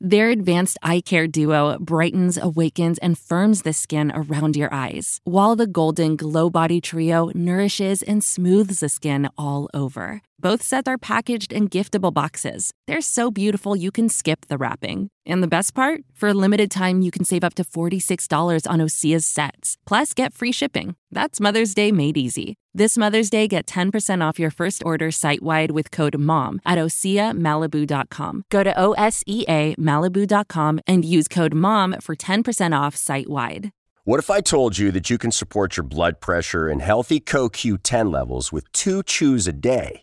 Their advanced eye care duo brightens, awakens, and firms the skin around your eyes, while the Golden Glow Body Trio nourishes and smooths the skin all over. Both sets are packaged in giftable boxes. They're so beautiful you can skip the wrapping. And the best part? For a limited time, you can save up to $46 on Osea's sets, plus get free shipping. That's Mother's Day made easy. This Mother's Day, get 10% off your first order site wide with code MOM at OseaMalibu.com. Go to O S E A Malibu.com and use code MOM for 10% off site wide. What if I told you that you can support your blood pressure and healthy CoQ10 levels with two chews a day?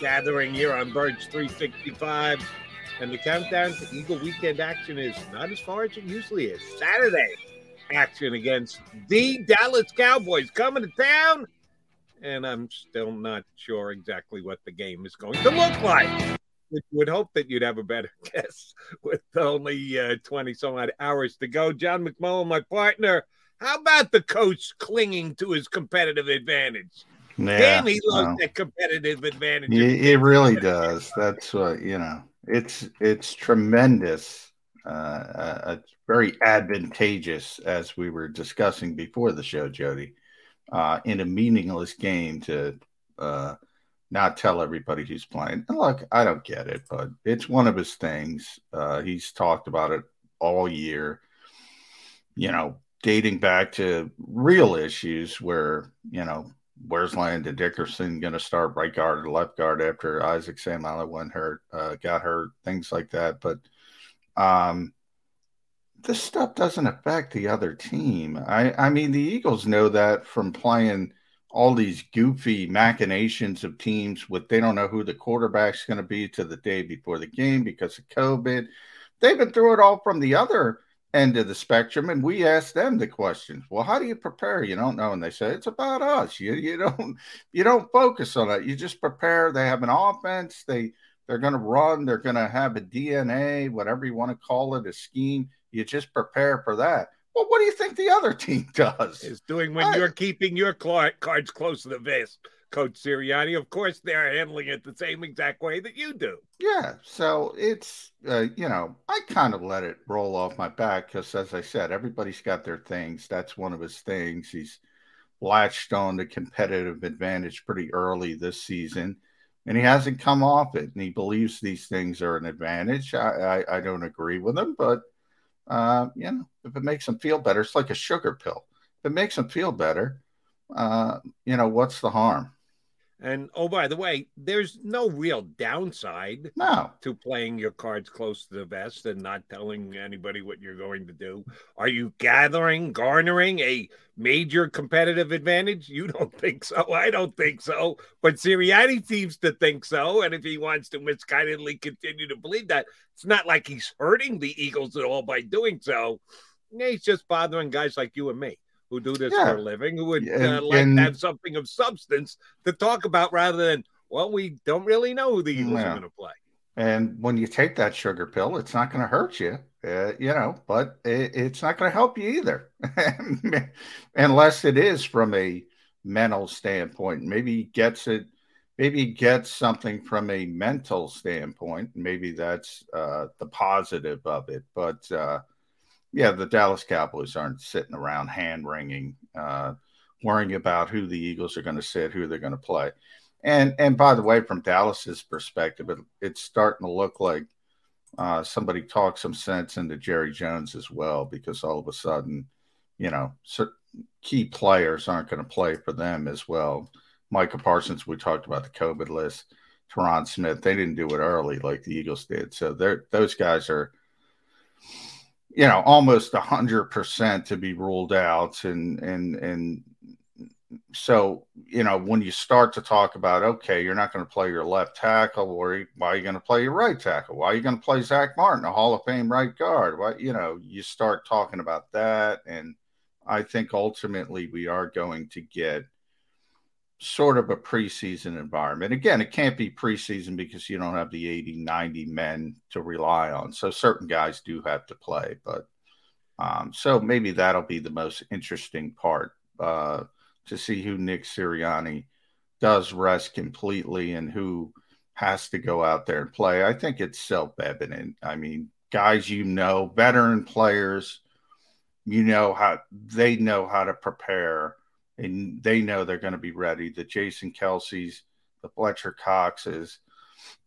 gathering here on Birds 365. And the countdown to Eagle weekend action is not as far as it usually is. Saturday action against the Dallas Cowboys coming to town. And I'm still not sure exactly what the game is going to look like. You would hope that you'd have a better guess with only uh, 20 some odd hours to go. John McMullen, my partner. How about the coach clinging to his competitive advantage? Yeah, Damn, he loves well, that competitive advantage. it, it really does. That's what you know. It's it's tremendous. Uh, uh, it's very advantageous, as we were discussing before the show, Jody, uh, in a meaningless game to uh, not tell everybody who's playing. And look, I don't get it, but it's one of his things. Uh, he's talked about it all year. You know, dating back to real issues where you know where's Landon Dickerson going to start right guard or left guard after Isaac Seumalo went hurt, uh, got hurt, things like that. But um, this stuff doesn't affect the other team. I, I mean, the Eagles know that from playing all these goofy machinations of teams with they don't know who the quarterback's going to be to the day before the game because of COVID. They've been through it all from the other end of the spectrum and we ask them the questions. Well how do you prepare? You don't know. And they say it's about us. You you don't you don't focus on it. You just prepare. They have an offense. They they're going to run. They're going to have a dna whatever you want to call it a scheme. You just prepare for that. Well what do you think the other team does? Is doing when I- you're keeping your cards close to the vest, Coach Sirianni. Of course, they're handling it the same exact way that you do. Yeah, so it's uh, you know I kind of let it roll off my back because, as I said, everybody's got their things. That's one of his things. He's latched on the competitive advantage pretty early this season, and he hasn't come off it. And he believes these things are an advantage. I I, I don't agree with him, but uh, you know if it makes him feel better, it's like a sugar pill. If it makes him feel better, uh, you know what's the harm? And oh, by the way, there's no real downside No, to playing your cards close to the vest and not telling anybody what you're going to do. Are you gathering, garnering a major competitive advantage? You don't think so. I don't think so. But Sirianni seems to think so. And if he wants to misguidedly continue to believe that, it's not like he's hurting the Eagles at all by doing so. He's just bothering guys like you and me who do this Yeah. for a living, who would uh, like and- to have something of substance to talk about rather than, well, we don't really know who the Eagles Yeah. are going to play. And when you take that sugar pill, it's not going to hurt you, uh, you know, but it, it's not going to help you either, unless it is from a mental standpoint. Maybe he gets it, maybe he gets something from a mental standpoint. Maybe that's uh, the positive of it. But uh, yeah, the Dallas Cowboys aren't sitting around hand wringing, uh, worrying about who the Eagles are going to sit, who they're going to play. And and by the way, from Dallas's perspective, it, it's starting to look like uh, somebody talked some sense into Jerry Jones as well, because all of a sudden, you know, key players aren't going to play for them as well. Micah Parsons, we talked about the COVID list. Tyron Smith, they didn't do it early like the Eagles did. So those guys are, you know, almost a hundred percent to be ruled out. And and and so you know when you start to talk about okay, you're not going to play your left tackle, or why are you going to play your right tackle? Why are you going to play Zack Martin, a Hall of Fame right guard? Why you know you start talking about that, and I think ultimately we are going to get sort of a preseason environment. Again, it can't be preseason because you don't have the 80, 90 men to rely on. So certain guys do have to play, but um, so maybe that'll be the most interesting part uh, to see who Nick Sirianni does rest completely and who has to go out there and play. I think it's self evident. I mean, guys, you know, veteran players, you know how they know how to prepare and they know they're going to be ready. The Jason Kelce's, the Fletcher Coxes.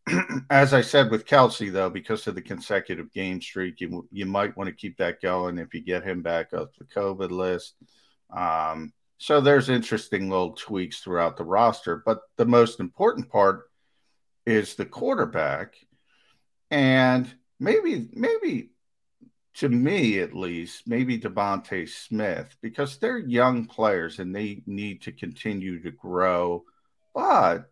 As I said with Kelsey, though, because of the consecutive game streak, you you might want to keep that going if you get him back off the COVID list. Um, so there's interesting little tweaks throughout the roster, but the most important part is the quarterback, and maybe maybe to me at least, maybe DeVonta Smith, because they're young players and they need to continue to grow, but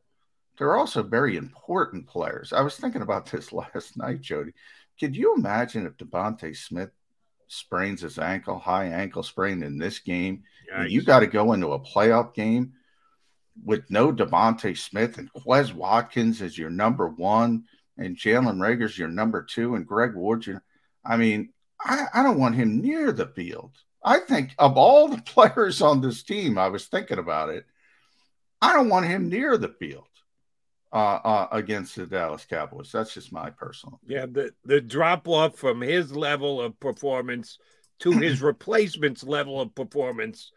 they're also very important players. I was thinking about this last night, Jody. Could you imagine if DeVonta Smith sprains his ankle, high ankle sprain in this game, and you got to go into a playoff game with no DeVonta Smith and Quez Watkins as your number one, and Jalen Reagor's your number two, and Greg Ward, your, I mean, I, I don't want him near the field. I think of all the players on this team, I was thinking about it. I don't want him near the field uh, uh, against the Dallas Cowboys. That's just my personal. Yeah, the the drop off from his level of performance to his replacement's level of performance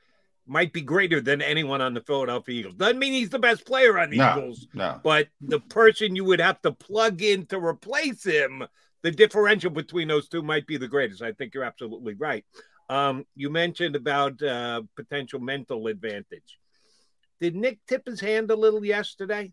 might be greater than anyone on the Philadelphia Eagles. Doesn't mean he's the best player on the no, Eagles, no. but the person you would have to plug in to replace him the differential between those two might be the greatest. I think you're absolutely right. Um, you mentioned about uh, potential mental advantage. Did Nick tip his hand a little yesterday?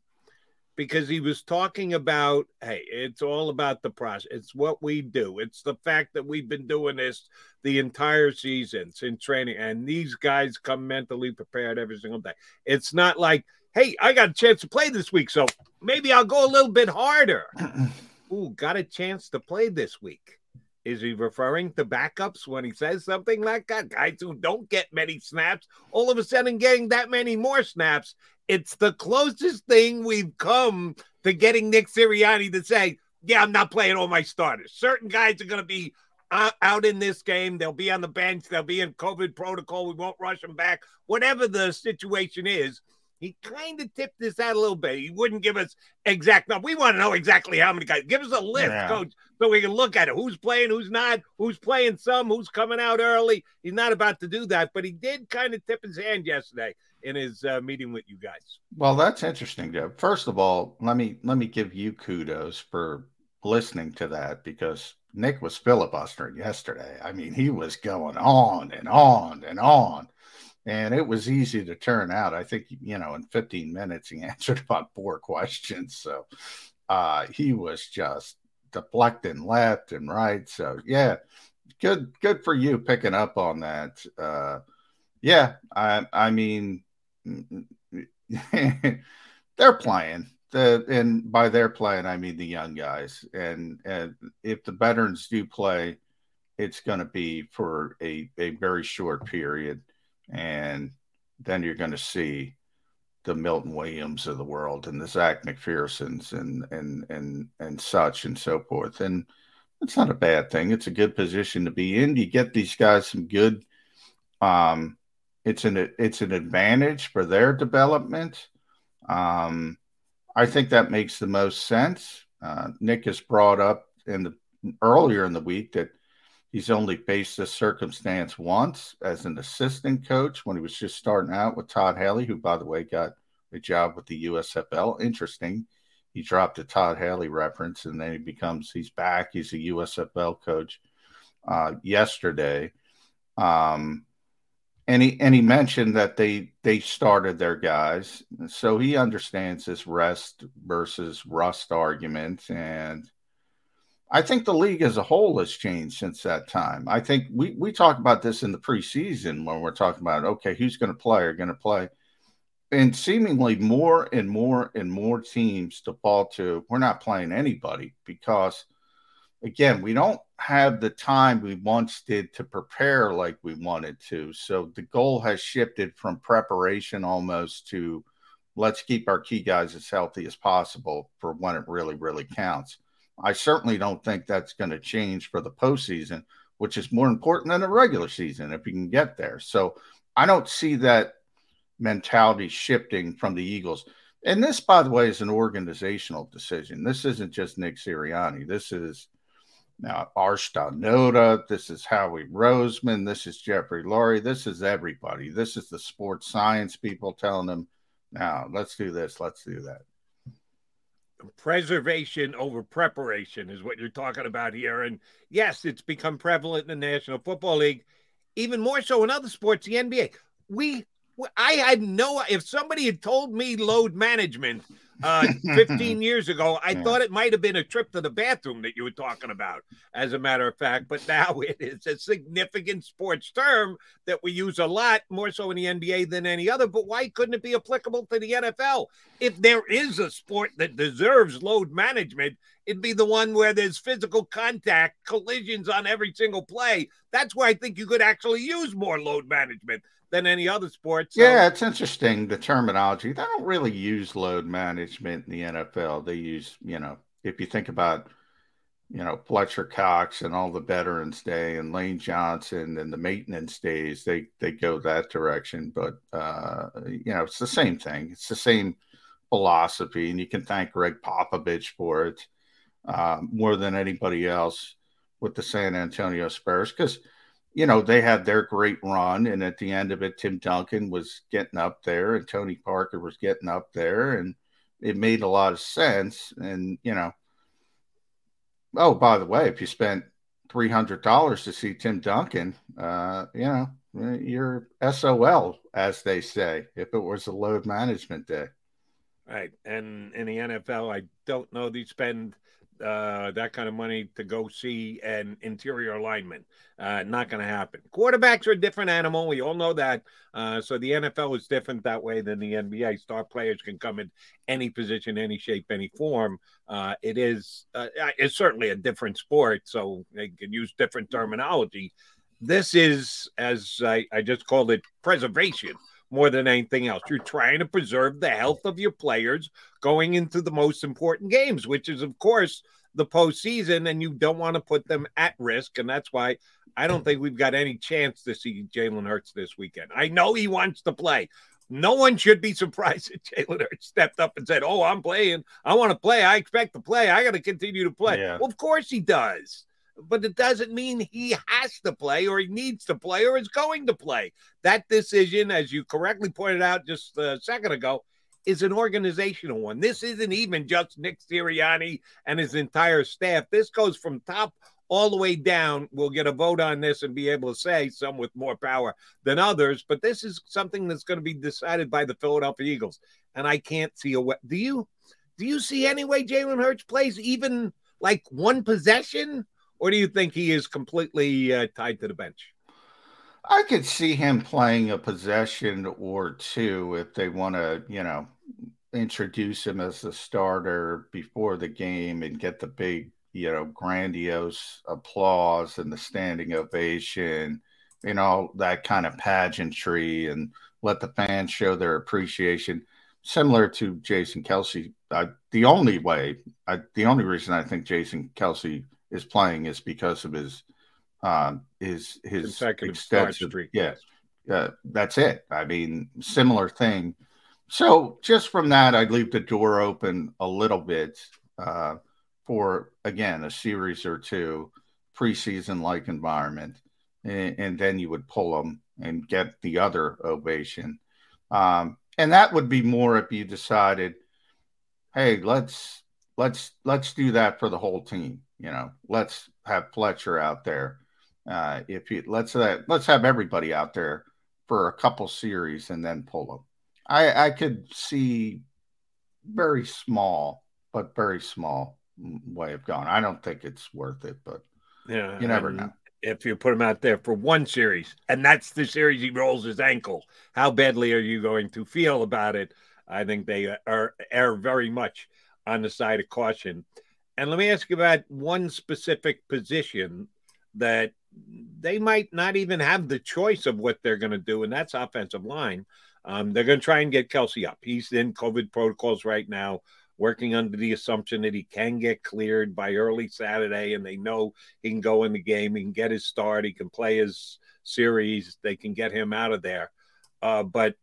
Because he was talking about, hey, it's all about the process. It's what we do. It's the fact that we've been doing this the entire season since training, and these guys come mentally prepared every single day. It's not like, hey, I got a chance to play this week, so maybe I'll go a little bit harder. ooh, got a chance to play this week. Is he referring to backups when he says something like that? Guys who don't get many snaps, all of a sudden getting that many more snaps. It's the closest thing we've come to getting Nick Sirianni to say, yeah, I'm not playing all my starters. Certain guys are going to be out in this game. They'll be on the bench. They'll be in COVID protocol. We won't rush them back. Whatever the situation is, he kind of tipped this out a little bit. He wouldn't give us exact number. We want to know exactly how many guys. Give us a list, yeah. coach, so we can look at it. Who's playing, who's not, who's playing some, who's coming out early. He's not about to do that, but he did kind of tip his hand yesterday in his uh, meeting with you guys. Well, that's interesting, Joe. First of all, let me let me give you kudos for listening to that because Nick was filibustering yesterday. I mean, he was going on and on and on and it was easy to turn out. I think you know in 15 minutes he answered about four questions, so uh, he was just deflecting left and right. So yeah, good good for you picking up on that. Uh, yeah, I I mean they're playing. The, and by their playing, I mean the young guys. And, and if the veterans do play, it's going to be for a, a very short period and then you're going to see the Milton Williams of the world and the Zech McPhearsons and and and and such and so forth. And it's not a bad thing. It's a good position to be in. You get these guys some good. Um, it's an it's an advantage for their development. Um, I think that makes the most sense. Uh, Nick has brought up in the earlier in the week that He's only faced this circumstance once as an assistant coach when he was just starting out with Todd Haley, who, by the way, got a job with the USFL. Interesting. He dropped a Todd Haley reference and then he becomes, he's back. He's a USFL coach uh, yesterday. Um, and he and he mentioned that they they started their guys, so he understands this rest versus rust argument, and I think the league as a whole has changed since that time. I think we we talked about this in the preseason when we're talking about okay, who's going to play or going to play, and seemingly more and more and more teams default to we're not playing anybody because again, we don't have the time we once did to prepare like we wanted to. So the goal has shifted from preparation almost to let's keep our key guys as healthy as possible for when it really, really counts. I certainly don't think that's going to change for the postseason, which is more important than the regular season if you can get there. So I don't see that mentality shifting from the Eagles. And this, by the way, is an organizational decision. This isn't just Nick Sirianni. This is uh, now, Arshta Noda, this is Howie Roseman, this is Jeffrey Lurie, this is everybody. This is the sports science people telling them, now let's do this, let's do that. Preservation over preparation is what you're talking about here. And yes, it's become prevalent in the National Football League, even more so in other sports, the NBA. We, I had no, if somebody had told me load management uh, 15 years ago. I yeah. thought it might have been a trip to the bathroom that you were talking about, as a matter of fact. But now it is a significant sports term that we use a lot, more so in the NBA than any other. But why couldn't it be applicable to the NFL? If there is a sport that deserves load management, it'd be the one where there's physical contact, collisions on every single play. That's where I think you could actually use more load management than any other sport. So. Yeah, it's interesting the terminology. They don't really use load management in the NFL. They use, you know, if you think about, you know, Fletcher Cox and all the Veterans Day and Lane Johnson and the maintenance days, they they go that direction. But uh, you know, it's the same thing. It's the same philosophy, and you can thank Gregg Popovich for it uh, more than anybody else with the San Antonio Spurs because you know, they had their great run, and at the end of it, Tim Duncan was getting up there, and Tony Parker was getting up there, and it made a lot of sense. And you know, oh, by the way, if you spent three hundred dollars to see Tim Duncan, uh, you know, you're SOL, as they say, if it was a load management day. Right, and in the NFL, I don't know they spend uh, that kind of money to go see an interior alignment. Uh, not going to happen. Quarterbacks are a different animal. We all know that. Uh, so the NFL is different that way than the NBA. Star players can come in any position, any shape, any form. Uh, it is uh, it's certainly a different sport, so they can use different terminology. This is, as I, I just called it, preservation more than anything else. You're trying to preserve the health of your players going into the most important games, which is, of course, the postseason, and you don't want to put them at risk. And that's why I don't think we've got any chance to see Jalen Hurts this weekend. I know he wants to play. No one should be surprised that Jalen Hurts stepped up and said, Oh, I'm playing. I want to play. I expect to play. I got to continue to play. Yeah. Well, of course he does but it doesn't mean he has to play or he needs to play or is going to play. That decision, as you correctly pointed out just a second ago, is an organizational one. This isn't even just Nick Sirianni and his entire staff. This goes from top all the way down. We'll get a vote on this and be able to say some with more power than others, but this is something that's going to be decided by the Philadelphia Eagles. And I can't see a way. Do you? Do you see any way Jalen Hurts plays even like one possession? Or do you think he is completely uh, tied to the bench? I could see him playing a possession or two if they want to, you know, introduce him as a starter before the game and get the big, you know, grandiose applause and the standing ovation, and all that kind of pageantry and let the fans show their appreciation. Similar to Jason Kelce, uh, the only way, I, the only reason I think Jason Kelce – is playing is because of his uh, his his extensive yeah uh, that's it. I mean similar thing. So just from that I'd leave the door open a little bit uh, for again a series or two preseason like environment and, and, then you would pull them and get the other ovation. Um, and that would be more if you decided hey let's let's let's do that for the whole team you know, let's have Fletcher out there. Uh, if you let's uh, let's have everybody out there for a couple series and then pull him. I I could see very small, but very small way of going. I don't think it's worth it, but yeah, you never know. If you put him out there for one series, and that's the series he rolls his ankle, how badly are you going to feel about it? I think they are err very much on the side of caution. And let me ask you about one specific position that they might not even have the choice of what they're going to do, and that's offensive line. Um, they're going to try and get Kelce up. He's in COVID protocols right now, working under the assumption that he can get cleared by early Saturday, and they know he can go in the game. He can get his start. He can play his series. They can get him out of there. Uh, but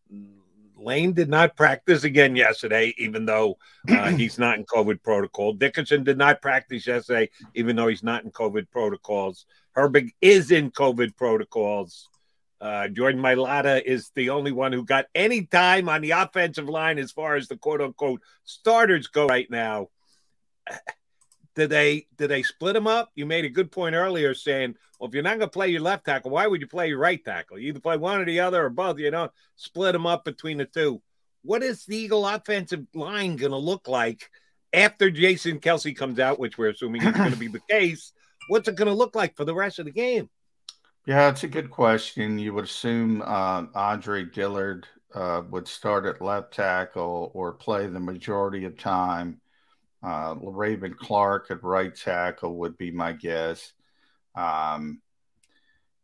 Lane did not practice again yesterday, even though uh, he's not in COVID protocol. Dickerson did not practice yesterday, even though he's not in COVID protocols. Herbig is in COVID protocols. Uh, Jordan Mailata is the only one who got any time on the offensive line as far as the quote unquote starters go right now. Did they did they split them up? You made a good point earlier saying, well, if you're not going to play your left tackle, why would you play your right tackle? You either play one or the other or both. You know, split them up between the two. What is the Eagle offensive line going to look like after Jason Kelce comes out, which we're assuming is going to be the case? What's it going to look like for the rest of the game? Yeah, it's a good question. You would assume uh, Andre Dillard uh, would start at left tackle or play the majority of time. Uh, Raven Clark at right tackle would be my guess. Um,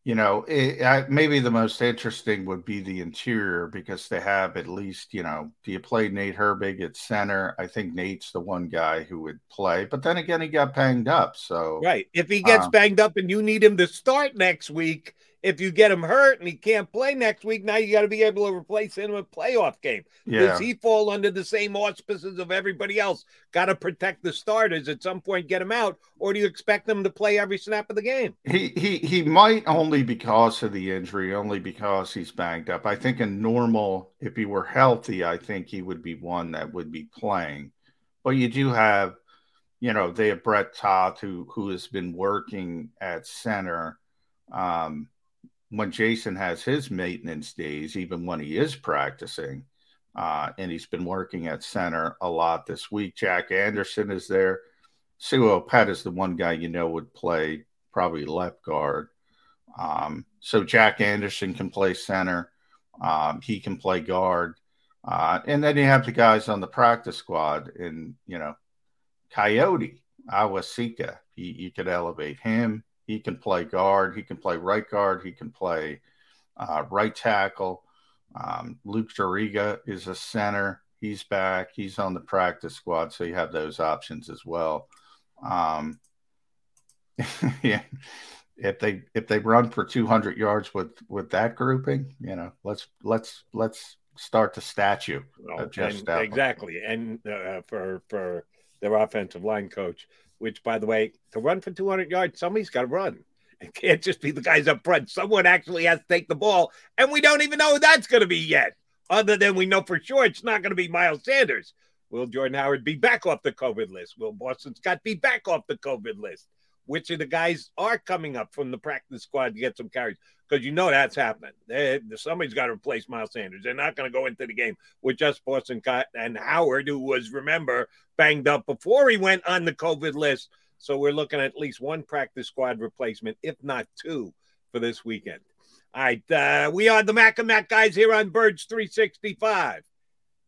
you know, it, I, maybe the most interesting would be the interior because they have at least, you know, do you play Nate Herbig at center? I think Nate's the one guy who would play, but then again, he got banged up. So, right. If he gets um, banged up and you need him to start next week, if you get him hurt and he can't play next week, now you got to be able to replace him in a playoff game. Yeah. Does he fall under the same auspices of everybody else? Got to protect the starters at some point, get him out, or do you expect them to play every snap of the game? He he he might only because of the injury, only because he's banged up. I think in normal, if he were healthy, I think he would be one that would be playing. But you do have, you know, they have Brett Toth who who has been working at center. Um, when Jason has his maintenance days, even when he is practicing, uh, and he's been working at center a lot this week. Jack Anderson is there. Sua Opeta is the one guy you know would play probably left guard. Um, so Jack Anderson can play center. Um, he can play guard. Uh, and then you have the guys on the practice squad, and you know, Kayode Awosika. You, you could elevate him. He can play guard. He can play right guard. He can play uh, right tackle. Um, Luke Juriga is a center. He's back. He's on the practice squad, so you have those options as well. Um, yeah, if they if they run for 200 yards with with that grouping, you know, let's let's let's start the statue of Jeff Exactly, and uh, for for their offensive line coach, which, by the way, to run for 200 yards, somebody's got to run. It can't just be the guys up front. Someone actually has to take the ball, and we don't even know who that's going to be yet. Other than we know for sure it's not going to be Miles Sanders. Will Jordan Howard be back off the COVID list? Will Boston Scott be back off the COVID list? Which of the guys are coming up from the practice squad to get some carries? Because you know that's happening. They, somebody's got to replace Miles Sanders. They're not going to go into the game with just Boston and Howard, who was, remember, banged up before he went on the COVID list. So we're looking at at least one practice squad replacement, if not two, for this weekend. All right, uh, we are the Mac and Mac guys here on Birds 365.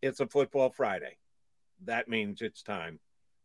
It's a football Friday. That means it's time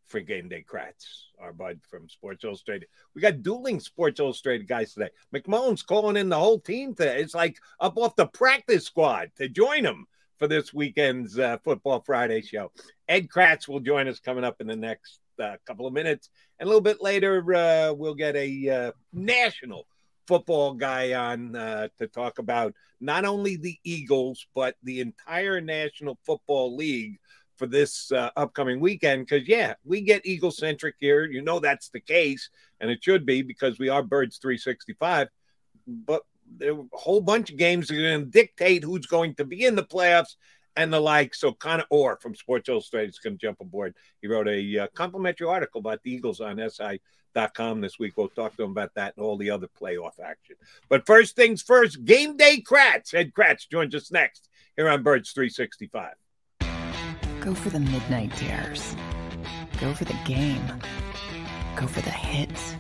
for Game Day Kracz, our bud from Sports Illustrated. We got dueling Sports Illustrated guys today. McMullen's calling in the whole team today. It's like up off the practice squad to join him for this weekend's uh, Football Friday show. Ed Kracz will join us coming up in the next uh, couple of minutes. And a little bit later, uh, we'll get a uh, national football guy on uh, to talk about not only the Eagles, but the entire National Football League for this uh, upcoming weekend. Because, yeah, we get Eagle centric here. You know that's the case, and it should be because we are Birds 365. But there a whole bunch of games are going to dictate who's going to be in the playoffs and the like. So Connor Orr from Sports Illustrated is going to jump aboard. He wrote a uh, complimentary article about the Eagles on SI.com this week. We'll talk to him about that and all the other playoff action. But first things first, game day Kracz. Ed Kracz joins us next here on Birds 365. Go for the midnight dares. Go for the game. Go for the hits.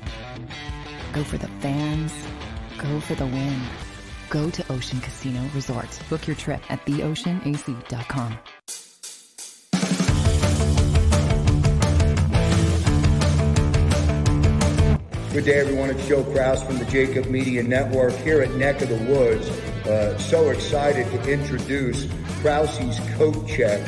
Go for the fans. Go for the win. Go to Ocean Casino Resort. Book your trip at theoceanac.com. Good day, everyone. It's Joe Kraus from the Jacob Media Network here at Neck of the Woods. Uh, so excited to introduce Krause's Coat Check,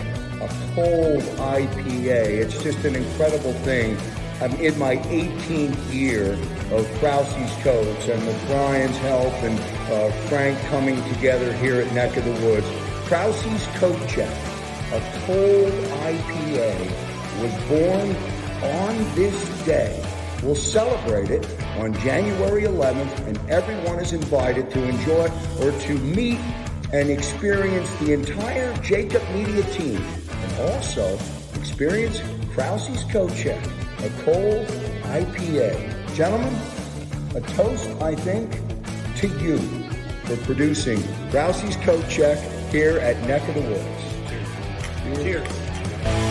a cold IPA. It's just an incredible thing. I'm in my 18th year of Krause's Coats, and with Brian's help and uh, Frank coming together here at Neck of the Woods, Krause's Coat Check, a cold IPA, was born on this day. We'll celebrate it on January 11th, and everyone is invited to enjoy or to meet and experience the entire Jacob Media team, and also experience Krause's Coat Check, a cold IPA. Gentlemen, a toast, I think, to you for producing Krause's Coat Check here at Neck of the Woods. Cheers.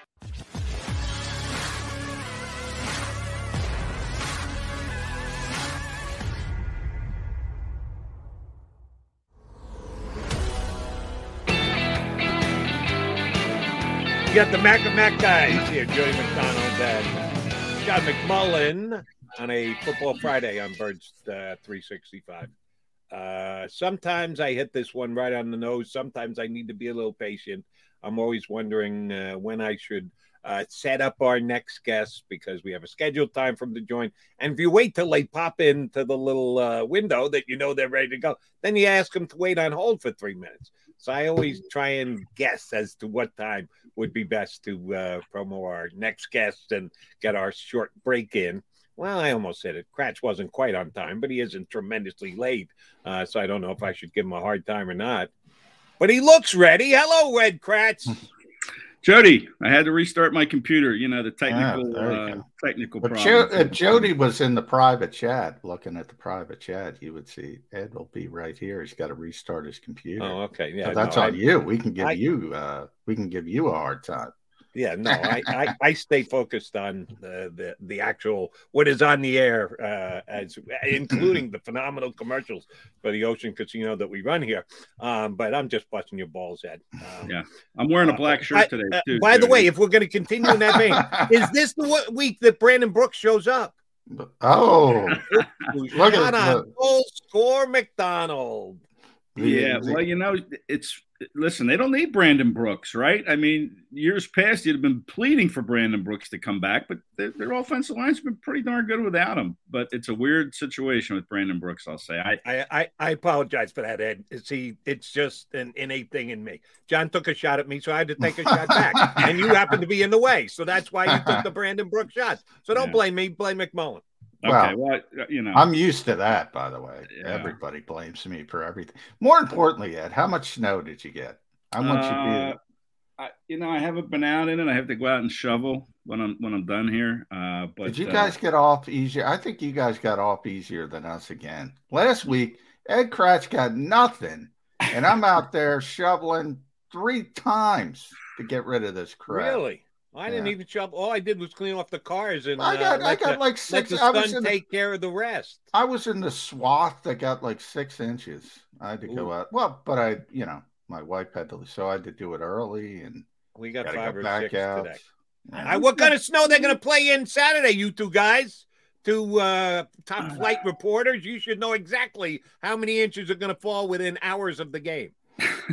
You got the Mac and Mac guys here, Jody McDonald and John McMullen on a Football Friday on Birds uh, 365. Uh, sometimes I hit this one right on the nose. Sometimes I need to be a little patient. I'm always wondering uh, when I should uh, set up our next guest because we have a scheduled time them to join. And if you wait till they pop into the little uh, window that you know they're ready to go, then you ask them to wait on hold for three minutes. So I always try and guess as to what time would be best to uh, promo our next guest and get our short break in. Well, I almost said it. Kracz wasn't quite on time, but he isn't tremendously late. Uh, so I don't know if I should give him a hard time or not. But he looks ready. Hello, Red Kracz. Jody, I had to restart my computer. You know the technical there uh, go. technical But jo- problems. if Jody was in the private chat, looking at the private chat, you would see Ed will be right here. He's got to restart his computer. Oh, okay. Yeah, But that's no, on I- you. We can give I- you uh we can give you a hard time. Yeah, no, I, I, I stay focused on the, the the actual what is on the air, uh, as including the phenomenal commercials for the Ocean Casino that we run here. Um, but I'm just busting your balls, Ed. Um, Yeah, I'm wearing a black shirt I- today uh, too. by the way, if we're going to continue in that vein, is this the week that Brandon Brooks shows up? Oh, Who's Look at not on the- full score McDonald? yeah, well, you know, it's listen, they don't need Brandon Brooks, right? I mean, years past, you'd have been pleading for Brandon Brooks to come back, but their, their offensive line's been pretty darn good without him. But it's a weird situation with Brandon Brooks, I'll say. I I, I, I apologize for that, Ed. See, it's just an innate thing in me. John took a shot at me, so I had to take a shot back. And you happened to be in the way. So that's why you took the Brandon Brooks shot. So don't yeah. blame me, blame McMullen. Okay, well, well, you know, I'm used to that. By the way, yeah. everybody blames me for everything. More importantly, Ed, how much snow did you get? How much uh? I, you know, I haven't been out in it. I have to go out and shovel when I'm when I'm done here. Uh, but did you uh, guys get off easier? I think you guys got off easier than us again. Last week, Ed Kracz got nothing, and I'm out there shoveling three times to get rid of this crap. Really? I didn't even shovel. All I did was clean off the cars and I got, uh, I got the, like six. Let the I sun take the, care of the rest. I was in the swath that got like six inches. I had to Ooh. go out. Well, but I, you know, my wife had to, so I had to do it early, and we got five or six out. today. Yeah. what kind of snow they're going to play in Saturday, you two guys? Two uh, top uh, flight reporters. You should know exactly how many inches are going to fall within hours of the game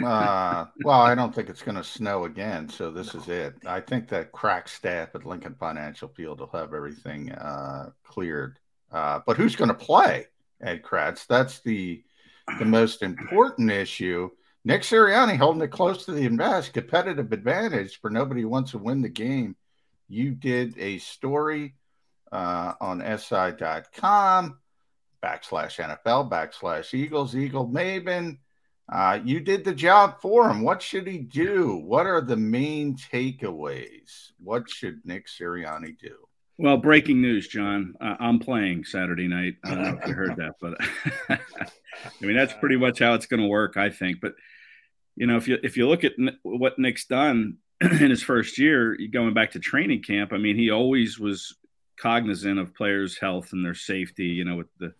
uh, well, I don't think it's going to snow again, so this no. is it. I think that crack staff at Lincoln Financial Field will have everything uh, cleared. Uh, but who's going to play Ed Kracz? That's the the most important issue. Nick Sirianni holding it close to the invest competitive advantage for nobody wants to win the game. You did a story uh, on SI.com backslash NFL backslash Eagles Eagle Maven uh, you did the job for him. What should he do? What are the main takeaways? What should Nick Sirianni do? Well, breaking news, John. Uh, I'm playing Saturday night. I don't know if you heard that, but I mean that's pretty much how it's going to work, I think. But you know, if you if you look at what Nick's done in his first year, going back to training camp, I mean, he always was cognizant of players' health and their safety. You know, with the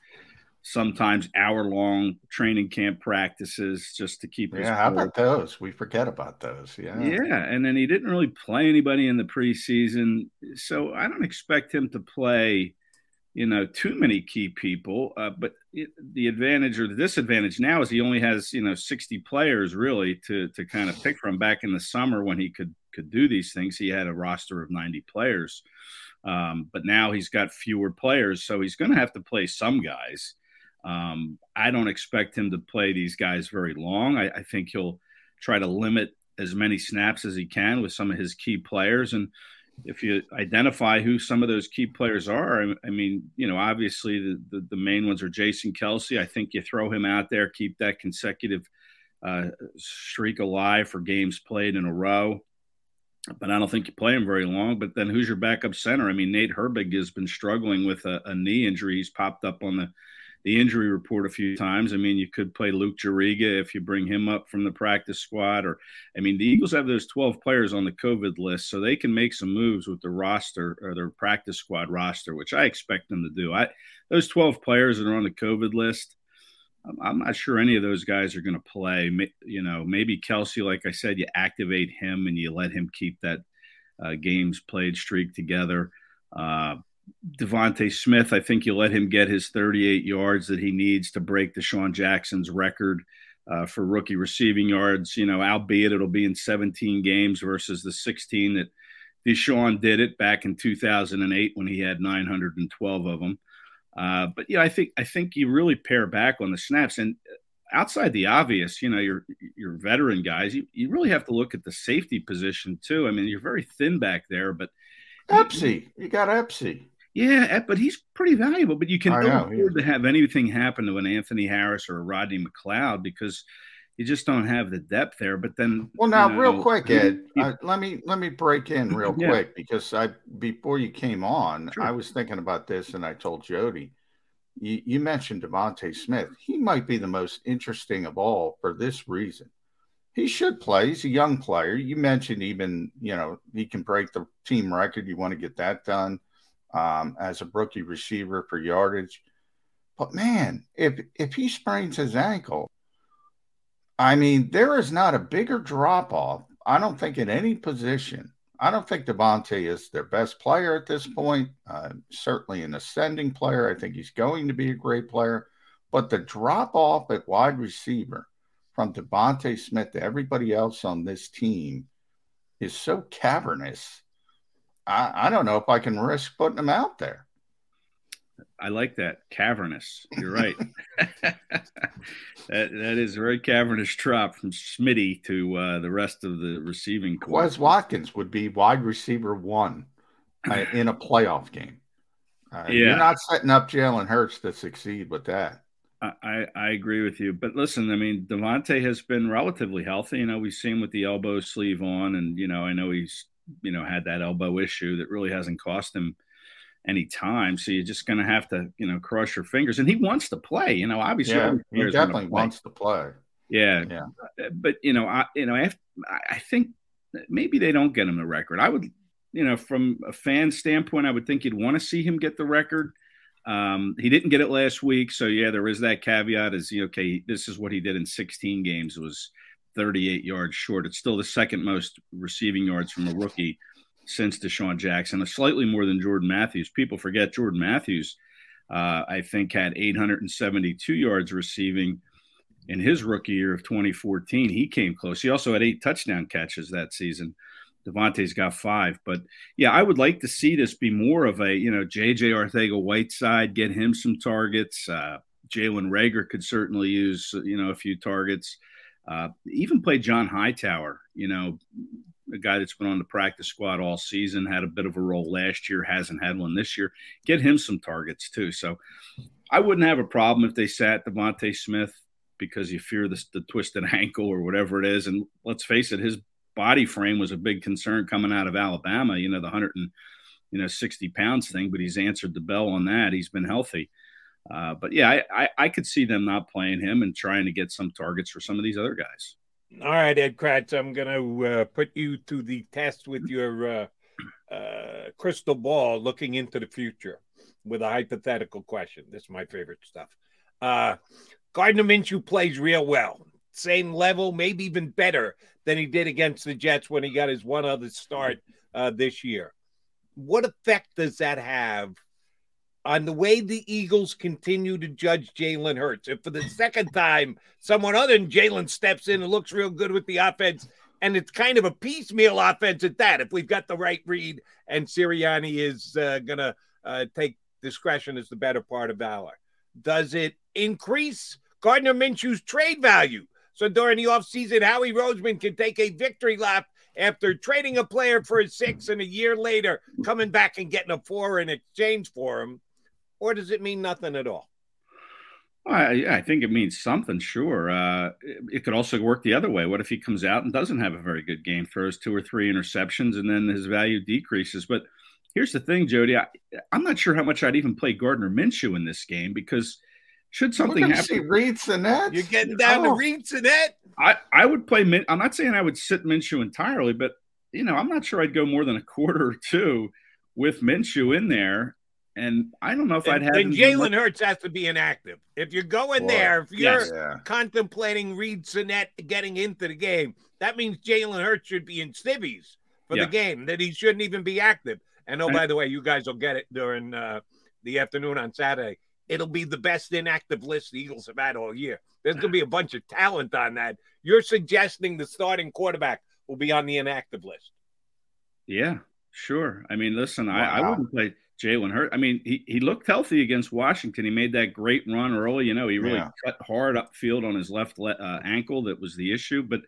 sometimes hour long training camp practices just to keep. Yeah, how about those? We forget about those. Yeah. Yeah. And then he didn't really play anybody in the preseason. So I don't expect him to play, you know, too many key people. Uh, but it, the advantage or the disadvantage now is he only has, you know, 60 players really to, to kind of pick from back in the summer when he could, could do these things. He had a roster of 90 players. Um, but now he's got fewer players, so he's going to have to play some guys. Um, I don't expect him to play these guys very long. I, I, think he'll try to limit as many snaps as he can with some of his key players. And if you identify who some of those key players are, I, I mean, you know, obviously the, the, the, main ones are Jason Kelce. I think you throw him out there, keep that consecutive uh, streak alive for games played in a row. But I don't think you play him very long. But then who's your backup center? I mean, Nate Herbig has been struggling with a, a knee injury. He's popped up on the the injury report a few times. I mean, you could play Luke Juriga if you bring him up from the practice squad, or I mean, the Eagles have those 12 players on the COVID list, so they can make some moves with the roster or their practice squad roster, which I expect them to do. I those 12 players that are on the COVID list. I'm not sure any of those guys are going to play. You know, maybe Kelce, like I said, you activate him and you let him keep that uh, games played streak together. Uh, DeVonta Smith, I think you let him get his 38 yards that he needs to break DeSean Jackson's record uh, for rookie receiving yards. You know, albeit it'll be in 17 games versus the 16 that DeSean did it back in 2008 when he had 912 of them. Uh, but yeah, I think I think you really pare back on the snaps and outside the obvious, you know, your your veteran guys, you, you really have to look at the safety position too. I mean, you're very thin back there, but Epsy, you got Epsy. Yeah, eh, but he's pretty valuable. But you can I not afford to have anything happen to an Anthony Harris or a Rodney McLeod because you just don't have the depth there. But then, well, now you know, real quick, Ed, uh, let me let me break in real yeah. quick because I before you came on, sure. I was thinking about this and I told Jody. You, you mentioned DeVonta Smith. He might be the most interesting of all for this reason. He should play. He's a young player. You mentioned even, you know, he can break the team record. You want to get that done um, as a rookie receiver for yardage. But man, if if he sprains his ankle, I mean, there is not a bigger drop off. I don't think in any position. I don't think DeVonta is their best player at this point. Uh, certainly an ascending player. I think he's going to be a great player. But the drop off at wide receiver from DeVonta Smith to everybody else on this team is so cavernous. I, I don't know if I can risk putting them out there. I like that cavernous. You're right. that that is a very cavernous drop from Smitty to uh, the rest of the receiving corps. Quez Watkins would be wide receiver one uh, in a playoff game. Uh, yeah. You're not setting up Jalen Hurts to succeed with that. I, I agree with you. But listen, I mean, DeVonta has been relatively healthy. You know, we've seen with the elbow sleeve on, and, you know, I know he's, you know, had that elbow issue that really hasn't cost him any time. So you're just going to have to, you know, cross your fingers. And he wants to play. You know, obviously, yeah, he definitely wants to play. Yeah, yeah. But you know, I you know, I, think maybe they don't get him the record. I would, you know, from a fan standpoint, I would think you'd want to see him get the record. Um, he didn't get it last week, so yeah, there is that caveat. Is you okay, this is what he did in 16 games was 38 yards short. It's still the second most receiving yards from a rookie since DeSean Jackson, a slightly more than Jordan Matthews. People forget Jordan Matthews. Uh, I think had 872 yards receiving in his rookie year of 2014. He came close. He also had eight touchdown catches that season. DeVonta's got five. But yeah, I would like to see this be more of a, you know, JJ Arcega Whiteside, get him some targets. Uh, Jalen Reagor could certainly use, you know, a few targets. Uh, even play John Hightower, you know, a guy that's been on the practice squad all season, had a bit of a role last year, hasn't had one this year. Get him some targets too. So I wouldn't have a problem if they sat DeVonta Smith because you fear the, the twisted ankle or whatever it is. And let's face it, his body frame was a big concern coming out of Alabama. You know, the hundred and you know sixty pounds thing, but he's answered the bell on that. He's been healthy. Uh, but yeah, I, I, I, could see them not playing him and trying to get some targets for some of these other guys. All right, Ed Kracz, I'm going to uh, put you to the test with your uh, uh, crystal ball looking into the future with a hypothetical question. This is my favorite stuff. Uh, Gardner Minshew plays real well same level, maybe even better than he did against the Jets when he got his one other start this year. What effect does that have on the way the Eagles continue to judge Jalen Hurts? If for the second time someone other than Jalen steps in and looks real good with the offense, and it's kind of a piecemeal offense at that, if we've got the right read and Sirianni is uh, going to uh, take discretion as the better part of valor, does it increase Gardner Minshew's trade value? So during the offseason, Howie Roseman can take a victory lap after trading a player for a six and a year later coming back and getting a four in exchange for him? Or does it mean nothing at all? I, I think it means something, sure. Uh, it, it, could also work the other way. What if he comes out and doesn't have a very good game, throws two or three interceptions, and then his value decreases? But here's the thing, Jody. I, am not sure how much I'd even play Gardner Minshew in this game because should something happen, see Reid Sinnett. You're getting down oh. to Reid Sinnett. I I would play. Min- I'm not saying I would sit Minshew entirely, but you know, I'm not sure I'd go more than a quarter or two with Minshew in there. And I don't know if I'd have. And Jalen Hurts has to be inactive. If you're going Boy. there, if you're yes. contemplating Reid Sinnett getting into the game, that means Jalen Hurts should be in civvies for yeah. the game. That he shouldn't even be active. And oh, by the way, you guys will get it during uh, the afternoon on Saturday it'll be the best inactive list the Eagles have had all year. There's going to be a bunch of talent on that. You're suggesting the starting quarterback will be on the inactive list. Yeah, sure. I mean, listen, wow. I, I, wouldn't play Jalen Hurt. I mean, he, he looked healthy against Washington. He made that great run early. You know, he really yeah. cut hard upfield on his left le- uh, ankle. That was the issue. But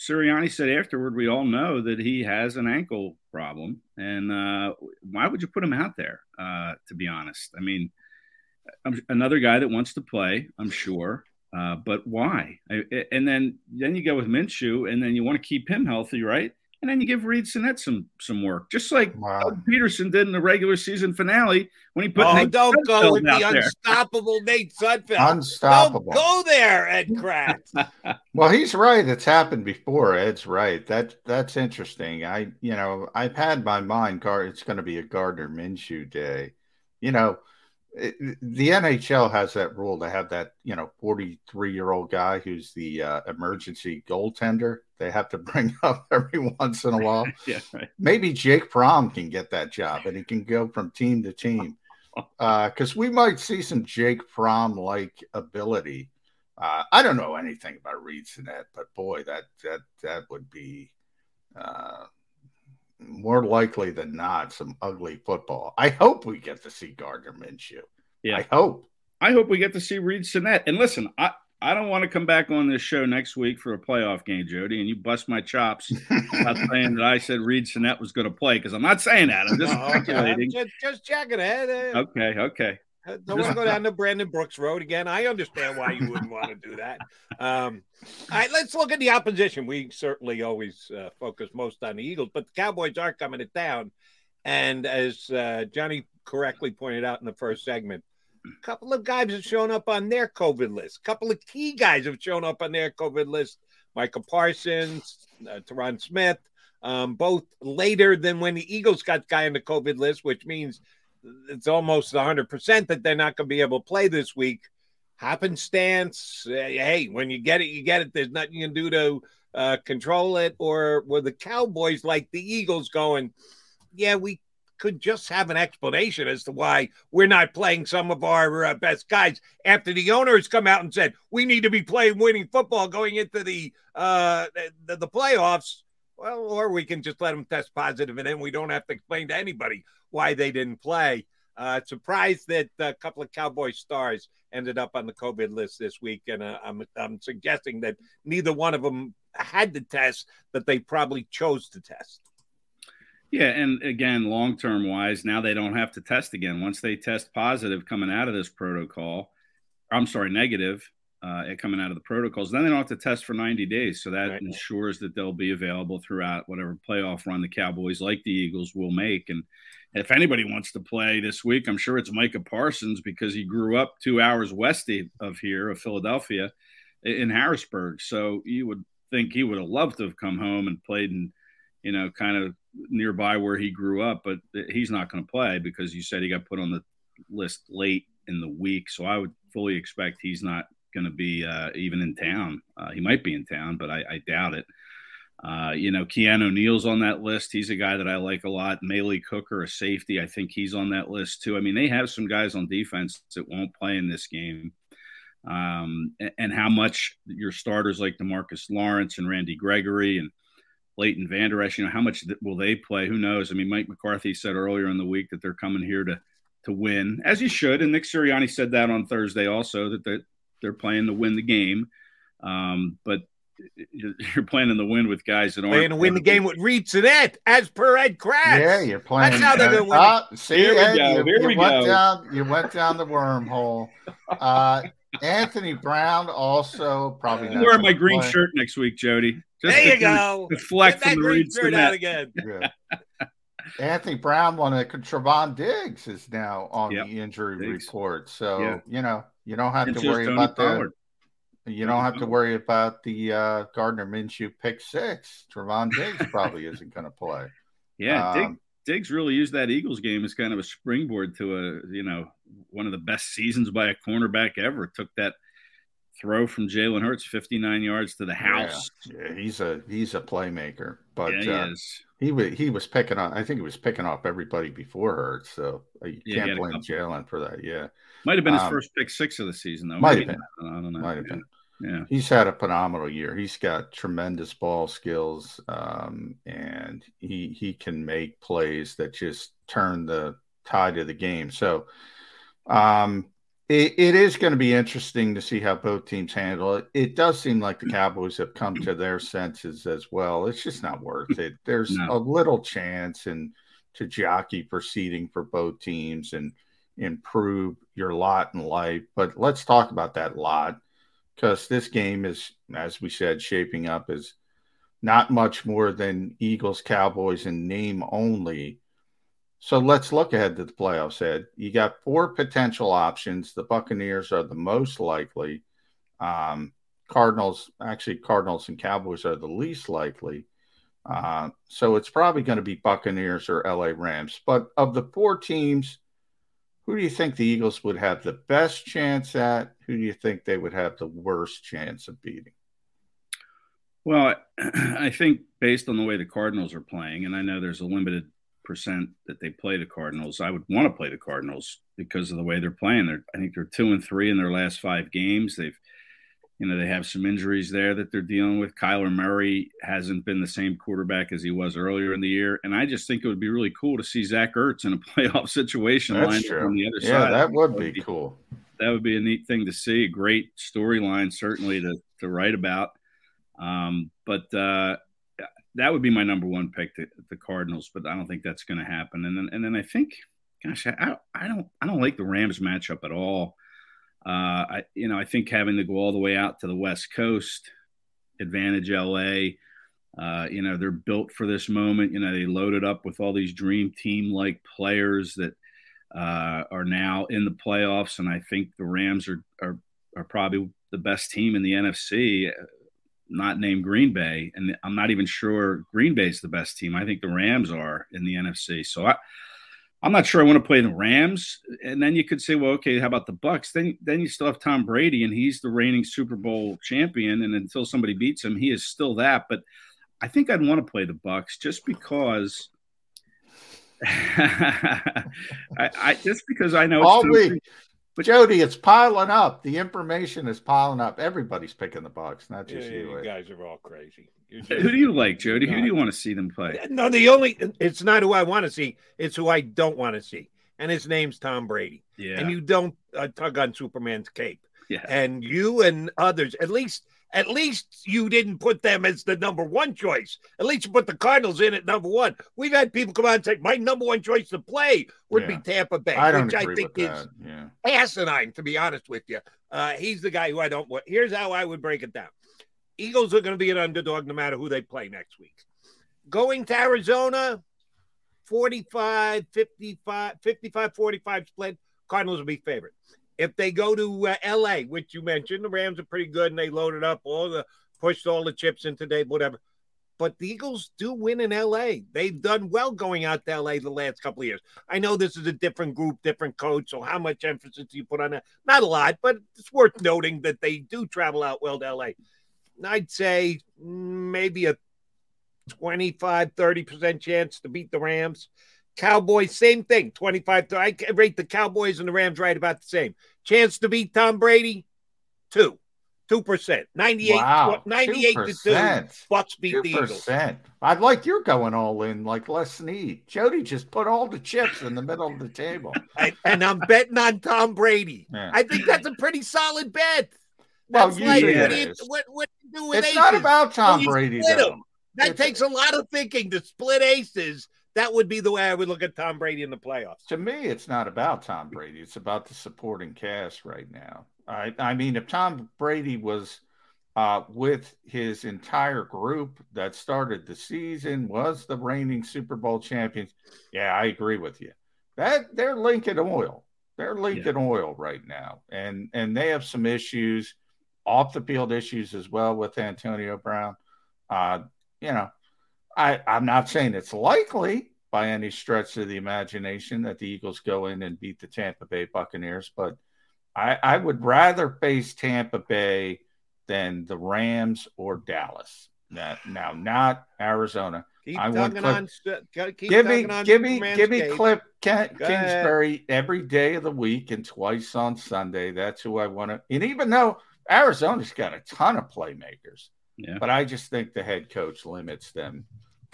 Sirianni said afterward, we all know that he has an ankle problem. And uh, why would you put him out there, uh, to be honest? I mean – another guy that wants to play, I'm sure. Uh, but why? I, and then then you go with Minshew, and then you want to keep him healthy, right? And then you give Reid Sinnett some some work, just like wow. Pederson did in the regular season finale when he put. Oh, Nate don't Sudfeld go with the there. unstoppable Nate Sudfeld. Unstoppable. Don't go there, Ed Kracz. well, he's right. It's happened before. Ed's right. That that's interesting. I you know I've had my mind. It's going to be a Gardner Minshew day. You know the NHL has that rule to have that you know 43 year old guy who's the uh, emergency goaltender. They have to bring up every once in a while. yeah, right. Maybe Jake Fromm can get that job, and he can go from team to team. Because uh, we might see some Jake Fromm like ability Uh, I don't know anything about Reid Sinnett, but boy, that that that would be uh, more likely than not some ugly football. I hope we get to see Gardner Minshew. Yeah, I hope. I hope we get to see Reid Sinnett. And listen, I I don't want to come back on this show next week for a playoff game, Jody, and you bust my chops about saying that I said Reid Sinnett was going to play because I'm not saying that. I'm just no, speculating. Just, just checking it. Uh, okay, okay. Uh, don't want to go down the Brandon Brooks road again. I understand why you wouldn't want to do that. Um, all right, let's look at the opposition. We certainly always uh, focus most on the Eagles, but the Cowboys are coming to town. And as uh, Johnny correctly pointed out in the first segment, a couple of guys have shown up on their COVID list. A couple of key guys have shown up on their COVID list. Michael Parsons, uh, Tyron Smith, um, both later than when the Eagles got guy on the COVID list, which means it's almost 100% that they're not going to be able to play this week. Happenstance. Hey, when you get it, you get it. There's nothing you can do to uh, control it. Or were the Cowboys like the Eagles going, yeah, we could just have an explanation as to why we're not playing some of our uh, best guys after the owners come out and said we need to be playing winning football going into the uh the, the playoffs well or we can just let them test positive and then we don't have to explain to anybody why they didn't play. Uh, surprised that a couple of Cowboy stars ended up on the COVID list this week, and uh, I'm I'm suggesting that neither one of them had to test, that they probably chose to test. Yeah, and again, long term wise, now they don't have to test again. Once they test positive coming out of this protocol, I'm sorry, negative uh, coming out of the protocols, then they don't have to test for 90 days. So that right. ensures that they'll be available throughout whatever playoff run the Cowboys, like the Eagles, will make. And if anybody wants to play this week, I'm sure it's Micah Parsons because he grew up two hours west of here, of Philadelphia, in Harrisburg. So you would think he would have loved to have come home and played in, you know, kind of nearby where he grew up, but he's not going to play because you said he got put on the list late in the week. So I would fully expect he's not going to be uh, even in town. Uh, he might be in town, but I, I doubt it. Uh, you know, Keanu Neal's on that list. He's a guy that I like a lot. Malik Hooker, a safety, I think he's on that list too. I mean, they have some guys on defense that won't play in this game. Um, and, and, how much your starters like Demarcus Lawrence and Randy Gregory and Leighton Vander Esch, you know, how much will they play? Who knows? I mean, Mike McCarthy said earlier in the week that they're coming here to to win, as you should. And Nick Sirianni said that on Thursday also that they're, they're playing to win the game. Um, but you're playing in the wind with guys that aren't playing to win the game with Reid Sinnett, as per Ed Kracz. Yeah, you're playing. That's how they're going to win. Uh, see, Here Ed, we go. You, Here you we went go. down. You went down the wormhole. Uh, Anthony Brown also probably. I'm wearing my green play. shirt next week, Jody. Just there you go. Deflect from the Reid Sinnett again. Anthony Brown, one of Trevon Diggs, is now on yep. the injury Diggs. report. So yeah. you know you don't have to worry about that. You don't have to worry about the uh, Gardner Minshew pick six. Trevon Diggs probably isn't going to play. Yeah, um, Diggs really used that Eagles game as kind of a springboard to a you know one of the best seasons by a cornerback ever. Took that throw from Jalen Hurts, fifty nine yards to the house. Yeah, yeah, he's a he's a playmaker, but yeah, he uh, is. He was he was picking up. I think he was picking up everybody before Hurts, so you yeah, can't blame Jalen for that. Yeah, might have been his um, first pick six of the season though. Might have been. I don't know. Might have been. Yeah. He's had a phenomenal year. He's got tremendous ball skills, um, and he he can make plays that just turn the tide of the game. So, um, it, it is going to be interesting to see how both teams handle it. It does seem like the Cowboys have come to their senses as well. It's just not worth it. There's no. a little chance and to jockey proceeding for both teams and improve your lot in life. But let's talk about that lot because this game is, as we said, shaping up as not much more than Eagles Cowboys in name only. So let's look ahead to the playoffs. Ed, you got four potential options. The Buccaneers are the most likely. Um, Cardinals, actually, Cardinals and Cowboys are the least likely. Uh, so it's probably going to be Buccaneers or LA Rams. But of the four teams, who do you think the Eagles would have the best chance at? Who do you think they would have the worst chance of beating? Well, I think based on the way the Cardinals are playing, and I know there's a limited percent that they play the Cardinals, I would want to play the Cardinals because of the way they're playing. They're, I think they're two and three in their last five games. They've you know, they have some injuries there that they're dealing with. Kyler Murray hasn't been the same quarterback as he was earlier in the year. And I just think it would be really cool to see Zach Ertz in a playoff situation That's true. on the other yeah, side. that would be cool. That would be a neat thing to see. A great storyline, certainly, to, to write about. Um, but uh, that would be my number one pick, the, the Cardinals. But I don't think that's going to happen. And then, and then I think, gosh, I, I don't, I don't like the Rams matchup at all. Uh, I, you know, I think having to go all the way out to the West Coast, advantage LA. Uh, you know, they're built for this moment. You know, they loaded up with all these dream team like players that uh, are now in the playoffs, and I think the Rams are are, are probably the best team in the NFC, not named Green Bay, and I'm not even sure Green Bay is the best team. I think the Rams are in the NFC. So I, I'm not sure I want to play the Rams. And then you could say, well, okay, how about the Bucks? Then then you still have Tom Brady, and he's the reigning Super Bowl champion. And until somebody beats him, he is still that. But I think I'd want to play the Bucks just because. I, I, just because I know all week, but Jody, it's piling up. The information is piling up. Everybody's picking the Bucks, not just Yeah, you. you guys are all crazy. You're Who do you like, Jody? Who do you want to see them play? No, the only it's not who I want to see. It's who I don't want to see, and his name's Tom Brady. Yeah. And you don't uh, tug on Superman's cape. Yeah. And you and others, at least, at least you didn't put them as the number one choice. At least you put the Cardinals in at number one. We've had people come out and say my number one choice to play would Yeah. be Tampa Bay, I which I think is. Yeah. asinine, to be honest with you. Uh, he's the guy who I don't want. Here's how I would break it down Eagles are going to be an underdog no matter who they play next week. Going to Arizona, 45, 55, 55, 45 split. Cardinals will be favorite. If they go to uh, LA, which you mentioned, the Rams are pretty good and they loaded up all the pushed all the chips into they whatever. But the Eagles do win in LA. They've done well going out to LA the last couple of years. I know this is a different group, different coach. So how much emphasis do you put on that? Not a lot, but it's worth noting that they do travel out well to LA. I'd say maybe a 25, 30% chance to beat the Rams. Cowboys, same thing. 25. I rate the Cowboys and the Rams right about the same. Chance to beat Tom Brady, two. 2%. 98, Wow, 98 to 2. 2%. Bucks beat Two the Eagles. I'd like you're going all in like Les Snead. Jody just put all the chips in the middle of the table. I- and I'm betting on Tom Brady. Yeah. I think that's a pretty solid bet. Well, That's like, usually what do, you, what, what do you do with It's aces? not about Tom Well, Brady, though. 'em. That It's- takes a lot of thinking to split aces. That would be the way I would look at Tom Brady in the playoffs. To me, it's not about Tom Brady. It's about the supporting cast right now. I, I mean, if Tom Brady was uh, with his entire group that started the season, was the reigning Super Bowl champions, yeah, I agree with you. That they're Lincoln Oil. They're Lincoln Oil right now, and and they have some issues, off the field issues as well with Antonio Brown. Uh, you know, I, I'm not saying it's likely by any stretch of the imagination that the Eagles go in and beat the Tampa Bay Buccaneers, but I, I would rather face Tampa Bay than the Rams or Dallas. Now, now not Arizona. Keep I want tugging Cliff- on. Keep give me, tugging on give me, give me. Cliff Ken, Go ahead. Kingsbury every day of the week and twice on Sunday. That's who I want to. And even though Arizona's got a ton of playmakers, Yeah. but I just think the head coach limits them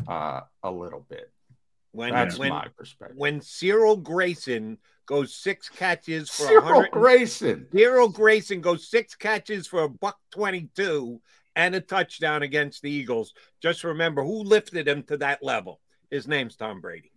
uh, a little bit. When, That's when, my perspective. when Cyril Grayson goes six catches for Cyril Grayson. Cyril Grayson goes six catches for a buck 22 and a touchdown against the Eagles. Just remember who lifted him to that level. His name's Tom Brady.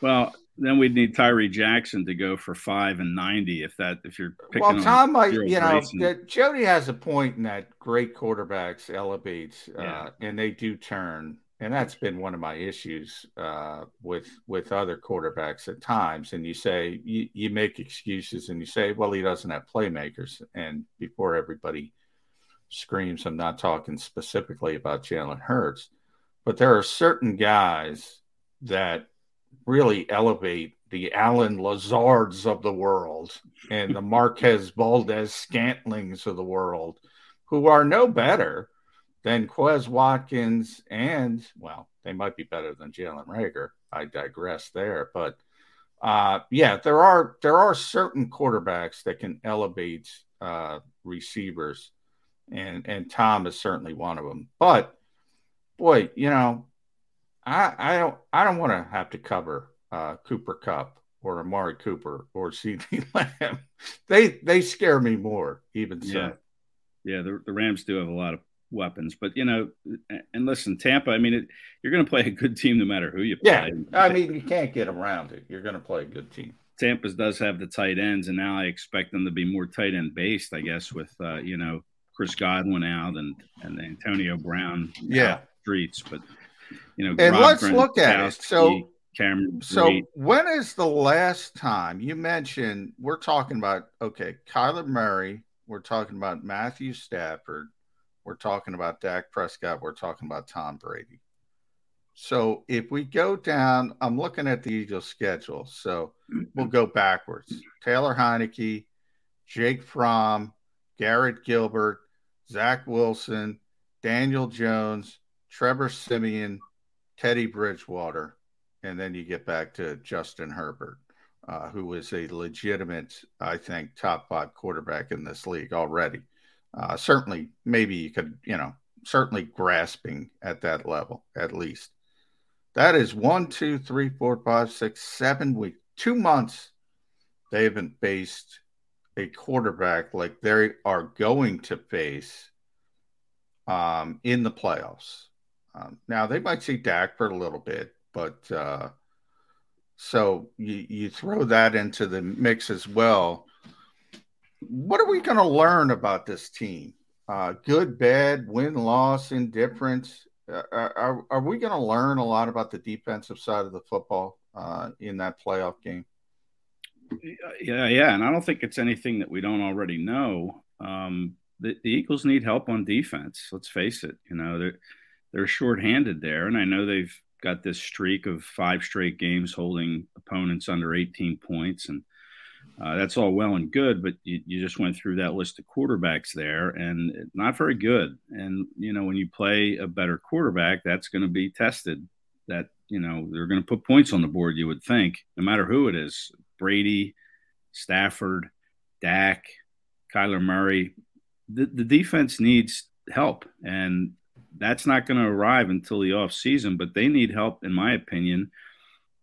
Well, then we'd need Tyree Jackson to go for five and ninety if that if you're picking Well, on Tom might, you know, Grayson. that Jody has a point in that great quarterbacks elevates, uh, Yeah. and they do turn, and that's been one of my issues uh, with with other quarterbacks at times. And you say you, you make excuses, and you say, well, he doesn't have playmakers. And before everybody screams, I'm not talking specifically about Jalen Hurts, but there are certain guys that really elevate the Allen Lazards of the world and the Marquez Valdes-Scantlings of the world, who are no better than Quez Watkins and, well, they might be better than Jalen Reagor. I digress there. But uh, yeah, there are there are certain quarterbacks that can elevate uh, receivers and and Tom is certainly one of them. But boy, you know, I I don't I don't want to have to cover uh, Cooper Kupp or Amari Cooper or CeeDee Lamb. They they scare me more, even so. Yeah, yeah. The, the Rams do have a lot of weapons, but you know, and listen, Tampa. I mean, it, you're going to play a good team no matter who you play. Yeah, I mean, you can't get around it. You're going to play a good team. Tampa does have the tight ends, and now I expect them to be more tight end based. I guess with uh, you know Chris Godwin out and and Antonio Brown, yeah, streets. But you know, and Rob let's look at it. So, Cameron, so when is the last time you mentioned we're talking about? Okay, Kyler Murray. We're talking about Matthew Stafford. We're talking about Dak Prescott. We're talking about Tom Brady. So if we go down, I'm looking at the Eagles schedule. So we'll go backwards. Taylor Heinicke, Jake Fromm, Garrett Gilbert, Zach Wilson, Daniel Jones, Trevor Siemian, Teddy Bridgewater, and then you get back to Justin Herbert, uh, who is a legitimate, I think, top five quarterback in this league already. Uh, certainly, maybe you could, you know, certainly grasping at that level at least. That is one, two, three, four, five, six, seven weeks, two months. They haven't faced a quarterback like they are going to face um, in the playoffs. Um, now they might see Dak for a little bit, but uh, so you, you throw that into the mix as well. What are we going to learn about this team? Uh, good, bad, win, loss, indifference. Uh, are, are we going to learn a lot about the defensive side of the football uh, in that playoff game? Yeah, yeah, and I don't think it's anything that we don't already know. Um, the, the, Eagles need help on defense. Let's face it. You know they're they're shorthanded there, and I know they've got this streak of five straight games holding opponents under 18 points, and uh, that's all well and good. But you, you just went through that list of quarterbacks there, and not very good. And you know when you play a better quarterback, that's going to be tested. That you know they're going to put points on the board. You would think, no matter who it is, Brady, Stafford, Dak, Kyler Murray. The, the defense needs help, and that's not going to arrive until the off season. But they need help, in my opinion,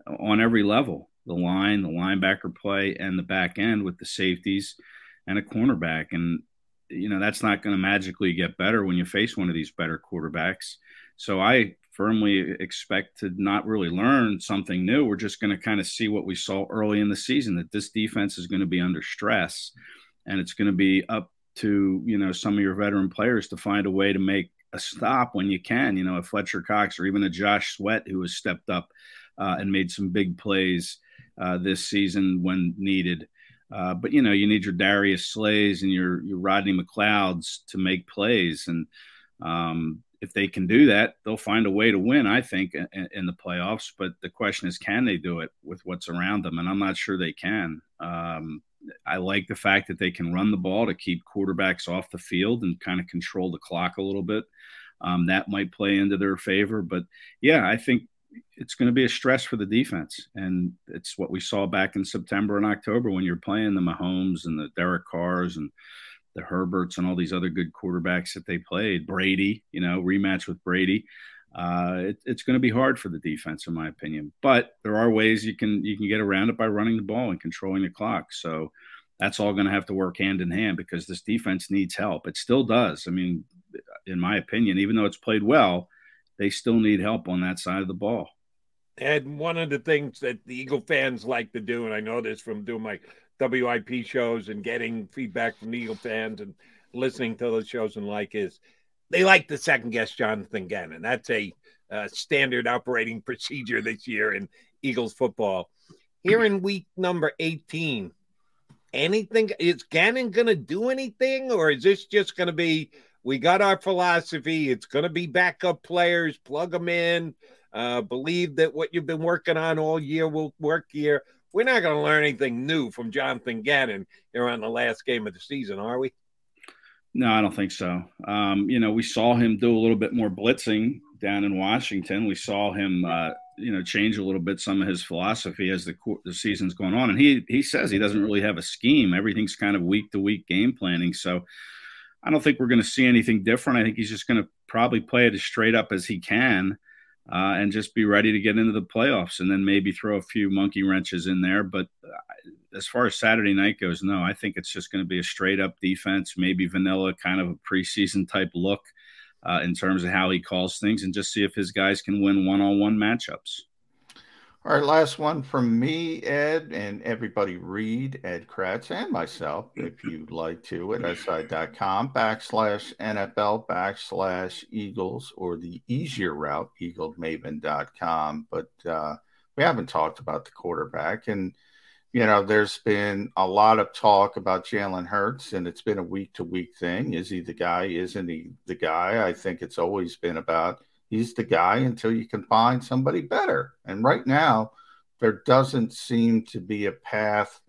on every level: the line, the linebacker play, and the back end with the safeties and a cornerback. And you know that's not going to magically get better when you face one of these better quarterbacks. So I firmly expect to not really learn something new. We're just going to kind of see what we saw early in the season that this defense is going to be under stress and it's going to be up to, you know, some of your veteran players to find a way to make a stop when you can, you know, a Fletcher Cox or even a Josh Sweat who has stepped up uh, and made some big plays uh, this season when needed. Uh, but you know, you need your Darius Slays and your your Rodney McLeods to make plays, and um, if they can do that, they'll find a way to win, I think, in, in, the playoffs. But the question is, can they do it with what's around them? And I'm not sure they can. Um, I like the fact that they can run the ball to keep quarterbacks off the field and kind of control the clock a little bit. Um, that might play into their favor. But yeah, I think it's going to be a stress for the defense. And it's what we saw back in September and October when you're playing the Mahomes and the Derek Carrs and the Herberts and all these other good quarterbacks that they played. Brady, you know, rematch with Brady. Uh, it, it's going to be hard for the defense, in my opinion. But there are ways you can you can get around it by running the ball and controlling the clock. So that's all going to have to work hand in hand because this defense needs help. It still does. I mean, in my opinion, even though it's played well, they still need help on that side of the ball. And one of the things that the Eagle fans like to do, and I know this from doing my WIP shows and getting feedback from Eagle fans and listening to those shows and like is they like to second guess Jonathan Gannon. That's a uh, standard operating procedure this year in Eagles football. Here in week number 18, anything is Gannon going to do anything, or is this just going to be we got our philosophy? It's going to be backup players, plug them in, uh, believe that what you've been working on all year will work here we're not going to learn anything new from Jonathan Gannon here on the last game of the season, are we? No, I don't think so. Um, you know, we saw him do a little bit more blitzing down in Washington. We saw him, uh, you know, change a little bit some of his philosophy as the the season's going on. And he he says he doesn't really have a scheme. Everything's kind of week to week game planning. So I don't think we're going to see anything different. I think he's just going to probably play it as straight up as he can uh, and just be ready to get into the playoffs and then maybe throw a few monkey wrenches in there. But uh, as far as Saturday night goes, no, I think it's just going to be a straight up defense, maybe vanilla kind of a preseason type look uh, in terms of how he calls things and just see if his guys can win one on one matchups. All right, last one from me, Ed, and everybody read Ed Kracz and myself, if you'd like to, at si.com backslash NFL backslash Eagles or the easier route, eaglemaven.com. But uh, we haven't talked about the quarterback. And, you know, there's been a lot of talk about Jalen Hurts, and it's been a week to week thing. Is he the guy? Isn't he the guy? I think it's always been about he's the guy until you can find somebody better. And right now, there doesn't seem to be a path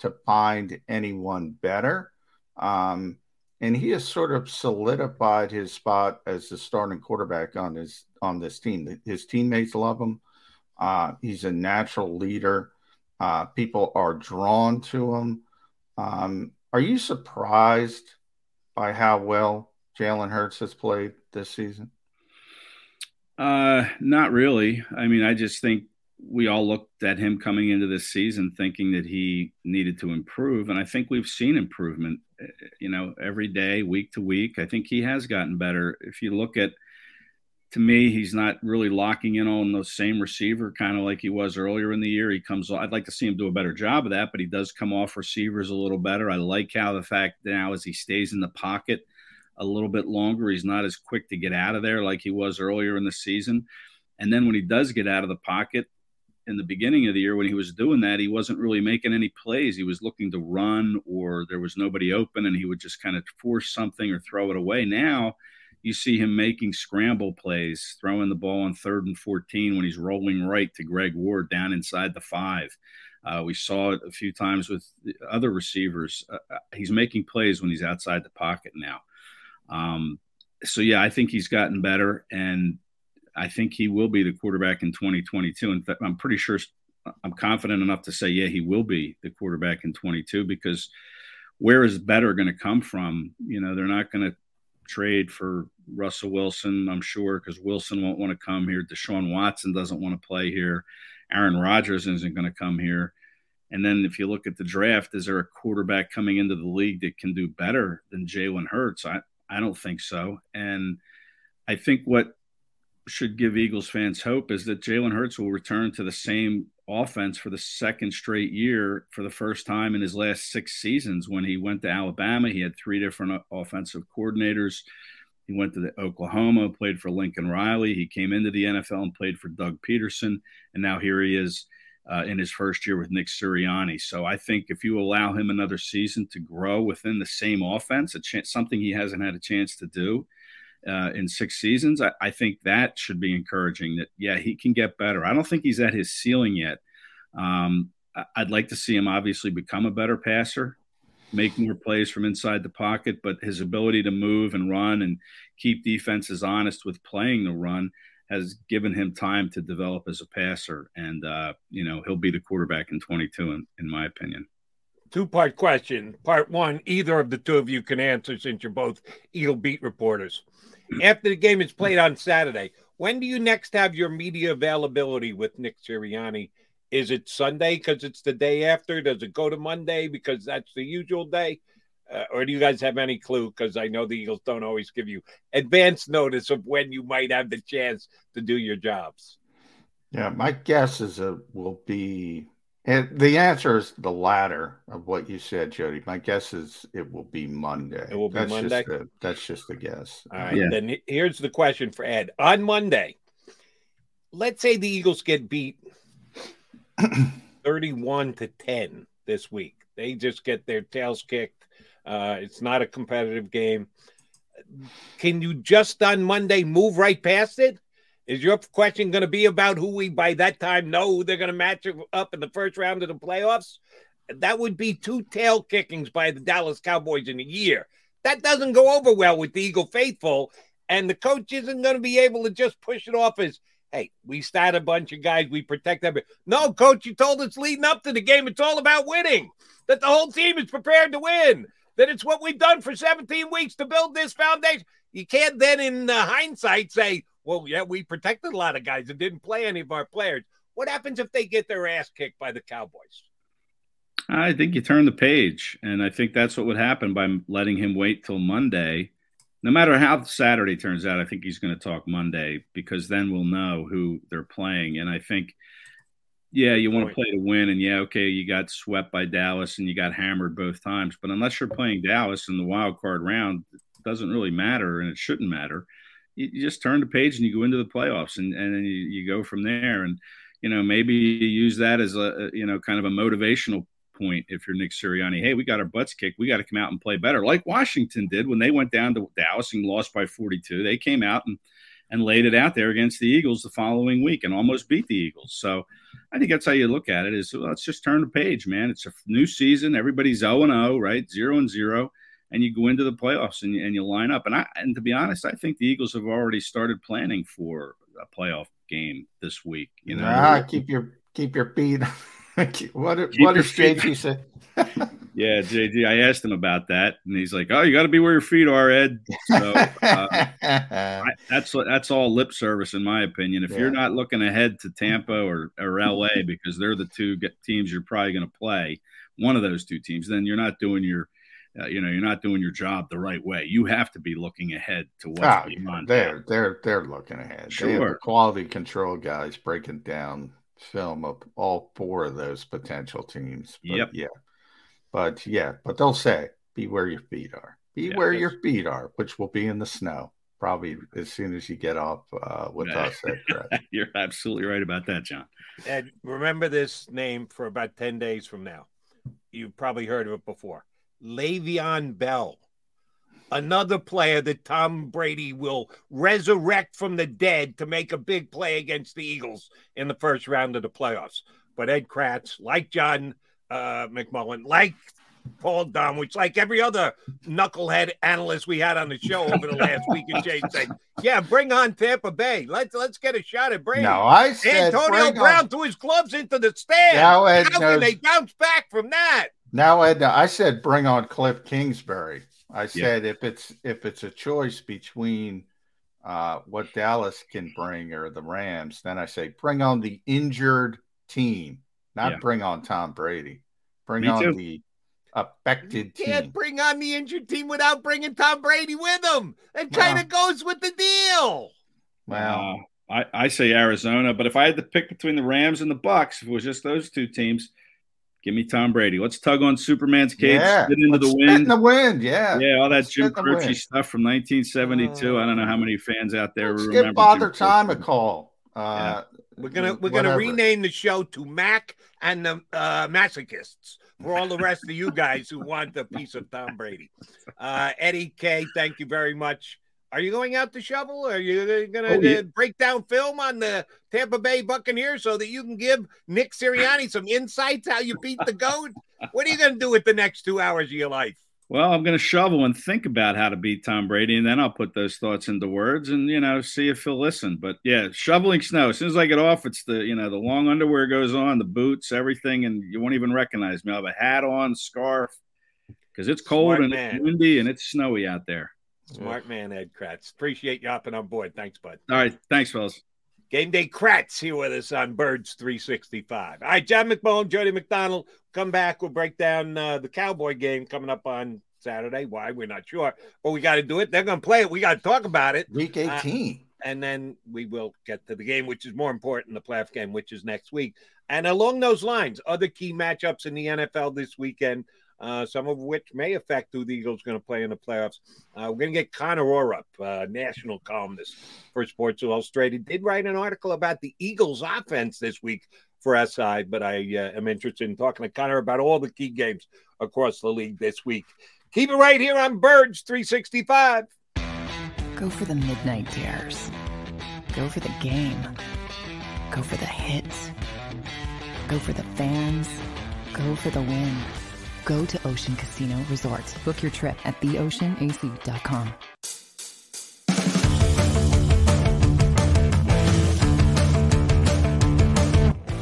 to find anyone better. Um, and he has sort of solidified his spot as the starting quarterback on his on this team. His teammates love him. Uh, he's a natural leader. Uh, people are drawn to him. Um, are you surprised by how well Jalen Hurts has played this season? Uh, not really. I mean, I just think we all looked at him coming into this season thinking that he needed to improve, and I think we've seen improvement. Eh, you know, every day, week to week. I think he has gotten better. If you look at, to me, he's not really locking in on the same receiver, kind of like he was earlier in the year. He comes. I'd like to see him do a better job of that, but he does come off receivers a little better. I like how the fact now as he stays in the pocket a little bit longer. He's not as quick to get out of there like he was earlier in the season. And then when he does get out of the pocket in the beginning of the year, when he was doing that, he wasn't really making any plays. He was looking to run or there was nobody open and he would just kind of force something or throw it away. Now, you see him making scramble plays, throwing the ball on third and 14 when he's rolling right to Greg Ward down inside the five. Uh, we saw it a few times with other receivers. Uh, uh he's making plays when he's outside the pocket now. Um, so yeah, I think he's gotten better, and I think he will be the quarterback in 2022. In fact, I'm pretty sure I'm confident enough to say, yeah, he will be the quarterback in 22 because where is better going to come from? You know, they're not going to trade for Russell Wilson, I'm sure, because Wilson won't want to come here. Deshaun Watson doesn't want to play here. Aaron Rodgers isn't going to come here. And then if you look at the draft, is there a quarterback coming into the league that can do better than Jalen Hurts? I, I don't think so. And I think what should give Eagles fans hope is that Jalen Hurts will return to the same offense for the second straight year for the first time in his last six seasons. When he went to Alabama, he had three different offensive coordinators. He went to Oklahoma, played for Lincoln Riley. He came into the NFL and played for Doug Pederson. And now here he is uh, in his first year with Nick Sirianni. So I think if you allow him another season to grow within the same offense, a chance, something he hasn't had a chance to do uh, in six seasons, I, I, think that should be encouraging. That yeah, he can get better. I don't think he's at his ceiling yet. Um, I'd like to see him obviously become a better passer, make more plays from inside the pocket, but his ability to move and run and keep defenses honest with playing the run has given him time to develop as a passer, and uh, you know he'll be the quarterback in 22, in, in my opinion. Two part question. Part one: Either of the two of you can answer since you're both Eagle beat reporters. After the game is played on Saturday, when do you next have your media availability with Nick Sirianni? Is it Sunday because it's the day after? Does it go to Monday because that's the usual day? Uh, or do you guys have any clue? Because I know the Eagles don't always give you advance notice of when you might have the chance to do your jobs. Yeah, my guess is it will be. And the answer is the latter of what you said, Jody. My guess is it will be Monday. It will be that's Monday. Just a, that's just a guess. All right. Yeah. Then here's the question for Ed. On Monday, let's say the Eagles get beat 31 to 10 this week. They just get their tails kicked uh, it's not a competitive game. Can you just on Monday move right past it? Is your question going to be about who we by that time know who they're going to match up in the first round of the playoffs? That would be two tail kickings by the Dallas Cowboys in a year. That doesn't go over well with the Eagle faithful. And the coach isn't going to be able to just push it off as, hey, we start a bunch of guys, we protect them. No, coach, you told us leading up to the game, it's all about winning, that the whole team is prepared to win. That it's what we've done for 17 weeks to build this foundation. You can't then, in uh, hindsight, say, well, yeah, we protected a lot of guys and didn't play any of our players. What happens if they get their ass kicked by the Cowboys? I think you turn the page, and I think that's what would happen by letting him wait till Monday. No matter how Saturday turns out, I think he's going to talk Monday because then we'll know who they're playing. And I think, yeah, you want to play to win, and yeah, okay, you got swept by Dallas and you got hammered both times. But unless you're playing Dallas in the wild card round, it doesn't really matter, and it shouldn't matter. You, you just turn the page and you go into the playoffs, and and then you, you go from there. And you know, maybe you use that as a you know kind of a motivational point if you're Nick Sirianni. Hey, we got our butts kicked. We got to come out and play better, like Washington did when they went down to Dallas and lost by 42. They came out and and laid it out there against the Eagles the following week and almost beat the Eagles. So I think that's how you look at it. Is well, let's just turn the page, man. It's a new season. Everybody's 0 and 0, right? Zero and zero. And you go into the playoffs and you, and you line up. And I and to be honest, I think the Eagles have already started planning for a playoff game this week. You know, nah, keep your keep your feet what if, what if JG said? yeah, JG. I asked him about that, and he's like, "Oh, you got to be where your feet are, Ed." So uh, I, that's that's all lip service, in my opinion. If yeah. you're not looking ahead to Tampa or or LA because they're the two teams you're probably going to play, one of those two teams, then you're not doing your uh, you know you're not doing your job the right way. You have to be looking ahead to what's oh, beyond. They're they're they're looking ahead. Sure, quality control guys breaking down film of all four of those potential teams. But yep. Yeah. But yeah, but they'll say, be where your feet are. Be yeah, where your feet are, which will be in the snow. Probably as soon as you get off uh, with us. You're absolutely right about that, John. And remember this name for about 10 days from now. You've probably heard of it before. Le'Veon Bell another player that Tom Brady will resurrect from the dead to make a big play against the Eagles in the first round of the playoffs. But Ed Kracz, like John uh, McMullen, like Paul Domowitch, like every other knucklehead analyst we had on the show over the last week, and Jay said, "Yeah, bring on Tampa Bay. Let's let's get a shot at Brady." No, I said Antonio Brown on. threw his gloves into the stand. Now Ed How knows, can they bounce back from that? Now Ed, I said bring on Cliff Kingsbury. I said yeah. if it's if it's a choice between uh, what Dallas can bring or the Rams, then I say bring on the injured team, not yeah. bring on Tom Brady. Bring Me on too. the affected you can't team. bring on the injured team without bringing Tom Brady with him. It kind of goes with the deal. Well, uh, I, I say Arizona, but if I had to pick between the Rams and the Bucks, if it was just those two teams, Give me Tom Brady. Let's tug on Superman's cage, yeah. get into the wind. In the wind, yeah. Yeah, all that Let's Jim Croce stuff from 1972. Uh, I don't know how many fans out there remember. Give Father Time a call. Uh, yeah. We're gonna we're whatever. gonna rename the show to Mac and the uh, Masochists for all the rest of you guys who want a piece of Tom Brady. Uh, Eddie K, thank you very much. Are you going out to shovel? Are you going to oh, yeah. Uh, break down film on the Tampa Bay Buccaneers so that you can give Nick Sirianni some insights how you beat the goat? what are you going to do with the next two hours of your life? Well, I'm going to shovel and think about how to beat Tom Brady, and then I'll put those thoughts into words and you know see if he'll listen. But yeah, shoveling snow. As soon as I get off, it's the you know the long underwear goes on, the boots, everything, and you won't even recognize me. I have a hat on, scarf, because it's cold Smart and man. it's windy and it's snowy out there. Smart man, Ed Kracz. Appreciate you hopping on board. Thanks, bud. All right. Thanks, fellas. Game Day Kracz here with us on Birds 365. All right, John McMullen, Jody McDonald. Come back. We'll break down uh, the Cowboy game coming up on Saturday. Why? We're not sure. But we got to do it. They're going to play it. We got to talk about it. Week 18. Uh, and then we will get to the game, which is more important, the playoff game, which is next week. And along those lines, other key matchups in the NFL this weekend uh, some of which may affect who the Eagles are going to play in the playoffs. Uh, we're going to get Connor Orrup, uh, national columnist for Sports Illustrated, did write an article about the Eagles' offense this week for SI, but I uh, am interested in talking to Connor about all the key games across the league this week. Keep it right here on Birds 365. Go for the midnight dares. Go for the game. Go for the hits. Go for the fans. Go for the win Go to Ocean Casino Resort. Book your trip at theoceanac.com.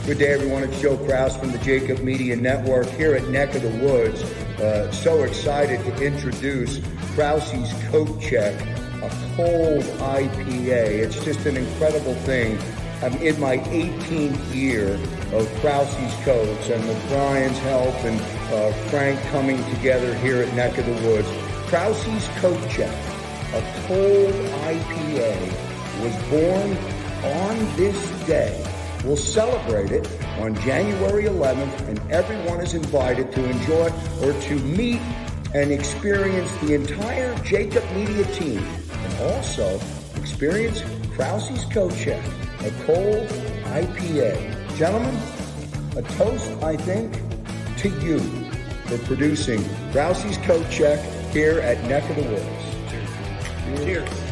Good day, everyone. It's Joe Kraus from the Jacob Media Network here at Neck of the Woods. Uh, so excited to introduce Krause's Coat Check, a cold IPA. It's just an incredible thing. I'm in my 18th year of Krause's Coats, and with Brian's help and uh, Frank coming together here at Neck of the Woods, Krause's Coat Check, a cold IPA, was born on this day. We'll celebrate it on January 11th, and everyone is invited to enjoy or to meet and experience the entire Jacob Media team, and also experience Krause's Coat Check, a cold IPA. Gentlemen, a toast, I think, to you for producing Krause's Coat Check here at Neck of the Woods. Cheers.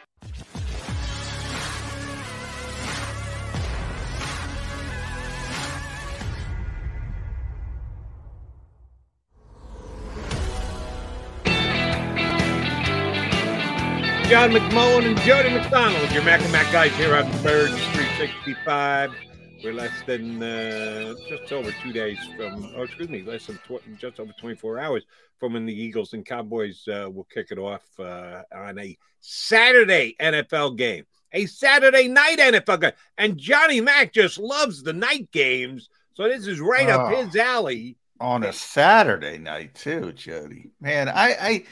John McMullen and Jody McDonald, your Mac and Mac guys here on Birds 365. We're less than uh, just over two days from, oh, excuse me, less than tw- just over 24 hours from when the Eagles and Cowboys uh, will kick it off uh, on a Saturday NFL game, a Saturday night NFL game. And Johnny Mac just loves the night games. So this is right up Oh. his alley. on a Saturday night too, Jody. Man, I, I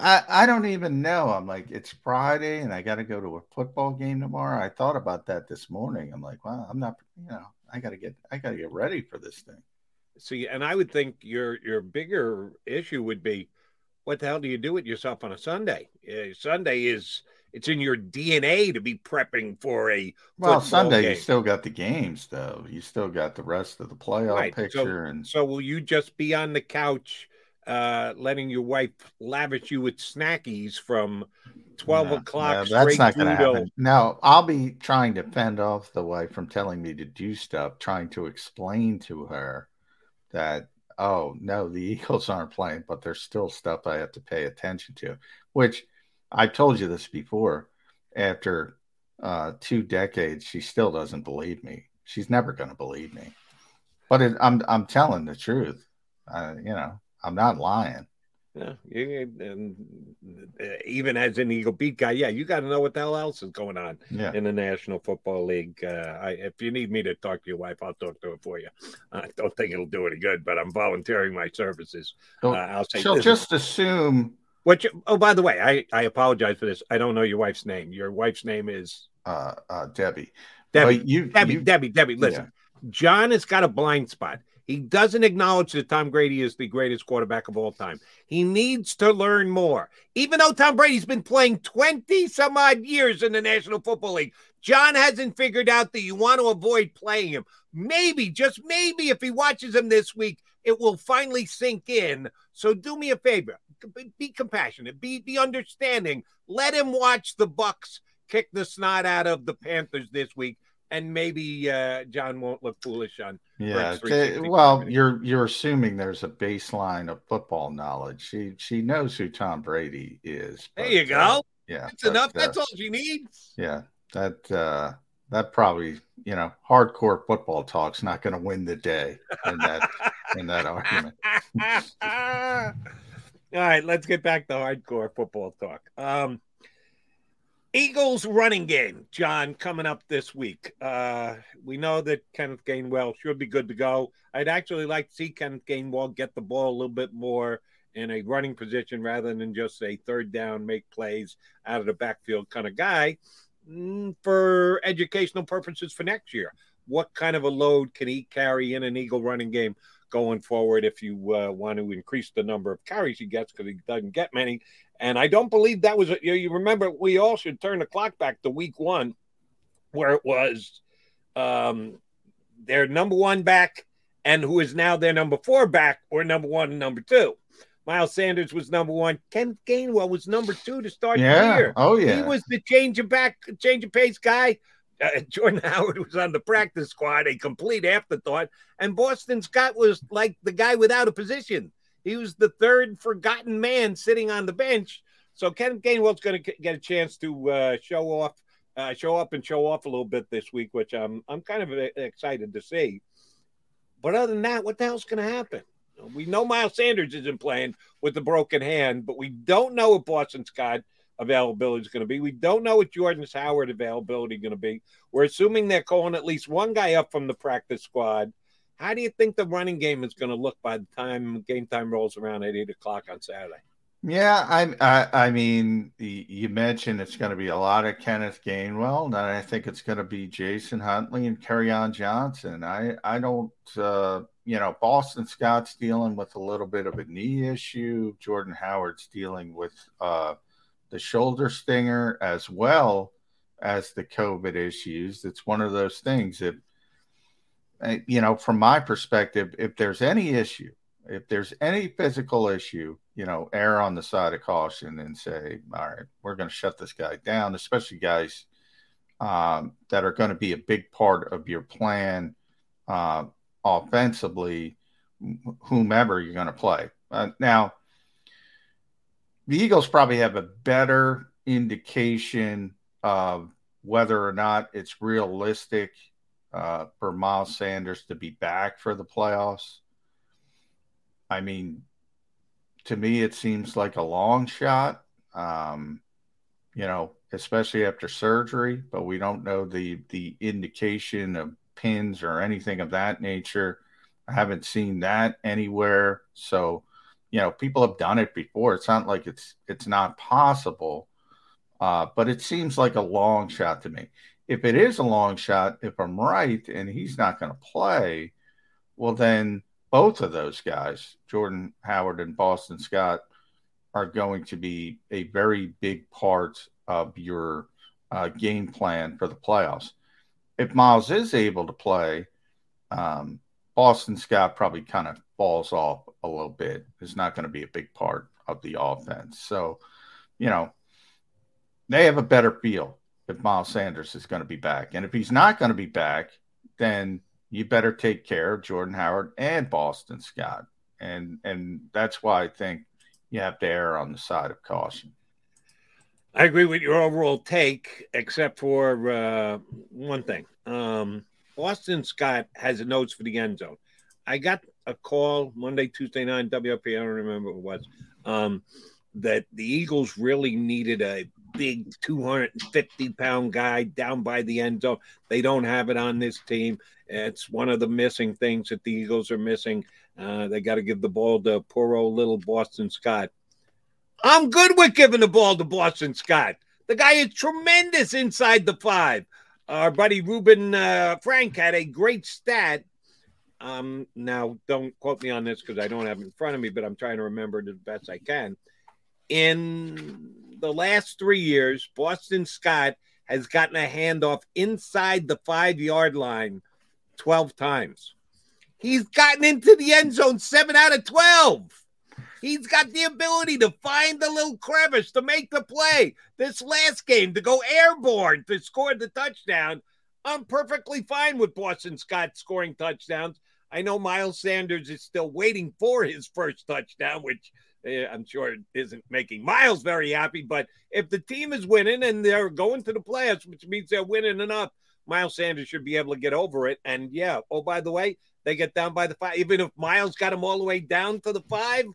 I I don't even know. I'm like, it's Friday and I got to go to a football game tomorrow. I thought about that this morning. I'm like, wow, I'm not. You know, I got to get I got to get ready for this thing. See, and I would think your your bigger issue would be, what the hell do you do with yourself on a Sunday? Uh, Sunday is it's in your DNA to be prepping for a Well, Sunday game. you still got the games though. You still got the rest of the playoff Right, so- picture and So will you just be on the couch, uh, letting your wife lavish you with snackies from twelve No, o'clock? no, that's not going to happen. No, I'll be trying to fend off the wife from telling me to do stuff, trying to explain to her that, oh, no, the Eagles aren't playing, but there's still stuff I have to pay attention to, which I told you this before. After uh, two decades, she still doesn't believe me. She's never going to believe me. But it, I'm, I'm telling the truth. Uh, you know, I'm not lying. Yeah, you, and uh, even as an Eagle beat guy, yeah, you got to know what the hell else is going on Yeah. in the National Football League. Uh, I, if you need me to talk to your wife, I'll talk to her for you. I don't think it'll do any good, but I'm volunteering my services. Uh, I'll say she'll just assume What? You, oh, by the way, I, I apologize for this. I don't know your wife's name. Your wife's name is uh, uh, Debbie. Debbie. You, Debbie. you- Debbie. Debbie. Listen, John has got a blind spot. He doesn't acknowledge that Tom Brady is the greatest quarterback of all time. He needs to learn more. Even though Tom Brady's been playing 20 some odd years in the National Football League, John hasn't figured out that you want to avoid playing him. Maybe, just maybe, if he watches him this week, it will finally sink in. So do me a favor. Be, compassionate, be, be understanding. Let him watch the Bucs kick the snot out of the Panthers this week, and maybe uh, John won't look foolish on. Yeah, well, you're you're assuming there's a baseline of football knowledge. She she knows who Tom Brady is. But, there you go. Uh, yeah, that's enough. That's all she needs. Yeah, that uh, that probably you know hardcore football talk's not going to win the day in that in that argument. all right, let's get back to hardcore football talk. Um, Eagles running game, John, coming up this week. Uh, we know that Kenneth Gainwell should be good to go. I'd actually like to see Kenneth Gainwell get the ball a little bit more in a running position rather than just a third down, make plays out of the backfield kind of guy mm, for educational purposes for next year. What kind of a load can he carry in an Eagle running game going forward if you uh, want to increase the number of carries he gets because he doesn't get many? And I don't believe that was, you, you remember, we all should turn the clock back to week one, where it was um, their number one back and who is now their number four back or number one and number two. Miles Sanders was number one. Ken Gainwell was number two to start yeah. the year. Oh, yeah. He was the change of back, change of pace guy. Uh, Jordan Howard was on the practice squad, a complete afterthought. And Boston Scott was like the guy without a position. He was the third forgotten man sitting on the bench. So Ken Gainwell's going to get a chance to uh, show off, uh, show up and show off a little bit this week, which I'm I'm kind of excited to see. But other than that, what the hell's going to happen? We know Miles Sanders isn't playing with a broken hand, but we don't know what Boston Scott availability is going to be. We don't know what Jordan Howard availability is going to be. We're assuming they're calling at least one guy up from the practice squad. How do you think the running game is going to look by the time game time rolls around at eight o'clock on Saturday? Yeah, I, I, I mean, you mentioned it's going to be a lot of Kenneth Gainwell, and I think it's going to be Jason Huntley and Kerryon Johnson. I, I don't, uh, you know, Boston Scott's dealing with a little bit of a knee issue. Jordan Howard's dealing with uh, the shoulder stinger as well as the COVID issues. It's one of those things that you know, from my perspective, if there's any issue, if there's any physical issue, you know, err on the side of caution and say, all right, we're going to shut this guy down, especially guys um, that are going to be a big part of your plan uh, offensively, whomever you're going to play. Uh, now, the Eagles probably have a better indication of whether or not it's realistic uh, for Miles Sanders to be back for the playoffs. I mean, to me, it seems like a long shot, um, you know, especially after surgery, but we don't know the, the indication of pins or anything of that nature. I haven't seen that anywhere. So, you know, people have done it before. It's not like it's it's not possible, uh, but it seems like a long shot to me if it is a long shot, if I'm right and he's not going to play, well, then both of those guys, Jordan Howard and Boston Scott, are going to be a very big part of your uh, game plan for the playoffs. If Miles is able to play, um, Boston Scott probably kind of falls off a little bit. It's not going to be a big part of the offense. So, you know, they have a better feel if Miles Sanders is going to be back. And if he's not going to be back, then you better take care of Jordan Howard and Boston Scott. And and that's why I think you have to err on the side of caution. I agree with your overall take, except for uh, one thing. Um, Boston Scott has a nose for the end zone. I got a call Monday, Tuesday night, WP, I don't remember what it was, um, that the Eagles really needed a big 250 pound guy down by the end zone. They don't have it on this team. It's one of the missing things that the Eagles are missing. Uh, they got to give the ball to poor old little Boston Scott. I'm good with giving the ball to Boston Scott. The guy is tremendous inside the five. Our buddy Reuben uh, Frank had a great stat. Um, now, don't quote me on this because I don't have it in front of me, but I'm trying to remember as best I can. In the last three years, Boston Scott has gotten a handoff inside the five yard line 12 times. He's gotten into the end zone seven out of 12. He's got the ability to find the little crevice to make the play. This last game to go airborne to score the touchdown. I'm perfectly fine with Boston Scott scoring touchdowns. I know Miles Sanders is still waiting for his first touchdown, which Eh, I'm sure isn't making Miles very happy. But if the team is winning and they're going to the playoffs, which means they're winning enough, Miles Sanders should be able to get over it. And yeah, oh, by the way, they get down by the five. Even if Miles got him all the way down to the five,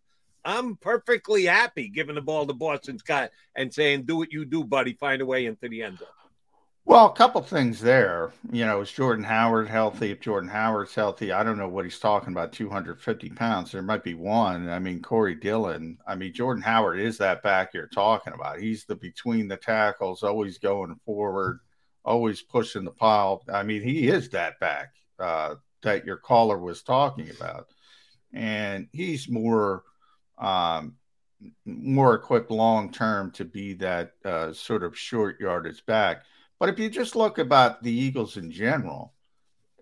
I'm perfectly happy giving the ball to Boston Scott and saying, "Do what you do, buddy. Find a way into the end zone." Well, a couple things there. You know, is Jordan Howard healthy? If Jordan Howard's healthy, I don't know what he's talking about. Two hundred fifty pounds. There might be one. I mean, Corey Dillon. I mean, Jordan Howard is that back you're talking about. He's the between the tackles, always going forward, always pushing the pile. I mean, he is that back uh, that your caller was talking about, and he's more um, more equipped long term to be that uh, sort of short yardage back. But if you just look about the Eagles in general,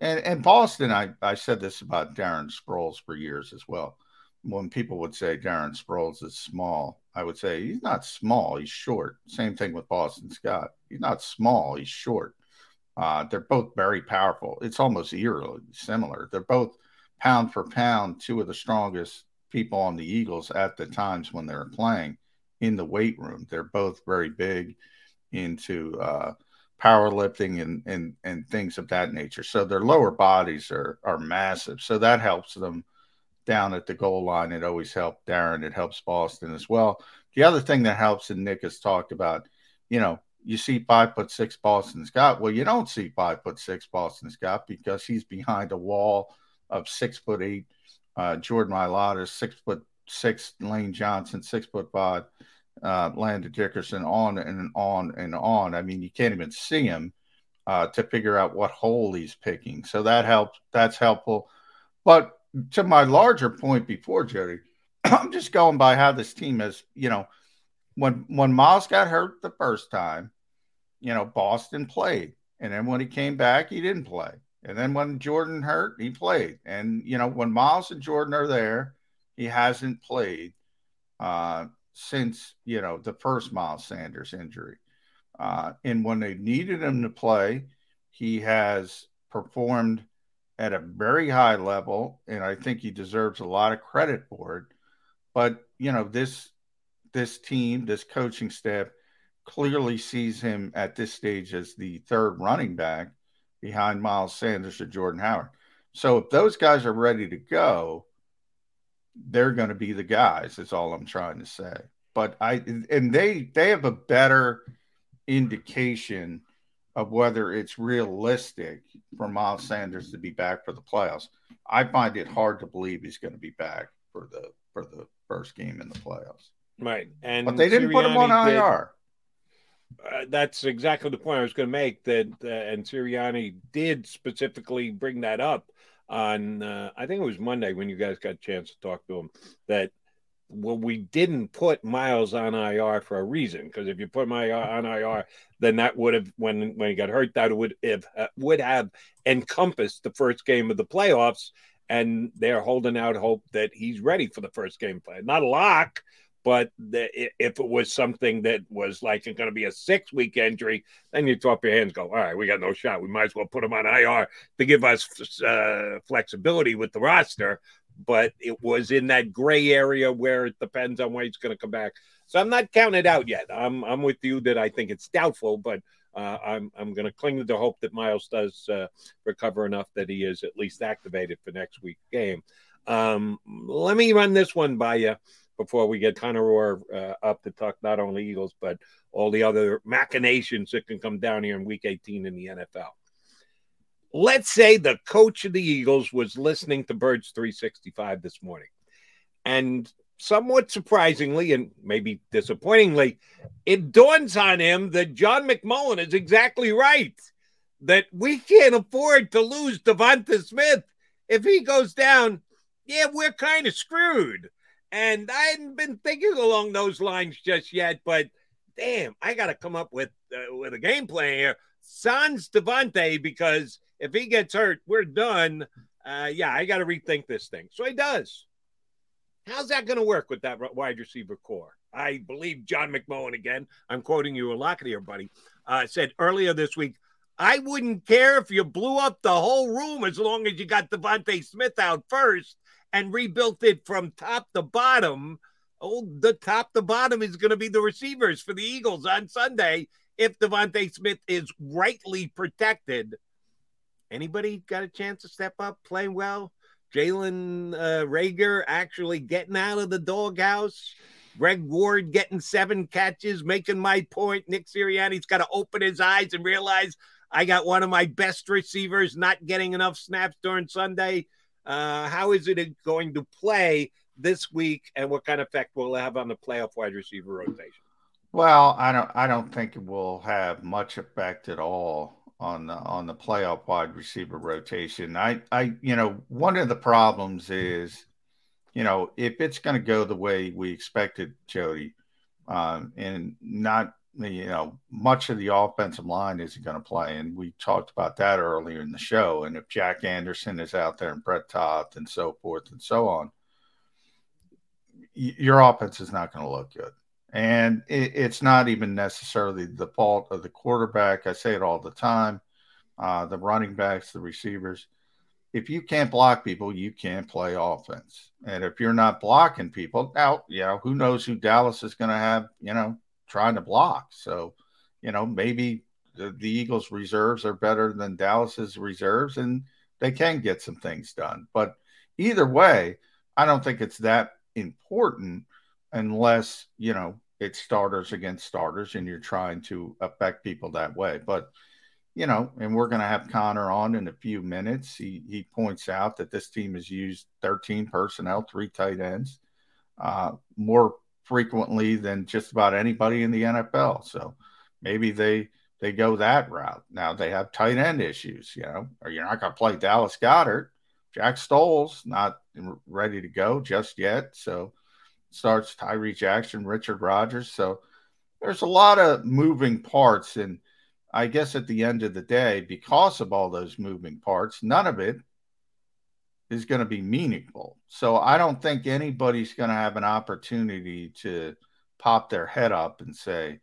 and, and Boston, I, I said this about Darren Sproles for years as well. When people would say Darren Sproles is small, I would say he's not small, he's short. Same thing with Boston Scott. He's not small, he's short. Uh, they're both very powerful. It's almost eerily similar. They're both pound for pound, two of the strongest people on the Eagles at the times when they're playing in the weight room. They're both very big into uh, powerlifting and, and and things of that nature. So their lower bodies are are massive. So that helps them down at the goal line. It always helped Darren. It helps Boston as well. The other thing that helps, and Nick has talked about, you know, you see five foot six Boston Scott. Well, you don't see five foot six Boston Scott because he's behind a wall of six foot eight uh, Jordan Mailata, six foot six, Lane Johnson, six foot five, uh, Landon Dickerson, on and on and on. I mean, you can't even see him uh, to figure out what hole he's picking. So that helps. That's helpful. But to my larger point before, Jody, I'm just going by how this team is. you know, when when Miles got hurt the first time, you know, Boston played. And then when he came back, he didn't play. And then when Jordan hurt, he played. And you know, when Miles and Jordan are there, he hasn't played uh, since you know the first Miles Sanders injury. Uh, and when they needed him to play, he has performed at a very high level, and I think he deserves a lot of credit for it. But you know, this this team, this coaching staff, clearly sees him at this stage as the third running back behind Miles Sanders or Jordan Howard. So if those guys are ready to go, they're going to be the guys. Is all I'm trying to say. But I and they they have a better indication of whether it's realistic for Miles Sanders to be back for the playoffs. I find it hard to believe he's going to be back for the for the first game in the playoffs. Right, and but they didn't Sirianni put him on IR. Uh, that's exactly the point I was going to make. That uh, and Sirianni did specifically bring that up on uh, I think it was Monday when you guys got a chance to talk to him. That well, we didn't put Miles on IR for a reason because if you put my on IR, then that would have when when he got hurt, that would have uh, would have encompassed the first game of the playoffs, and they're holding out hope that he's ready for the first game play. Not a lock, but the, if it was something that was like it's going to be a six week injury, then you throw up your hands, go, all right, we got no shot. We might as well put him on IR to give us uh, flexibility with the roster. But it was in that gray area where it depends on when he's going to come back. So I'm not counting it out yet. I'm I'm with you that I think it's doubtful, but uh, I'm I'm going to cling to the hope that Miles does uh, recover enough that he is at least activated for next week's game. Um, let me run this one by you before we get Connor uh, up to talk not only Eagles, but all the other machinations that can come down here in week 18 in the NFL. Let's say the coach of the Eagles was listening to Birds 365 this morning. And somewhat surprisingly and maybe disappointingly, it dawns on him that John McMullen is exactly right. That we can't afford to lose DeVonta Smith. If he goes down, yeah, we're kind of screwed. And I hadn't been thinking along those lines just yet, but damn, I got to come up with uh, with a game plan here. Sans DeVonta, because if he gets hurt, we're done. Uh, yeah, I got to rethink this thing. So he does. How's that going to work with that wide receiver corps? I believe John McMullen again. I'm quoting you a lot here, buddy. Uh, said earlier this week, I wouldn't care if you blew up the whole room as long as you got DeVonta Smith out first and rebuilt it from top to bottom. Oh, the top to bottom is going to be the receivers for the Eagles on Sunday if DeVonta Smith is rightly protected. Anybody got a chance to step up, play well? Jalen uh, Reagor actually getting out of the doghouse. Greg Ward getting seven catches, making my point. Nick Sirianni's got to open his eyes and realize I got one of my best receivers not getting enough snaps during Sunday. Uh, how is it going to play this week, and what kind of effect will it have on the playoff wide receiver rotation? Well, I don't. I don't think it will have much effect at all on the on the playoff wide receiver rotation. I, I, you know, one of the problems is, you know, if it's going to go the way we expected, Jody, um, and not, you know, much of the offensive line isn't going to play, and we talked about that earlier in the show. And if Jack Anderson is out there and Brett Toth and so forth and so on, your offense is not going to look good. And it, it's not even necessarily the fault of the quarterback. I say it all the time uh, the running backs, the receivers. If you can't block people, you can't play offense. And if you're not blocking people, now, you know, who knows who Dallas is going to have, you know, trying to block. So, you know, maybe the, the Eagles' reserves are better than Dallas's reserves and they can get some things done. But either way, I don't think it's that important unless you know it's starters against starters and you're trying to affect people that way. But you know, and we're going to have Connor on in a few minutes. He he points out that this team has used 13 personnel, three tight ends, uh, more frequently than just about anybody in the NFL. So maybe they they go that route. Now they have tight end issues, you know, or you're not going to play Dallas Goedert. Jack Stoll's not ready to go just yet. So starts Tyree Jackson, Richard Rogers. So there's a lot of moving parts. And I guess at the end of the day, because of all those moving parts, none of it is going to be meaningful. So I don't think anybody's going to have an opportunity to pop their head up and say,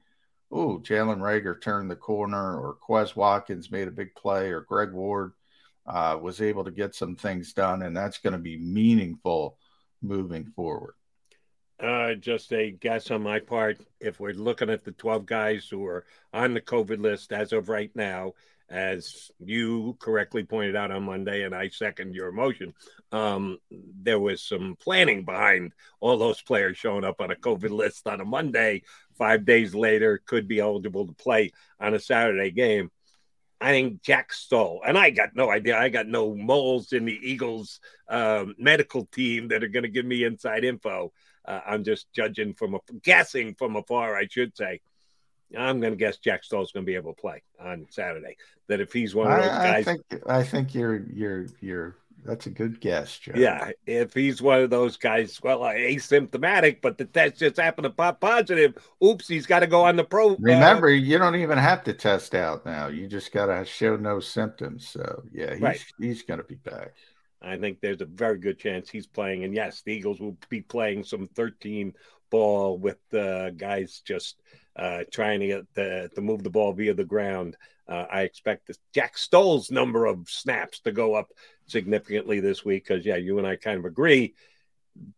oh, Jalen Reagor turned the corner, or Quez Watkins made a big play, or Greg Ward uh, was able to get some things done, and that's going to be meaningful moving forward. Uh, just a guess on my part. If we're looking at the 12 guys who are on the COVID list as of right now, as you correctly pointed out on Monday, and I second your motion, um, there was some planning behind all those players showing up on a COVID list on a Monday. Five days later, could be eligible to play on a Saturday game. I think Jack Stoll, and I got no idea. I got no moles in the Eagles um, medical team that are going to give me inside info. Uh, I'm just judging from a guessing from afar, I should say. I'm going to guess Jack Stoll's going to be able to play on Saturday. That if he's one of those I, guys, I think I think you're you're you're that's a good guess, Joe. Yeah, if he's one of those guys, well, asymptomatic, but the test just happened to pop positive. Oops, he's got to go on the pro. Uh, Remember, uh, you don't even have to test out now. You just got to show no symptoms. So yeah, he's right. he's going to be back. I think there's a very good chance he's playing. And yes, the Eagles will be playing some 13 ball with uh, guys just uh, trying to get the, to move the ball via the ground. Uh, I expect this, Jack Stoll's number of snaps to go up significantly this week because, yeah, you and I kind of agree.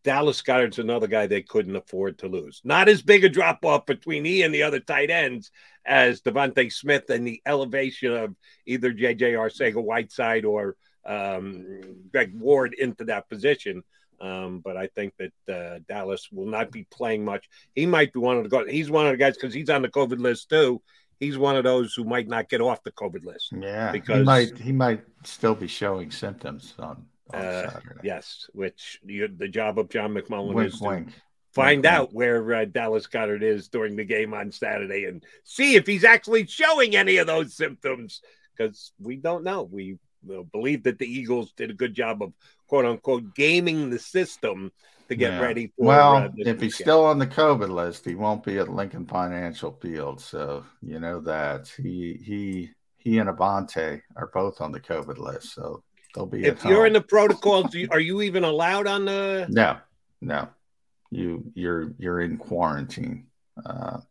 Dallas Goedert's another guy they couldn't afford to lose. Not as big a drop off between he and the other tight ends as DeVonta Smith and the elevation of either JJ Arcega Whiteside or um, Greg Ward into that position. Um, but I think that uh, Dallas will not be playing much. He might be one of the guys. He's one of the guys because he's on the COVID list too. He's one of those who might not get off the COVID list. Yeah, because he might he might still be showing symptoms on, on uh, Saturday. Yes, which you, the job of John McMullen wink, is wink. to find wink, out where uh, Dallas Goedert is during the game on Saturday and see if he's actually showing any of those symptoms because we don't know. We believe that the Eagles did a good job of quote unquote gaming the system to get yeah. ready for. Well, uh, if weekend. he's still on the COVID list, he won't be at Lincoln Financial Field. So you know that he he he and Avonte are both on the COVID list. So they'll be. If you're home. in the protocols, are you even allowed on the? No, no. you you're you're in quarantine. Uh,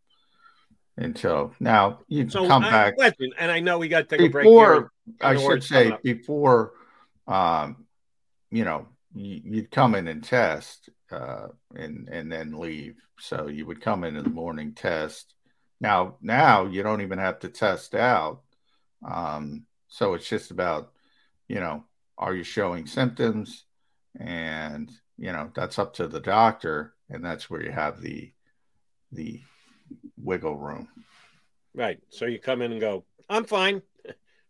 until now, you So come I- back question, and I know we got to take a break before. here. I should say before. Um, you know, you, you'd come in and test, uh, and and then leave. So you would come in in the morning, test. Now, now you don't even have to test out. Um, so it's just about, you know, are you showing symptoms? And you know that's up to the doctor, and that's where you have the the wiggle room. Right. So you come in and go, I'm fine.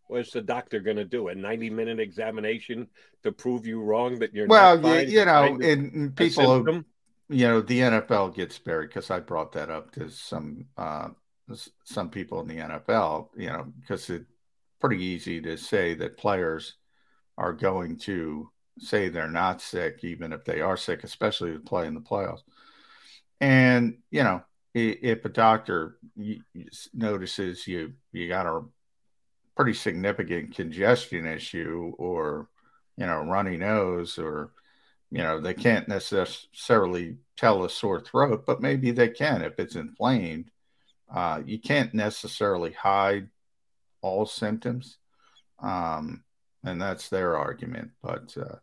What's the doctor going to do? A 90 minute examination to prove you wrong that you're well, not you, you know, and, people, who- you know, the NFL gets buried because I brought that up to some uh, some people in the NFL, you know, because it's pretty easy to say that players are going to say they're not sick, even if they are sick, especially to play in the playoffs. And you know, if a doctor notices you you got a pretty significant congestion issue or you know runny nose or you know they can't necessarily tell a sore throat but maybe they can if it's inflamed. Uh, you can't necessarily hide all symptoms um, and that's their argument. But uh,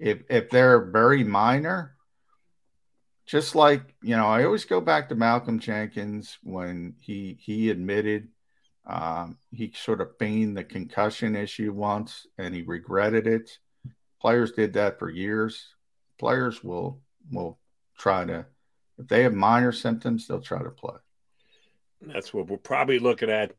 if if they're very minor just like you know i always go back to malcolm jenkins when he he admitted um, he sort of feigned the concussion issue once and he regretted it players did that for years players will will try to if they have minor symptoms they'll try to play That's what we're probably looking at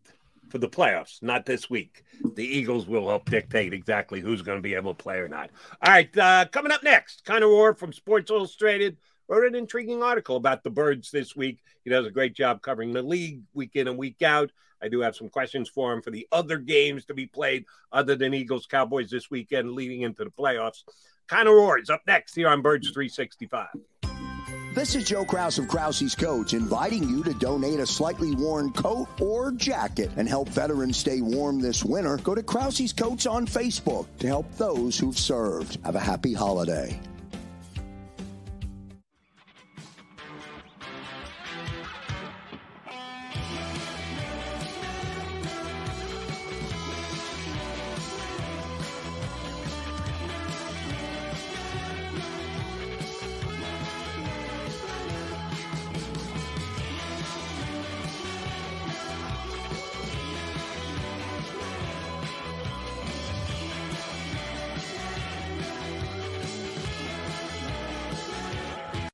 for the playoffs, not this week. The Eagles will help dictate exactly who's going to be able to play or not. All right, uh, coming up next, Connor Orr from Sports Illustrated wrote an intriguing article about the Birds this week. He does a great job covering the league week in and week out. I do have some questions for him for the other games to be played other than Eagles Cowboys this weekend leading into the playoffs. Connor Orr up next here on Birds 365. This is Joe Kraus of Krause's Coats inviting you to donate a slightly worn coat or jacket and help veterans stay warm this winter. Go to Krause's Coats on Facebook to help those who've served. Have a happy holiday.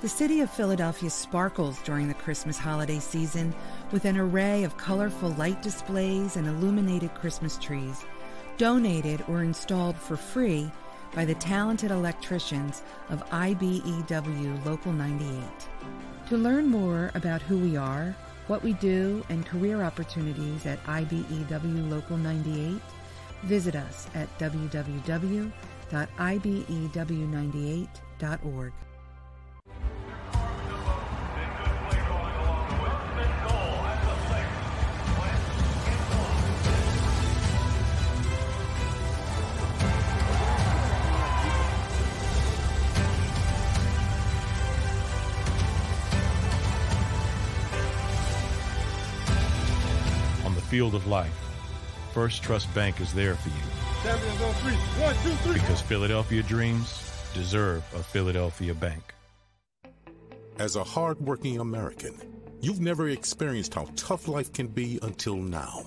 The city of Philadelphia sparkles during the Christmas holiday season with an array of colorful light displays and illuminated Christmas trees, donated or installed for free by the talented electricians of IBEW Local 98. To learn more about who we are, what we do, and career opportunities at IBEW Local 98, visit us at E www.ibew98.org. field of life, First Trust Bank is there for you Champions on three. One, two, three. because Philadelphia dreams deserve a Philadelphia bank. As a hardworking American, you've never experienced how tough life can be until now.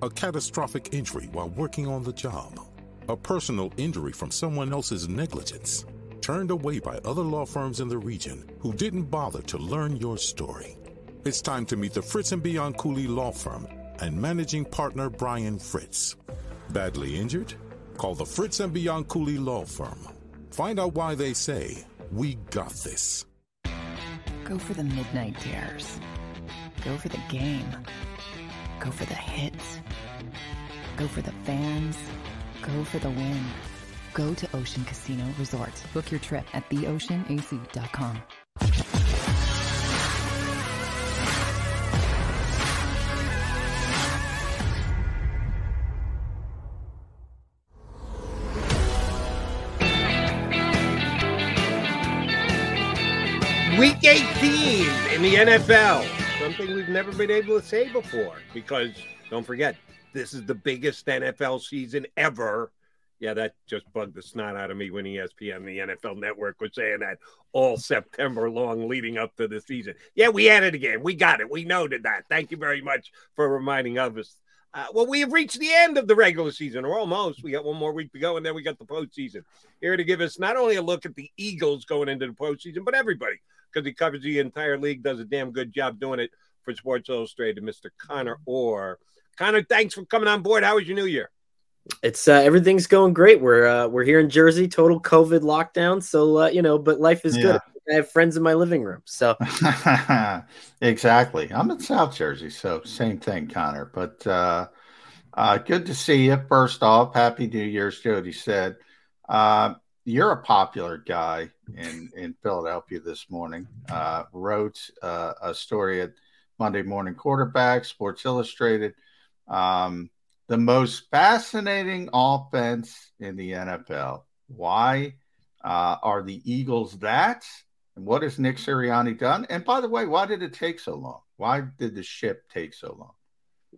A catastrophic injury while working on the job. A personal injury from someone else's negligence. Turned away by other law firms in the region who didn't bother to learn your story. It's time to meet the Fritz and Bianculli Law Firm and managing partner Brian Fritz. Badly injured? Call the Fritz and Bianculli Law Firm. Find out why they say, We got this. Go for the midnight dares. Go for the game. Go for the hits. Go for the fans. Go for the win. Go to Ocean Casino Resort. Book your trip at theoceanac.com. Week 18 in the NFL. Something we've never been able to say before because don't forget, this is the biggest NFL season ever. Yeah, that just bugged the snot out of me when ESPN, the NFL network, was saying that all September long leading up to the season. Yeah, we had it again. We got it. We noted that. Thank you very much for reminding us. Uh, well, we have reached the end of the regular season, or almost. We got one more week to go, and then we got the postseason. Here to give us not only a look at the Eagles going into the postseason, but everybody because he covers the entire league, does a damn good job doing it for Sports Illustrated, Mr. Connor Orr. Connor, thanks for coming on board. How was your new year? It's uh, everything's going great. We're uh, we're here in Jersey, total COVID lockdown. So uh, you know, but life is yeah. good. I have friends in my living room. So exactly. I'm in South Jersey, so same thing, Connor. But uh, uh, good to see you. First off, happy New Year's, Jody said. Uh, you're a popular guy in in Philadelphia this morning. Uh, wrote uh, a story at Monday Morning Quarterback, Sports Illustrated. Um, the most fascinating offense in the NFL. Why uh, are the Eagles that? And what has Nick Sirianni done? And by the way, why did it take so long? Why did the ship take so long?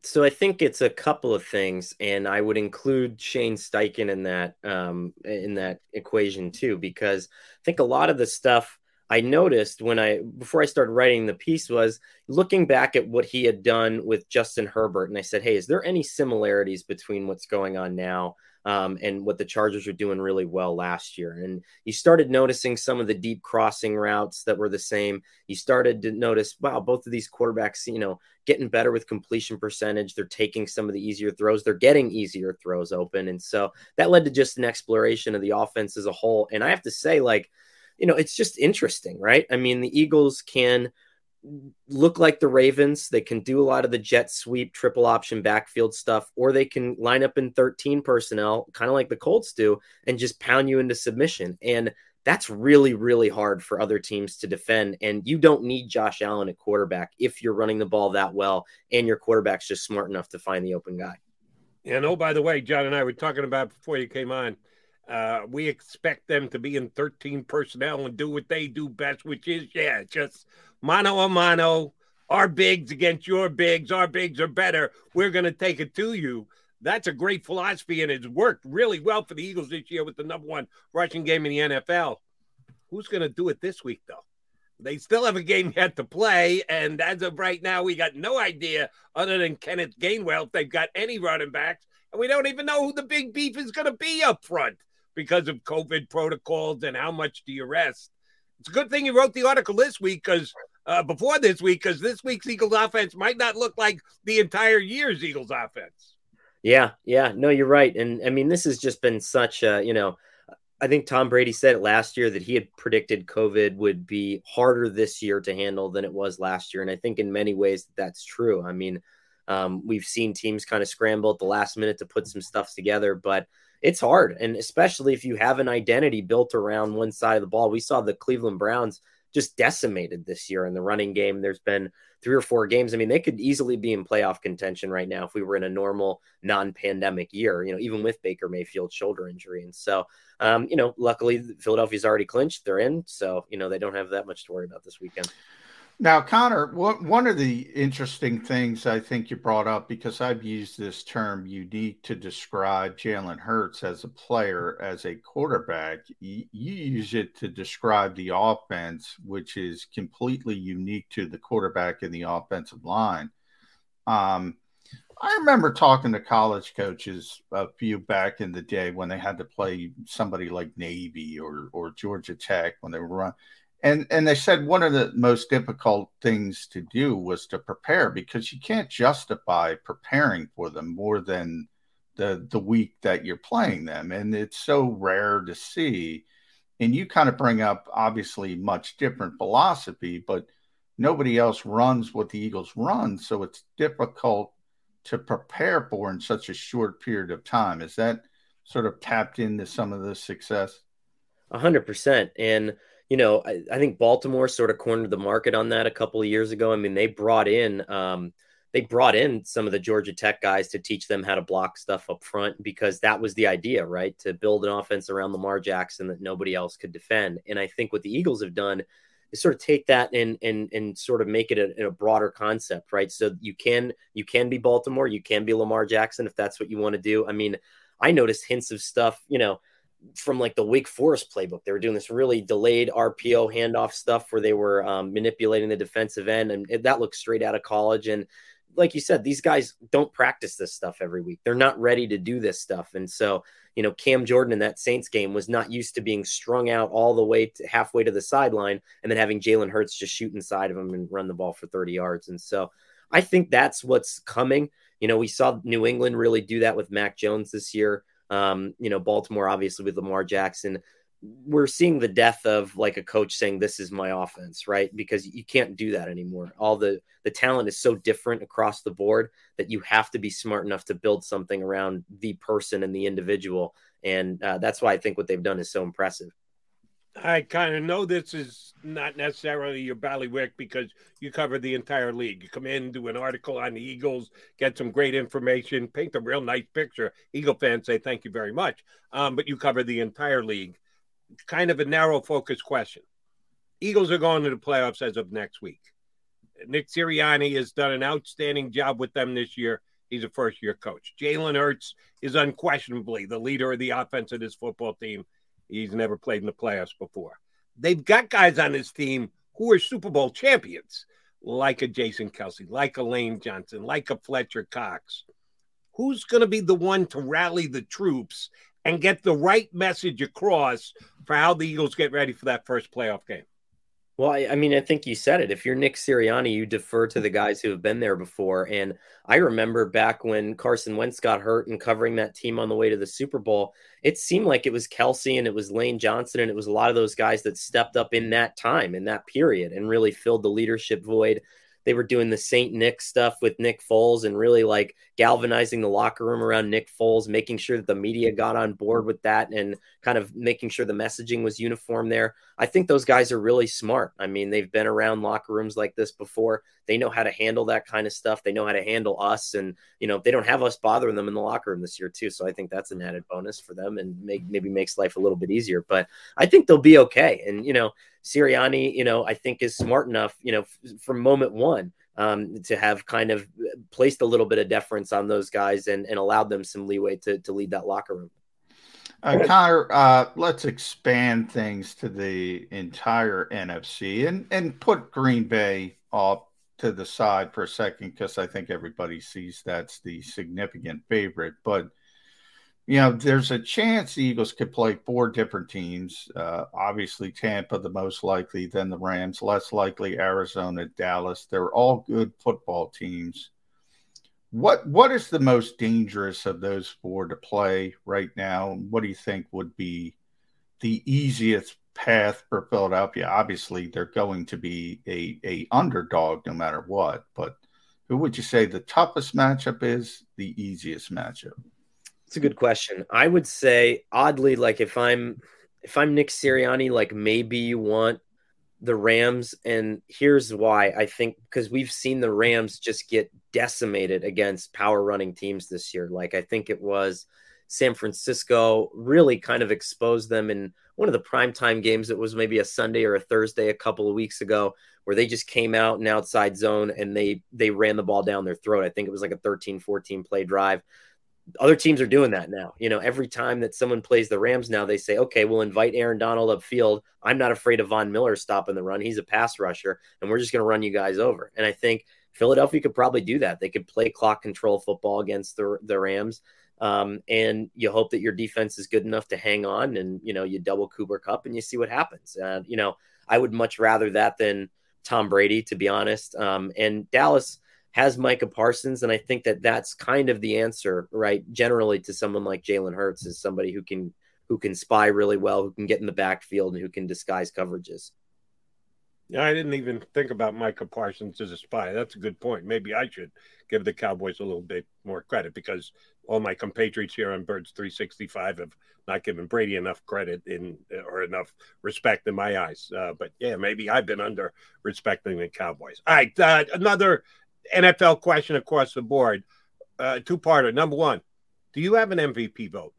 So I think it's a couple of things, and I would include Shane Steichen in that um, in that equation too, because I think a lot of the stuff I noticed when I before I started writing the piece was looking back at what he had done with Justin Herbert, and I said, "Hey, is there any similarities between what's going on now um, and what the Chargers were doing really well last year. And you started noticing some of the deep crossing routes that were the same. You started to notice, wow, both of these quarterbacks, you know, getting better with completion percentage. They're taking some of the easier throws. They're getting easier throws open. And so that led to just an exploration of the offense as a whole. And I have to say, like, you know, it's just interesting, right? I mean, the Eagles can look like the Ravens. They can do a lot of the jet sweep, triple option backfield stuff, or they can line up in 13 personnel, kind of like the Colts do, and just pound you into submission. And that's really, really hard for other teams to defend. And you don't need Josh Allen at quarterback if you're running the ball that well and your quarterback's just smart enough to find the open guy. And oh, by the way, John and I were talking about before you came on. Uh, we expect them to be in 13 personnel and do what they do best, which is, yeah, just mano a mano, our bigs against your bigs, our bigs are better. We're going to take it to you. That's a great philosophy, and it's worked really well for the Eagles this year with the number one rushing game in the NFL. Who's going to do it this week, though? They still have a game yet to play, and as of right now, we got no idea other than Kenneth Gainwell if they've got any running backs, and we don't even know who the big beef is going to be up front because of COVID protocols and how much do you rest. It's a good thing you wrote the article this week because uh, before this week because this week's Eagles offense might not look like the entire year's Eagles offense. Yeah, yeah, no, you're right, and I mean this has just been such a you know. I think Tom Brady said it last year that he had predicted COVID would be harder this year to handle than it was last year. And I think in many ways that's true. I mean, um, we've seen teams kind of scramble at the last minute to put some stuff together, but it's hard. And especially if you have an identity built around one side of the ball. We saw the Cleveland Browns just decimated this year in the running game. There's been three or four games. I mean, they could easily be in playoff contention right now if we were in a normal non-pandemic year, you know, even with Baker Mayfield's shoulder injury. And so, um, you know, luckily Philadelphia's already clinched. They're in. So, you know, they don't have that much to worry about this weekend. Now, Connor, what, one of the interesting things I think you brought up, because I've used this term unique to describe Jalen Hurts as a player, as a quarterback, you, use it to describe the offense, which is completely unique to the quarterback and the offensive line. Um, I remember talking to college coaches a few back in the day when they had to play somebody like Navy or or Georgia Tech when they were run, and and they said one of the most difficult things to do was to prepare because you can't justify preparing for them more than the the week that you're playing them and it's so rare to see and you kind of bring up obviously much different philosophy, but nobody else runs what the Eagles run, so it's difficult to prepare for in such a short period of time. Is that sort of tapped into some of the success? A hundred percent. And you know, I, I, think Baltimore sort of cornered the market on that a couple of years ago. I mean, they brought in um, they brought in some of the Georgia Tech guys to teach them how to block stuff up front because that was the idea, right? To build an offense around Lamar Jackson that nobody else could defend. And I think what the Eagles have done is sort of take that and and and sort of make it a, a broader concept, right? So you can you can be Baltimore, you can be Lamar Jackson if that's what you want to do. I mean, I noticed hints of stuff, you know from like the Wake Forest playbook. They were doing this really delayed RPO handoff stuff where they were um, manipulating the defensive end, and that looks straight out of college. And like you said, these guys don't practice this stuff every week. They're not ready to do this stuff. And so, you know, Cam Jordan in that Saints game was not used to being strung out all the way to halfway to the sideline and then having Jalen Hurts just shoot inside of him and run the ball for 30 yards. And so I think that's what's coming. You know, we saw New England really do that with Mac Jones this year. Um, you know, Baltimore obviously with Lamar Jackson we're seeing the death of like a coach saying this is my offense right? Because you can't do that anymore. All the the talent is so different across the board that you have to be smart enough to build something around the person and the individual. And uh, that's why i think what they've done is so impressive i kind of know this is not necessarily your ballywick because you cover the entire league you come in do an article on the eagles get some great information paint a real nice picture eagle fans say thank you very much um, but you cover the entire league kind of a narrow focus question. Eagles are going to the playoffs as of next week. Nick Sirianni has done an outstanding job with them this year. He's a first year coach. Jalen Hurts is unquestionably the leader of the offense of this football team. He's never played in the playoffs before. They've got guys on this team who are Super Bowl champions, like a Jason Kelce, like a Lane Johnson, like a Fletcher Cox. Who's going to be the one to rally the troops and get the right message across for how the Eagles get ready for that first playoff game? Well, I, I, mean, I think you said it. If you're Nick Sirianni, you defer to the mm-hmm. guys who have been there before. And I remember back when Carson Wentz got hurt and covering that team on the way to the Super Bowl, it seemed like it was Kelce and it was Lane Johnson and it was a lot of those guys that stepped up in that time, in that period, and really filled the leadership void they were doing the Saint Nick stuff with Nick Foles and really like galvanizing the locker room around Nick Foles, making sure that the media got on board with that and kind of making sure the messaging was uniform there. I think those guys are really smart. I mean, they've been around locker rooms like this before. They know how to handle that kind of stuff. They know how to handle us and, you know, they don't have us bothering them in the locker room this year too. So I think that's an added bonus for them and make, maybe makes life a little bit easier, but I think they'll be okay. And, you know, Sirianni, you know, I think is smart enough, you know, f- from moment one um, to have kind of placed a little bit of deference on those guys and, and allowed them some leeway to, to lead that locker room. Uh, Connor, uh, let's expand things to the entire NFC and, and put Green Bay off to the side for a second because I think everybody sees that's the significant favorite. But – you know, there's a chance the Eagles could play four different teams. Uh, obviously, Tampa the most likely, then the Rams, less likely Arizona, Dallas. They're all good football teams. What what is the most dangerous of those four to play right now? What do you think would be the easiest path for Philadelphia? Obviously, they're going to be a, a underdog no matter what, but who would you say the toughest matchup is, the easiest matchup? It's a good question. I would say oddly, like if I'm if I'm Nick Sirianni, like maybe you want the Rams, and here's why. I think because we've seen the Rams just get decimated against power running teams this year. Like I think it was San Francisco really kind of exposed them in one of the primetime games. It was maybe a Sunday or a Thursday a couple of weeks ago where they just came out in outside zone and they they ran the ball down their throat. I think it was like a 13 14 play drive other teams are doing that now. You know, every time that someone plays the Rams now, they say, okay, we'll invite Aaron Donald upfield. I'm not afraid of Von Miller stopping the run. He's a pass rusher, and we're just going to run you guys over. And I think Philadelphia could probably do that. They could play clock control football against the, the Rams. Um, and you hope that your defense is good enough to hang on and, you know, you double Cooper Kupp and you see what happens. And, you know, I would much rather that than Tom Brady, to be honest. Um, and Dallas, has Micah Parsons, and I think that that's kind of the answer, right? Generally, to someone like Jalen Hurts is somebody who can who can spy really well, who can get in the backfield, and who can disguise coverages. Yeah, I didn't even think about Micah Parsons as a spy. That's a good point. Maybe I should give the Cowboys a little bit more credit because all my compatriots here on Birds 365 have not given Brady enough credit in or enough respect in my eyes. Uh, but yeah, maybe I've been under respecting the Cowboys. All right, uh, another NFL question across the board. Uh, two parter. Number one, do you have an MVP vote?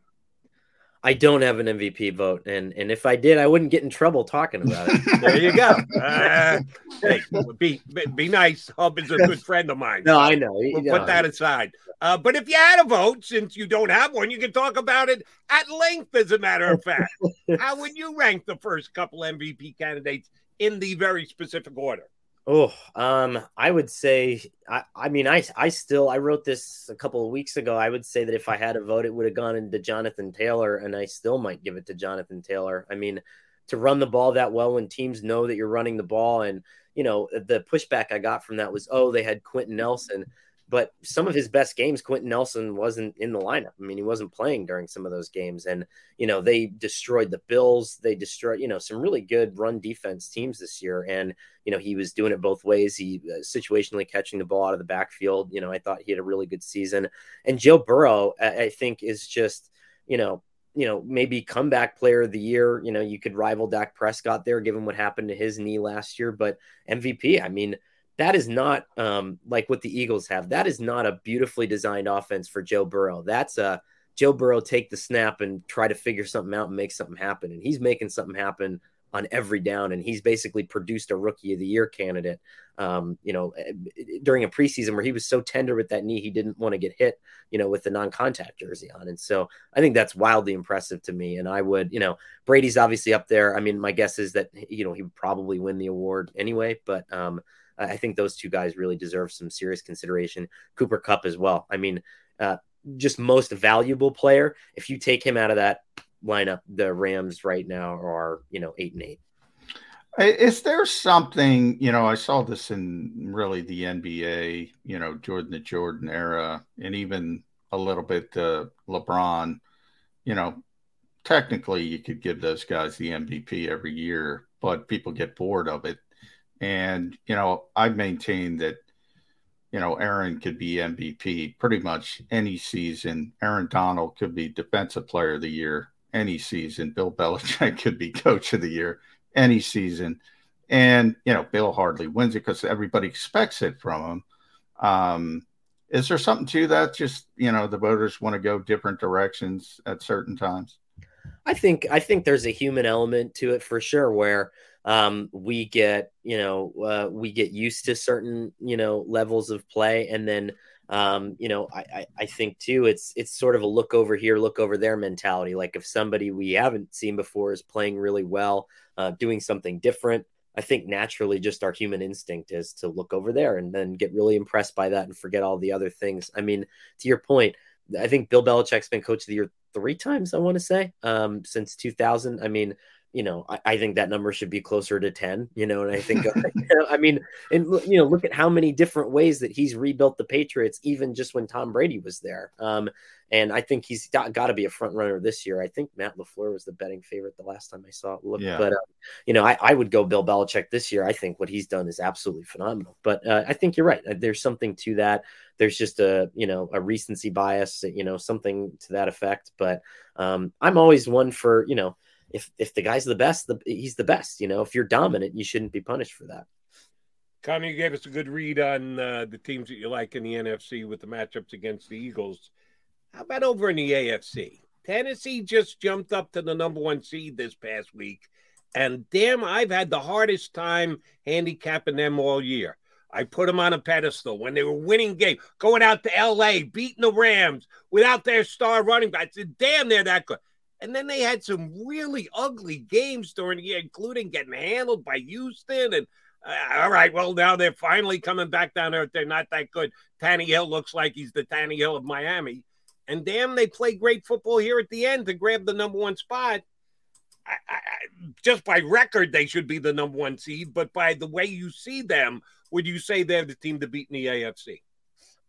I don't have an MVP vote, and and if I did, I wouldn't get in trouble talking about it. there you go. Uh, hey, be be nice. Hub is a good friend of mine. No, I know. We'll no. put that aside. Uh, but if you had a vote, since you don't have one, you can talk about it at length. As a matter of fact, how would you rank the first couple MVP candidates in the very specific order? Oh, um, I would say, I, I mean, I, I still, I wrote this a couple of weeks ago. I would say that if I had a vote, it would have gone into Jonathan Taylor, and I still might give it to Jonathan Taylor. I mean, to run the ball that well when teams know that you're running the ball, and you know, the pushback I got from that was, oh, they had Quenton Nelson but some of his best games, Quenton Nelson wasn't in the lineup. I mean, he wasn't playing during some of those games. And, you know, they destroyed the Bills. They destroyed, you know, some really good run defense teams this year. And, you know, he was doing it both ways. He uh, situationally catching the ball out of the backfield. You know, I thought he had a really good season. And Joe Burrow, I, I think, is just, you know, you know, maybe comeback player of the year. You know, you could rival Dak Prescott there, given what happened to his knee last year. But MVP, I mean, that is not um, like what the Eagles have. That is not a beautifully designed offense for Joe Burrow. That's a Joe Burrow take the snap and try to figure something out and make something happen. And he's making something happen on every down. And he's basically produced a rookie of the year candidate. Um, you know, eh, during a preseason where he was so tender with that knee, he didn't want to get hit, you know, with the non-contact jersey on. And so I think that's wildly impressive to me. And I would, you know, Brady's obviously up there. I mean, my guess is that, you know, he would probably win the award anyway, but, um, I think those two guys really deserve some serious consideration. Cooper Kupp as well. I mean, uh, just most valuable player. If you take him out of that lineup, the Rams right now are you know eight and eight. Is there something you know? I saw this in really the NBA, you know, Jordan the Jordan era, and even a little bit uh, LeBron. You know, technically you could give those guys the MVP every year, but people get bored of it. And, you know, I maintain that, you know, Aaron could be MVP pretty much any season. Aaron Donald could be Defensive Player of the Year any season. Bill Belichick could be Coach of the Year any season. And, you know, Bill hardly wins it because everybody expects it from him. Um, is there something to that? Just, you know, the voters want to go different directions at certain times? I think I think there's a human element to it for sure where um, we get you know uh, we get used to certain you know levels of play and then um, you know I, I, I think too it's it's sort of a look over here look over there mentality like if somebody we haven't seen before is playing really well uh, doing something different I think naturally just our human instinct is to look over there and then get really impressed by that and forget all the other things. I mean, to your point, I think Bill Belichick's been coach of the year three times, I want to say, um, since 2000. I mean, you know, I, I, think that number should be closer to 10, you know, and I think, I mean, and, you know, look at how many different ways that he's rebuilt the Patriots, even just when Tom Brady was there. Um, and I think he's got, got to be a front runner this year. I think Matt LaFleur was the betting favorite the last time I saw it. Look, yeah. but, uh, you know, I, I, would go Bill Belichick this year. I think what he's done is absolutely phenomenal. But uh, I think you're right. There's something to that. There's just a, you know, a recency bias, you know, something to that effect. But um, I'm always one for, you know, if if the guy's the best, the, he's the best. You know, if you're dominant, you shouldn't be punished for that. Connie, you gave us a good read on uh, the teams that you like in the NFC with the matchups against the Eagles. How about over in the AFC? Tennessee just jumped up to the number one seed this past week. And damn, I've had the hardest time handicapping them all year. I put them on a pedestal when they were winning games, going out to LA, beating the Rams without their star running back. I said, damn, they're that good. And then they had some really ugly games during the year, including getting handled by Houston. And uh, all right, well, now they're finally coming back down there. They're not that good. Tannehill looks like he's the Tannehill of Miami. And damn, they play great football here at the end to grab the number one spot. I, I, just by record, they should be the number one seed. But by the way you see them, would you say they're the team to beat in the AFC?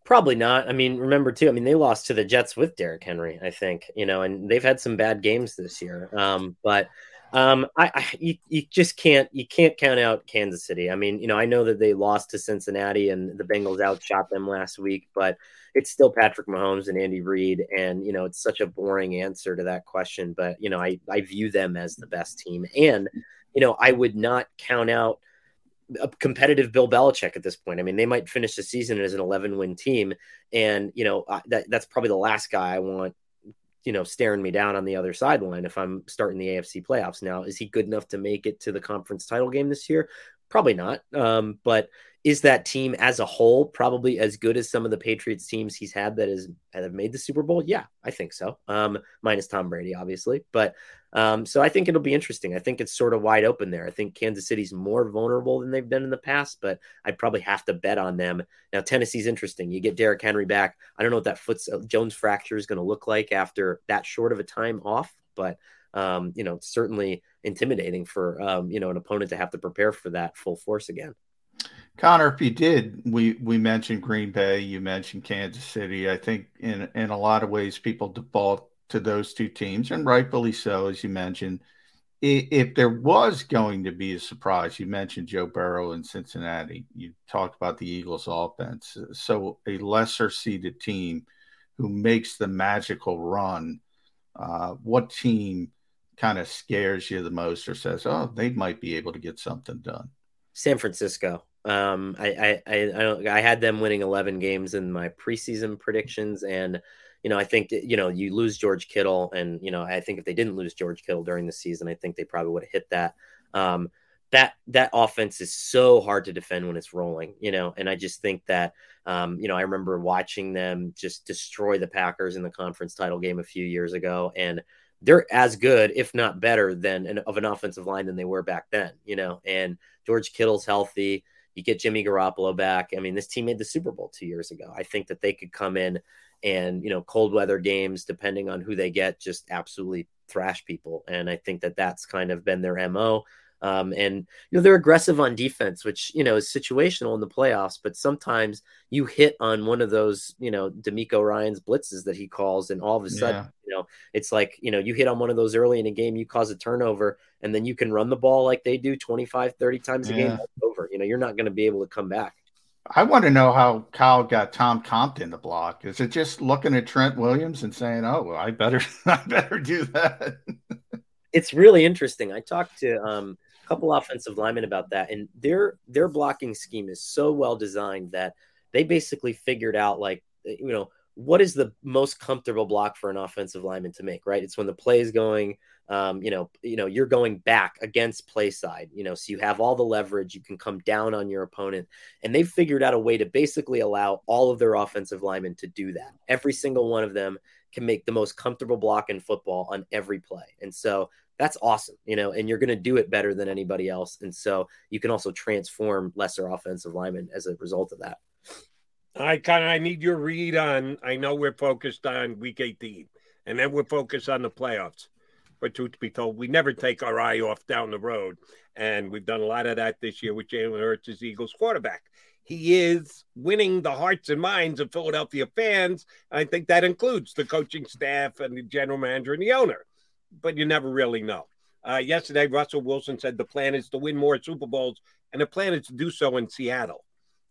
Probably not. I mean, remember too. I mean, they lost to the Jets with Derrick Henry. I think you know, and they've had some bad games this year. Um, but um, I, I you, you just can't you can't count out Kansas City. I mean, you know, I know that they lost to Cincinnati and the Bengals outshot them last week, but it's still Patrick Mahomes and Andy Reid, and you know, it's such a boring answer to that question. But you know, I I view them as the best team, and you know, I would not count out a competitive Bill Belichick at this point. I mean, they might finish the season as an 11 win team, and you know that that's probably the last guy I want, you know, staring me down on the other sideline if I'm starting the AFC playoffs. Now, is he good enough to make it to the conference title game this year? Probably not. Um, but is that team as a whole probably as good as some of the Patriots teams he's had that is that have made the Super Bowl? Yeah, I think so. Um, minus Tom Brady, obviously, but um, so I think it'll be interesting. I think it's sort of wide open there. I think Kansas City's more vulnerable than they've been in the past, but I'd probably have to bet on them. Now Tennessee's interesting. You get Derrick Henry back. I don't know what that foot uh, Jones fracture is going to look like after that short of a time off, but um, you know, certainly intimidating for um, you know an opponent to have to prepare for that full force again. Connor, if you did, we we mentioned Green Bay, you mentioned Kansas City. I think in in a lot of ways people default to those two teams, and rightfully so, as you mentioned. If there was going to be a surprise, you mentioned Joe Burrow in Cincinnati. You talked about the Eagles' offense. So a lesser seeded team who makes the magical run. Uh, what team kind of scares you the most, or says, "Oh, they might be able to get something done"? San Francisco. Um, I, I, I, I, had them winning 11 games in my preseason predictions, and you know, I think you know, you lose George Kittle, and you know, I think if they didn't lose George Kittle during the season, I think they probably would have hit that. Um, that that offense is so hard to defend when it's rolling, you know, and I just think that, um, you know, I remember watching them just destroy the Packers in the conference title game a few years ago, and they're as good, if not better, than an, of an offensive line than they were back then, you know. And George Kittle's healthy. You get Jimmy Garoppolo back. I mean, this team made the Super Bowl two years ago. I think that they could come in and you know cold weather games depending on who they get just absolutely thrash people and i think that that's kind of been their mo um, and you know they're aggressive on defense which you know is situational in the playoffs but sometimes you hit on one of those you know DeMeco Ryans blitzes that he calls and all of a sudden yeah. you know it's like you know you hit on one of those early in a game you cause a turnover and then you can run the ball like they do 25 30 times a yeah. game over you know you're not going to be able to come back I want to know how Kyle got Tom Compton to block. Is it just looking at Trent Williams and saying, "Oh, well, I better, I better do that"? it's really interesting. I talked to um, couple offensive linemen about that, and their their blocking scheme is so well designed that they basically figured out, like, you know, what is the most comfortable block for an offensive lineman to make? Right? It's when the play is going um, you know, you know, you're going back against play side, you know, so you have all the leverage, you can come down on your opponent. And they've figured out a way to basically allow all of their offensive linemen to do that. Every single one of them can make the most comfortable block in football on every play. And so that's awesome, you know, and you're going to do it better than anybody else. And so you can also transform lesser offensive linemen as a result of that. I kind of I need your read on. I know we're focused on week 18, and then we're focused on the playoffs. But truth be told, we never take our eye off down the road. And we've done a lot of that this year with Jalen Hurts as Eagles quarterback. He is winning the hearts and minds of Philadelphia fans. I think that includes the coaching staff and the general manager and the owner. But you never really know. Uh, yesterday, Russell Wilson said the plan is to win more Super Bowls, and the plan is to do so in Seattle.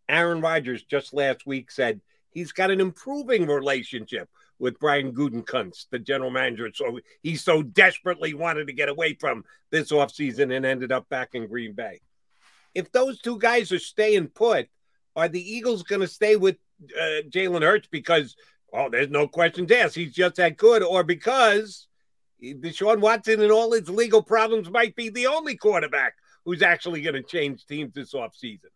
Aaron Rodgers just last week said he's got an improving relationship with Brian Gutekunst, the general manager. So he so desperately wanted to get away from this offseason and ended up back in Green Bay. If those two guys are staying put, are the Eagles going to stay with uh, Jalen Hurts because, oh, there's no questions asked. He's just that good, or because Deshaun Watson and all his legal problems might be the only quarterback who's actually going to change teams this offseason?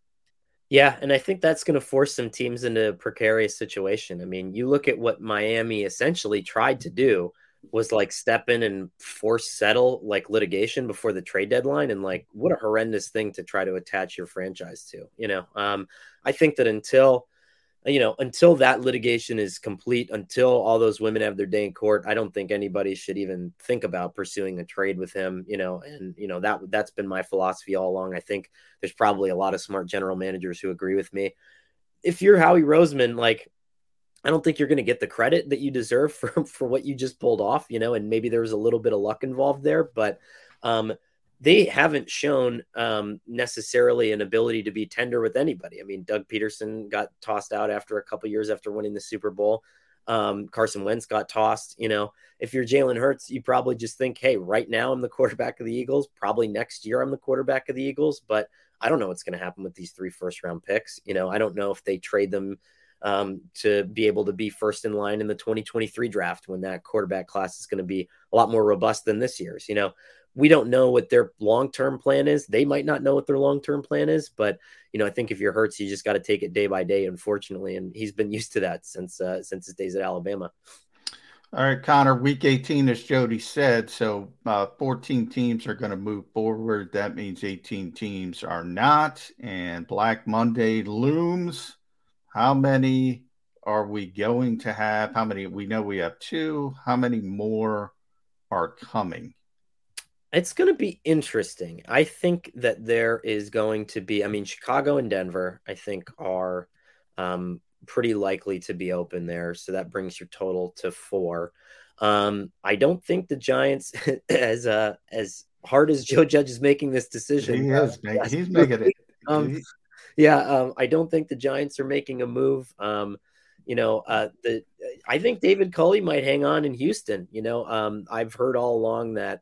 Yeah, and I think that's going to force some teams into a precarious situation. I mean, you look at what Miami essentially tried to do was like step in and force settle like litigation before the trade deadline and like what a horrendous thing to try to attach your franchise to, you know. Um I think that until you know, until that litigation is complete, until all those women have their day in court, I don't think anybody should even think about pursuing a trade with him. You know, and you know that that's been my philosophy all along. I think there's probably a lot of smart general managers who agree with me. If you're Howie Roseman, like I don't think you're going to get the credit that you deserve for for what you just pulled off, you know, and maybe there was a little bit of luck involved there, but um, they haven't shown um, necessarily an ability to be tender with anybody. I mean, Doug Pederson got tossed out after a couple years after winning the Super Bowl. Um, Carson Wentz got tossed. You know, if you're Jalen Hurts, you probably just think, hey, right now I'm the quarterback of the Eagles. Probably next year I'm the quarterback of the Eagles. But I don't know what's going to happen with these three first round picks. You know, I don't know if they trade them um, to be able to be first in line in the 2023 draft when that quarterback class is going to be a lot more robust than this year's. You know, we don't know what their long term plan is. They might not know what their long term plan is, but you know, I think if you're Hurts, you just got to take it day by day, unfortunately, and he's been used to that since uh, since his days at Alabama. All right, Connor. Week 18, as Jody said, so uh, 14 teams are going to move forward. That means 18 teams are not, and Black Monday looms. How many are we going to have? How many? We know we have two. How many more are coming? It's going to be interesting. I think that there is going to be, I mean, Chicago and Denver, I think, are um, pretty likely to be open there. So that brings your total to four. Um, I don't think the Giants, as uh, as hard as Joe Judge is making this decision, he is. Uh, he's making it. Um, yeah, um, I don't think the Giants are making a move. Um, you know, uh, the I think David Culley might hang on in Houston. You know, um, I've heard all along that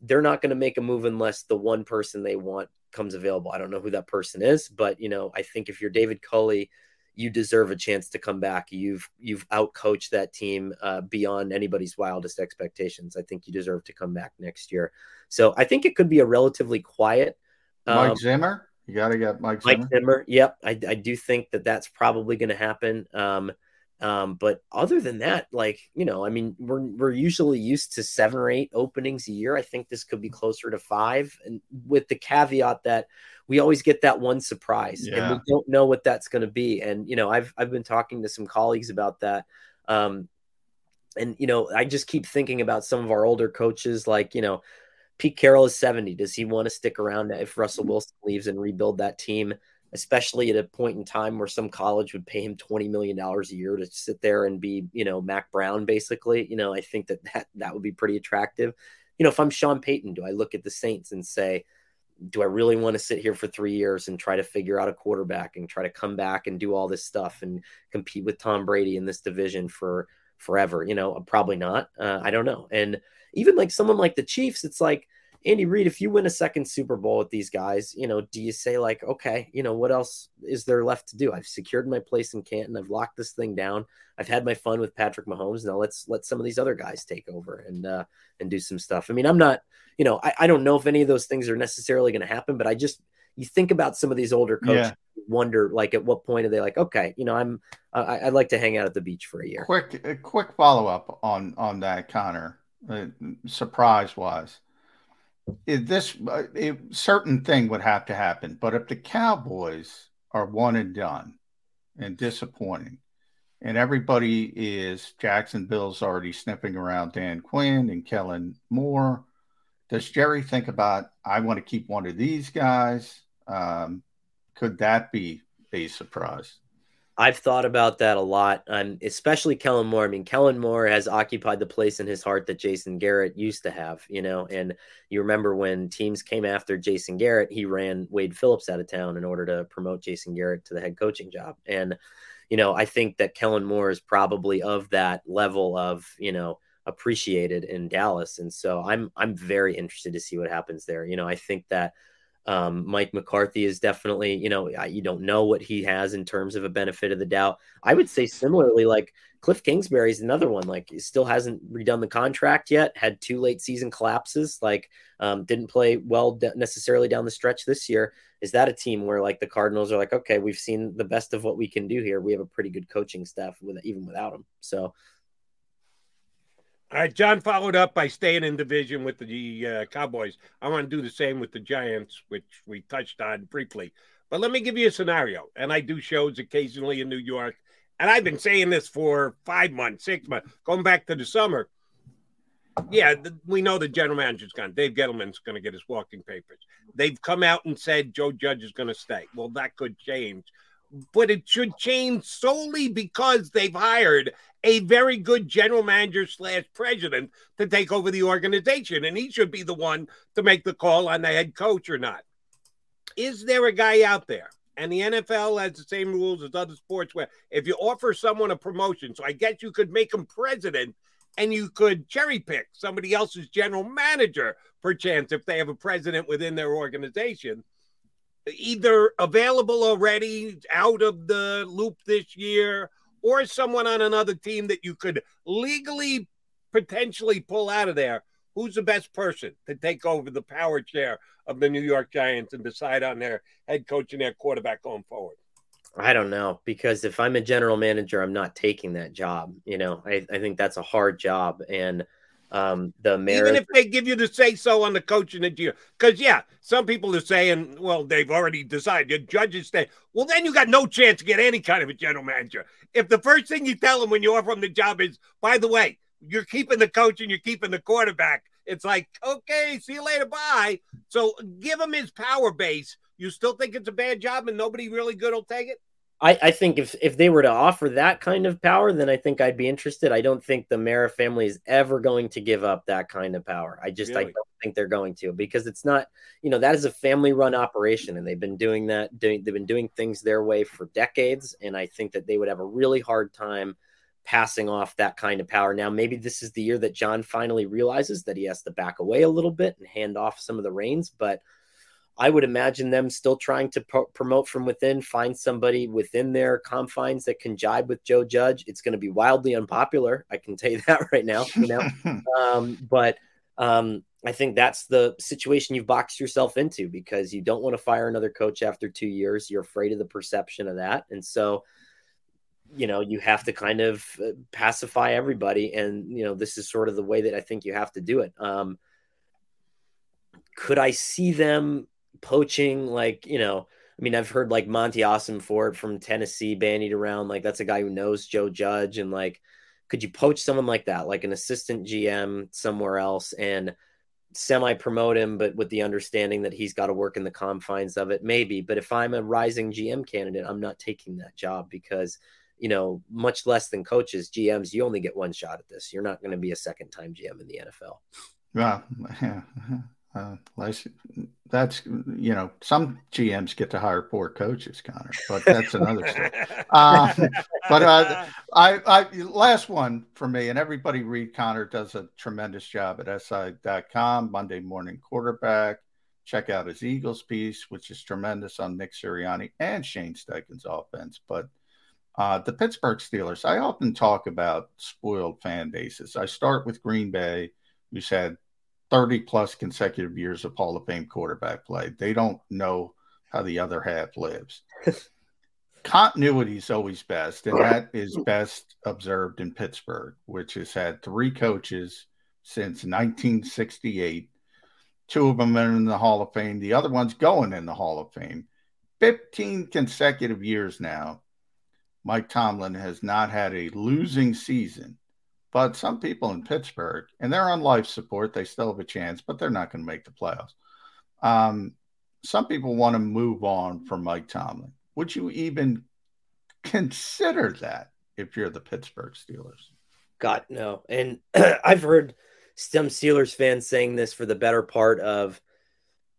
they're not going to make a move unless the one person they want comes available. I don't know who that person is, but you know, I think if you're David Culley, you deserve a chance to come back. You've you've outcoached that team uh, beyond anybody's wildest expectations. I think you deserve to come back next year. So I think it could be a relatively quiet. Mike um, Zimmer, you got to get Mike Zimmer. Mike Zimmer, yep, I, I do think that that's probably going to happen. Um, um, but other than that, like, you know, I mean, we're, we're usually used to seven or eight openings a year. I think this could be closer to five. And with the caveat that we always get that one surprise yeah. and we don't know what that's going to be. And, you know, I've, I've been talking to some colleagues about that. Um, and, you know, I just keep thinking about some of our older coaches, like, you know, Pete Carroll is 70. Does he want to stick around if Russell Wilson leaves and rebuild that team? Especially at a point in time where some college would pay him $20 million a year to sit there and be, you know, Mack Brown, basically, you know, I think that that, that would be pretty attractive. You know, if I'm Sean Payton, do I look at the Saints and say, do I really want to sit here for three years and try to figure out a quarterback and try to come back and do all this stuff and compete with Tom Brady in this division for forever? You know, probably not. Uh, I don't know. And even like someone like the Chiefs, it's like, Andy Reid, if you win a second Super Bowl with these guys, you know, do you say like, okay, you know, what else is there left to do? I've secured my place in Canton. I've locked this thing down. I've had my fun with Patrick Mahomes. Now let's let some of these other guys take over and uh, and do some stuff. I mean, I'm not, you know, I, I don't know if any of those things are necessarily going to happen, but I just you think about some of these older coaches, yeah. wonder like at what point are they like, okay, you know, I'm I, would like to hang out at the beach for a year. Quick, a quick follow up on on that, Connor. Uh, surprise wise this a certain thing would have to happen. But if the Cowboys are one and done and disappointing, and everybody is Jacksonville's already sniffing around Dan Quinn and Kellen Moore, does Jerry think about I want to keep one of these guys? Um, could that be a surprise? I've thought about that a lot, and especially Kellen Moore. I mean, Kellen Moore has occupied the place in his heart that Jason Garrett used to have, you know. And you remember when teams came after Jason Garrett, he ran Wade Phillips out of town in order to promote Jason Garrett to the head coaching job. And, you know, I think that Kellen Moore is probably of that level of, you know, appreciated in Dallas. And so I'm I'm very interested to see what happens there. You know, I think that um, Mike McCarthy is definitely, you know, you don't know what he has in terms of a benefit of the doubt. I would say similarly, like Cliff Kingsbury is another one. Like, still hasn't redone the contract yet. Had two late season collapses. Like, um, didn't play well necessarily down the stretch this year. Is that a team where like the Cardinals are like, okay, we've seen the best of what we can do here. We have a pretty good coaching staff with even without him. So all right, John followed up by staying in division with the uh, Cowboys. I want to do the same with the Giants, which we touched on briefly. But let me give you a scenario. And I do shows occasionally in New York. And I've been saying this for five months, six months, going back to the summer. Yeah, the, we know the general manager's gone. Dave Gettleman's going to get his walking papers. They've come out and said Joe Judge is going to stay. Well, that could change. But it should change solely because they've hired a very good general manager slash president to take over the organization, and he should be the one to make the call on the head coach or not. Is there a guy out there? And the NFL has the same rules as other sports where if you offer someone a promotion, so I guess you could make him president and you could cherry pick somebody else's general manager, perchance, if they have a president within their organization either available already out of the loop this year or someone on another team that you could legally potentially pull out of there who's the best person to take over the power chair of the New York Giants and decide on their head coach and their quarterback going forward? I don't know because if I'm a general manager, I'm not taking that job. You know, I, I think that's a hard job. And um, the mayor, even if they give you the say so on the coaching of the year, because yeah, some people are saying, well, they've already decided. Your judges say, well, then you got no chance to get any kind of a general manager. If the first thing you tell them when you offer them the job is, by the way, you're keeping the coach and you're keeping the quarterback, it's like, okay, see you later, bye. So give him his power base. You still think it's a bad job and nobody really good will take it? I, I think if, if they were to offer that kind of power, then I think I'd be interested. I don't think the Mara family is ever going to give up that kind of power. I just really? I don't think they're going to because it's not, you know, that is a family run operation and they've been doing that doing they've been doing things their way for decades. And I think that they would have a really hard time passing off that kind of power. Now, maybe this is the year that John finally realizes that he has to back away a little bit and hand off some of the reins, but I would imagine them still trying to pro- promote from within, find somebody within their confines that can jibe with Joe Judge. It's going to be wildly unpopular. I can tell you that right now. You know, um, but um, I think that's the situation you've boxed yourself into because you don't want to fire another coach after two years. You're afraid of the perception of that, and so you know you have to kind of uh, pacify everybody. And you know, this is sort of the way that I think you have to do it. Um, could I see them poaching, like, you know, I mean, I've heard like Monti Ossenfort from Tennessee bandied around. Like, that's a guy who knows Joe Judge. And like, could you poach someone like that, like an assistant GM somewhere else and semi promote him, but with the understanding that he's got to work in the confines of it? Maybe. But if I'm a rising GM candidate, I'm not taking that job because, you know, much less than coaches, GMs, you only get one shot at this. You're not going to be a second time GM in the NFL. Yeah. Uh, that's you know some GMs get to hire poor coaches, Connor, but that's another story. Uh, but uh, I, I last one for me, and everybody read Connor does a tremendous job at SI.com Monday Morning Quarterback. Check out his Eagles piece, which is tremendous on Nick Sirianni and Shane Steichen's offense. But uh, the Pittsburgh Steelers, I often talk about spoiled fan bases. I start with Green Bay, who's had 30 plus consecutive years of Hall of Fame quarterback play. They don't know how the other half lives. Continuity is always best, and that is best observed in Pittsburgh, which has had three coaches since 1968. Two of them are in the Hall of Fame, the other one's going in the Hall of Fame. 15 consecutive years now, Mike Tomlin has not had a losing season but some people in Pittsburgh, and they're on life support, they still have a chance, but they're not going to make the playoffs. Um, some people want to move on from Mike Tomlin. Would you even consider that if you're the Pittsburgh Steelers? God, no. And I've heard some Steelers fans saying this for the better part of,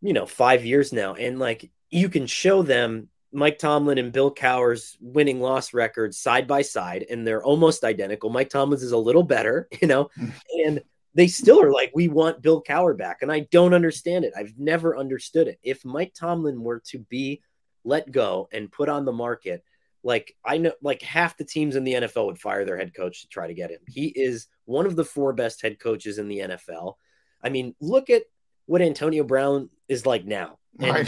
you know, five years now. And like you can show them Mike Tomlin and Bill Cowher's winning loss records side by side, and they're almost identical. Mike Tomlin's is a little better, you know, hmm. and they still are like, we want Bill Cowher back. And I don't understand it. I've never understood it. If Mike Tomlin were to be let go and put on the market, like I know, like half the teams in the NFL would fire their head coach to try to get him. He is one of the four best head coaches in the NFL. I mean, look at what Antonio Brown is like now. And right.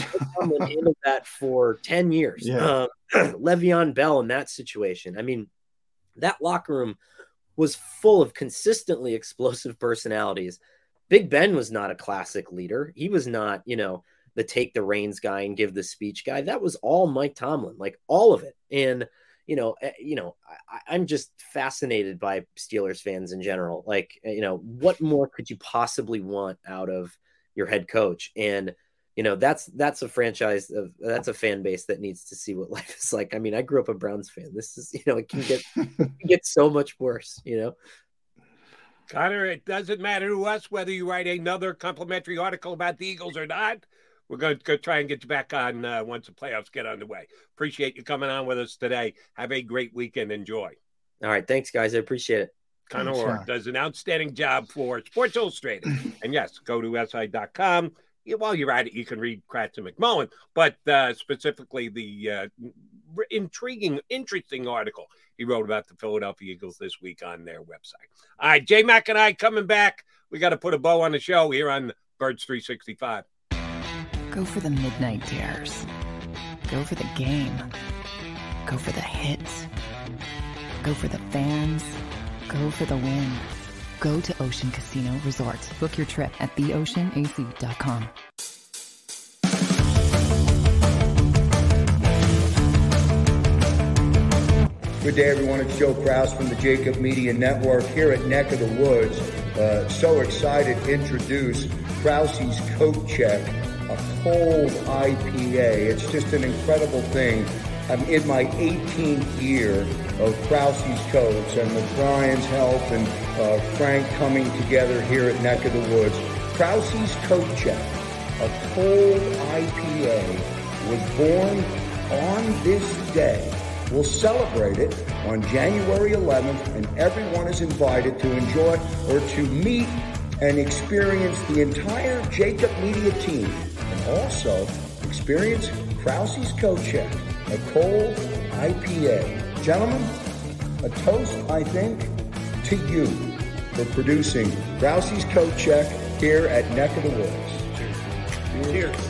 handled that for 10 years. Yeah. Um, Le'Veon Bell in that situation. I mean, that locker room was full of consistently explosive personalities. Big Ben was not a classic leader. He was not, you know, the take the reins guy and give the speech guy. That was all Mike Tomlin, like all of it. And you know, eh, you know, I, I'm just fascinated by Steelers fans in general. Like, you know, what more could you possibly want out of your head coach? And you you know that's that's a franchise of that's a fan base that needs to see what life is like. I mean, I grew up a Browns fan. This is you know it can get it can get so much worse. You know. Connor, it doesn't matter to us whether you write another complimentary article about the Eagles or not. We're going to go try and get you back on uh, once the playoffs get underway. Appreciate you coming on with us today. Have a great weekend. Enjoy. All right. Thanks, guys. I appreciate it. Connor Orr does an outstanding job for Sports Illustrated. and yes, go to si.com. While you're at it, you can read Kracz and McMullen, but uh, specifically the uh, intriguing, interesting article he wrote about the Philadelphia Eagles this week on their website. All right, J Mac and I coming back. We got to put a bow on the show here on Birds 365. Go for the midnight dares. Go for the game. Go for the hits. Go for the fans. Go for the win. Go to Ocean Casino Resort. Book your trip at theoceanac.com. Good day, everyone. It's Joe Kraus from the Jacob Media Network here at Neck of the Woods. Uh, so excited to introduce Krause's Coat Check, a cold IPA. It's just an incredible thing. I'm in my 18th year of Krause's Coats and with Brian's help and uh, Frank coming together here at Neck of the Woods. Krause's Coat Check, a cold IPA, was born on this day We'll celebrate it on January 11th, and everyone is invited to enjoy or to meet and experience the entire Jacob Media team, and also experience Krause's Coat Check, a cold IPA. Gentlemen, a toast, I think, to you for producing Krause's Coat Check here at Neck of the Woods. Cheers. Cheers.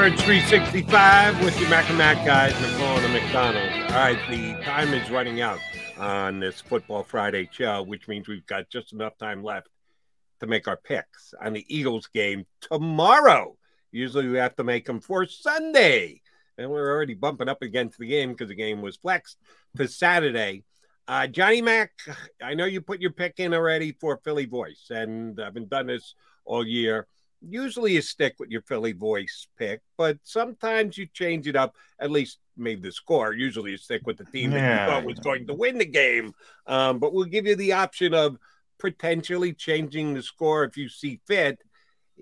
Birds 365 with your Mac and Mac guys, McMullen and McDonald. All right, the time is running out on this Football Friday show, which means we've got just enough time left to make our picks on the Eagles game tomorrow. Usually we have to make them for Sunday. And we're already bumping up against the game because the game was flexed to Saturday. Uh, Johnny Mac, I know you put your pick in already for Philly Voice, and I've been done this all year usually you stick with your Philly voice pick, but sometimes you change it up, at least maybe the score. Usually you stick with the team yeah, that you thought was yeah. going to win the game. Um, but we'll give you the option of potentially changing the score if you see fit.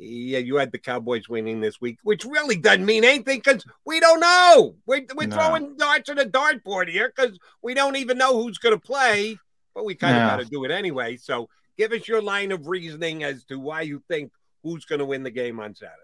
Yeah, you had the Cowboys winning this week, which really doesn't mean anything because we don't know. We're, we're no. throwing darts at a dartboard here because we don't even know who's going to play, but we kind of got to do it anyway. So give us your line of reasoning as to why you think who's going to win the game on Saturday?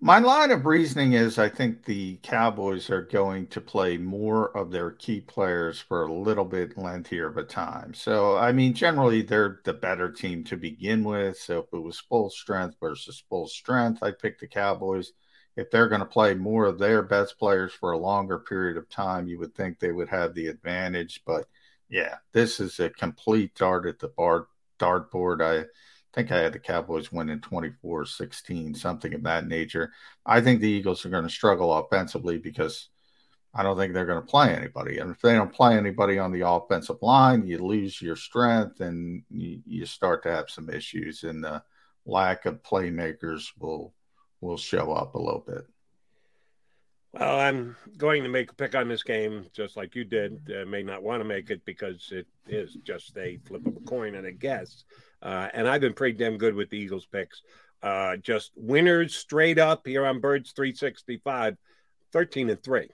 My line of reasoning is I think the Cowboys are going to play more of their key players for a little bit lengthier of a time. So, I mean, generally they're the better team to begin with. So, if it was full strength versus full strength, I'd pick the Cowboys. If they're going to play more of their best players for a longer period of time, you would think they would have the advantage. But yeah, this is a complete dart at the bar dartboard. I think I had the Cowboys winning 24 16, something of that nature. I think the Eagles are going to struggle offensively because I don't think they're going to play anybody. And if they don't play anybody on the offensive line, you lose your strength and you, you start to have some issues, and the lack of playmakers will will show up a little bit. Well, I'm going to make a pick on this game, just like you did. Uh, may not want to make it because it is just a flip of a coin and a guess. Uh, and I've been pretty damn good with the Eagles picks. Uh, just winners straight up here on Birds 365, 13 and 3.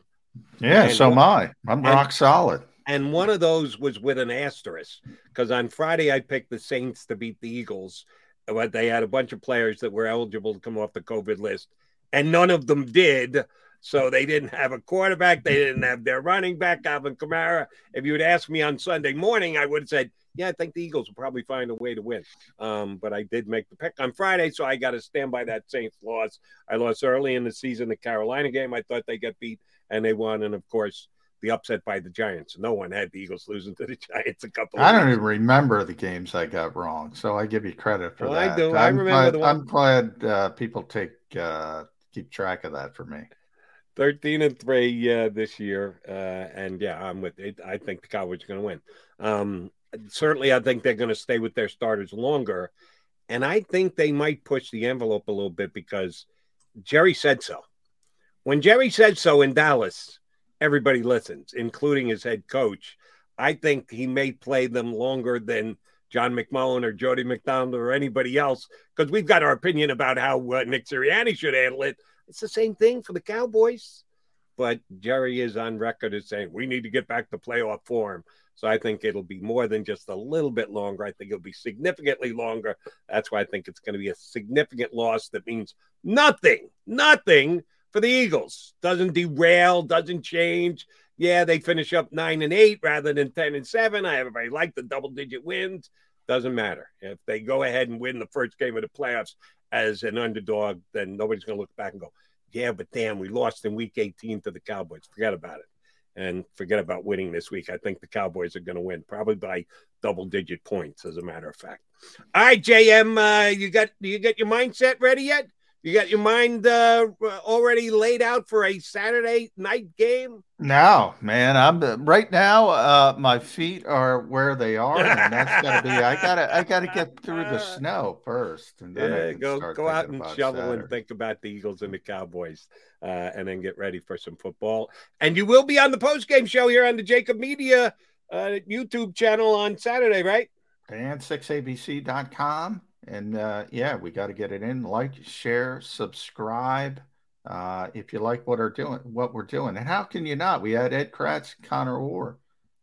Yeah, and so am I. I'm and, rock solid. And one of those was with an asterisk because on Friday I picked the Saints to beat the Eagles, but they had a bunch of players that were eligible to come off the COVID list, and none of them did. So they didn't have a quarterback. They didn't have their running back, Alvin Kamara. If you had asked me on Sunday morning, I would have said, yeah, I think the Eagles will probably find a way to win. Um, but I did make the pick on Friday, so I got to stand by that Saints loss. I lost early in the season the Carolina game. I thought they got beat, and they won. And of course, the upset by the Giants. No one had the Eagles losing to the Giants a couple. I don't even remember the games I got wrong, so I give you credit for well, that. I do. I'm I remember glad. I'm glad uh, people take uh, keep track of that for me. 13 and 3 uh, this year. Uh, and yeah, I'm with it. I think the Cowboys are going to win. Um, certainly, I think they're going to stay with their starters longer. And I think they might push the envelope a little bit because Jerry said so. When Jerry said so in Dallas, everybody listens, including his head coach. I think he may play them longer than John McMullen or Jody McDonald or anybody else because we've got our opinion about how uh, Nick Sirianni should handle it. It's the same thing for the Cowboys. But Jerry is on record as saying we need to get back to playoff form. So I think it'll be more than just a little bit longer. I think it'll be significantly longer. That's why I think it's going to be a significant loss that means nothing, nothing for the Eagles. Doesn't derail, doesn't change. Yeah, they finish up nine and eight rather than 10 and seven. I everybody like the double digit wins. Doesn't matter. If they go ahead and win the first game of the playoffs as an underdog, then nobody's going to look back and go, yeah, but damn, we lost in week 18 to the Cowboys. Forget about it. And forget about winning this week. I think the Cowboys are going to win, probably by double digit points, as a matter of fact. All right, JM, uh, you got you got your mindset ready yet? You got your mind uh, already laid out for a Saturday night game? No, man. I'm right now. Uh, my feet are where they are, and that's gotta be. I gotta. I gotta get through the snow first, and then yeah, go go out and shovel Saturday. and think about the Eagles and the Cowboys, uh, and then get ready for some football. And you will be on the post game show here on the Jakib Media uh, YouTube channel on Saturday, right? fan6abc.com and uh, yeah, we got to get it in. Like, share, subscribe. Uh, if you like what are doing, what we're doing, and how can you not? We had Ed Kracz, Connor Orr,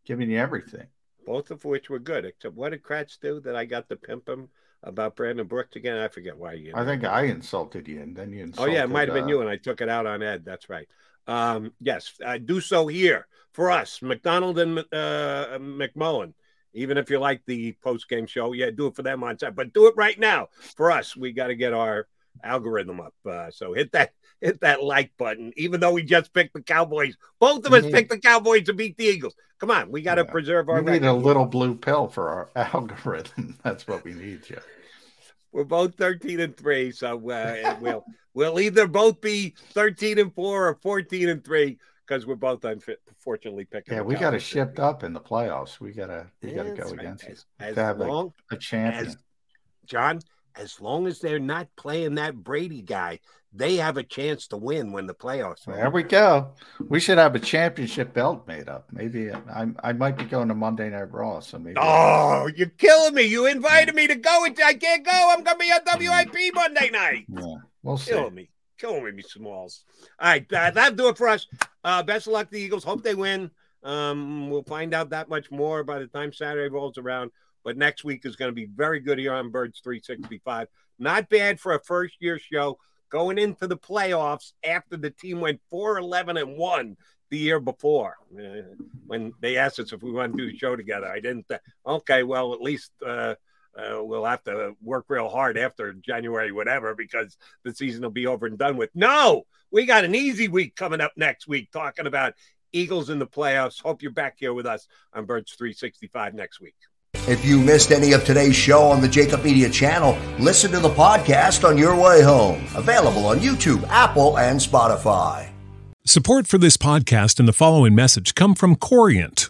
giving you everything. Both of which were good. Except what did Kracz do that I got to pimp him about Brandon Brooks again? I forget why you. I think I insulted you, and then you insulted. Oh yeah, it might have been uh, you, and I took it out on Ed. That's right. Um, yes, I do so here for us, McDonald and uh, McMullen even if you like the post game show, yeah, do it for them on time, but do it right now for us. We got to get our algorithm up. Uh, so hit that hit that like button. Even though we just picked the Cowboys, both of us mm-hmm. picked the Cowboys to beat the Eagles. Come on, we got to yeah. preserve our. We need a little blue pill for our algorithm. That's what we need, Jeff. We're both thirteen and three, so uh, we'll we'll either both be thirteen and four or fourteen and three because we're both unfortunately Fortunately, picking. Yeah, we got to shift up in the playoffs. We gotta we gotta go right. against as, as to have long, a, a champion. As, John, as long as they're not playing that Brady guy, they have a chance to win when the playoffs. There we go. We should have a championship belt made up. Maybe I, I might be going to Monday Night Raw. So maybe. Oh, you're killing me! You invited me to go, and I can't go. I'm gonna be on WIP Monday night. Yeah, we'll see. Killing me, killing me, Smalls. All right, uh, that'll do it for us. Uh, best of luck to the Eagles. Hope they win. Um, we'll find out that much more by the time Saturday rolls around. But next week is going to be very good here on Birds 365. Not bad for a first year show. going into the playoffs after the team went 4 11 and 1 the year before. Uh, when they asked us if we want to do the show together, I didn't. Th- okay, well, at least. Uh, uh, we'll have to work real hard after January, whatever, because the season will be over and done with. No, we got an easy week coming up next week talking about Eagles in the playoffs. Hope you're back here with us on Birds 365 next week. If you missed any of today's show on the Jakib Media channel, listen to the podcast on your way home. Available on YouTube, Apple, and Spotify. Support for this podcast and the following message come from Corient.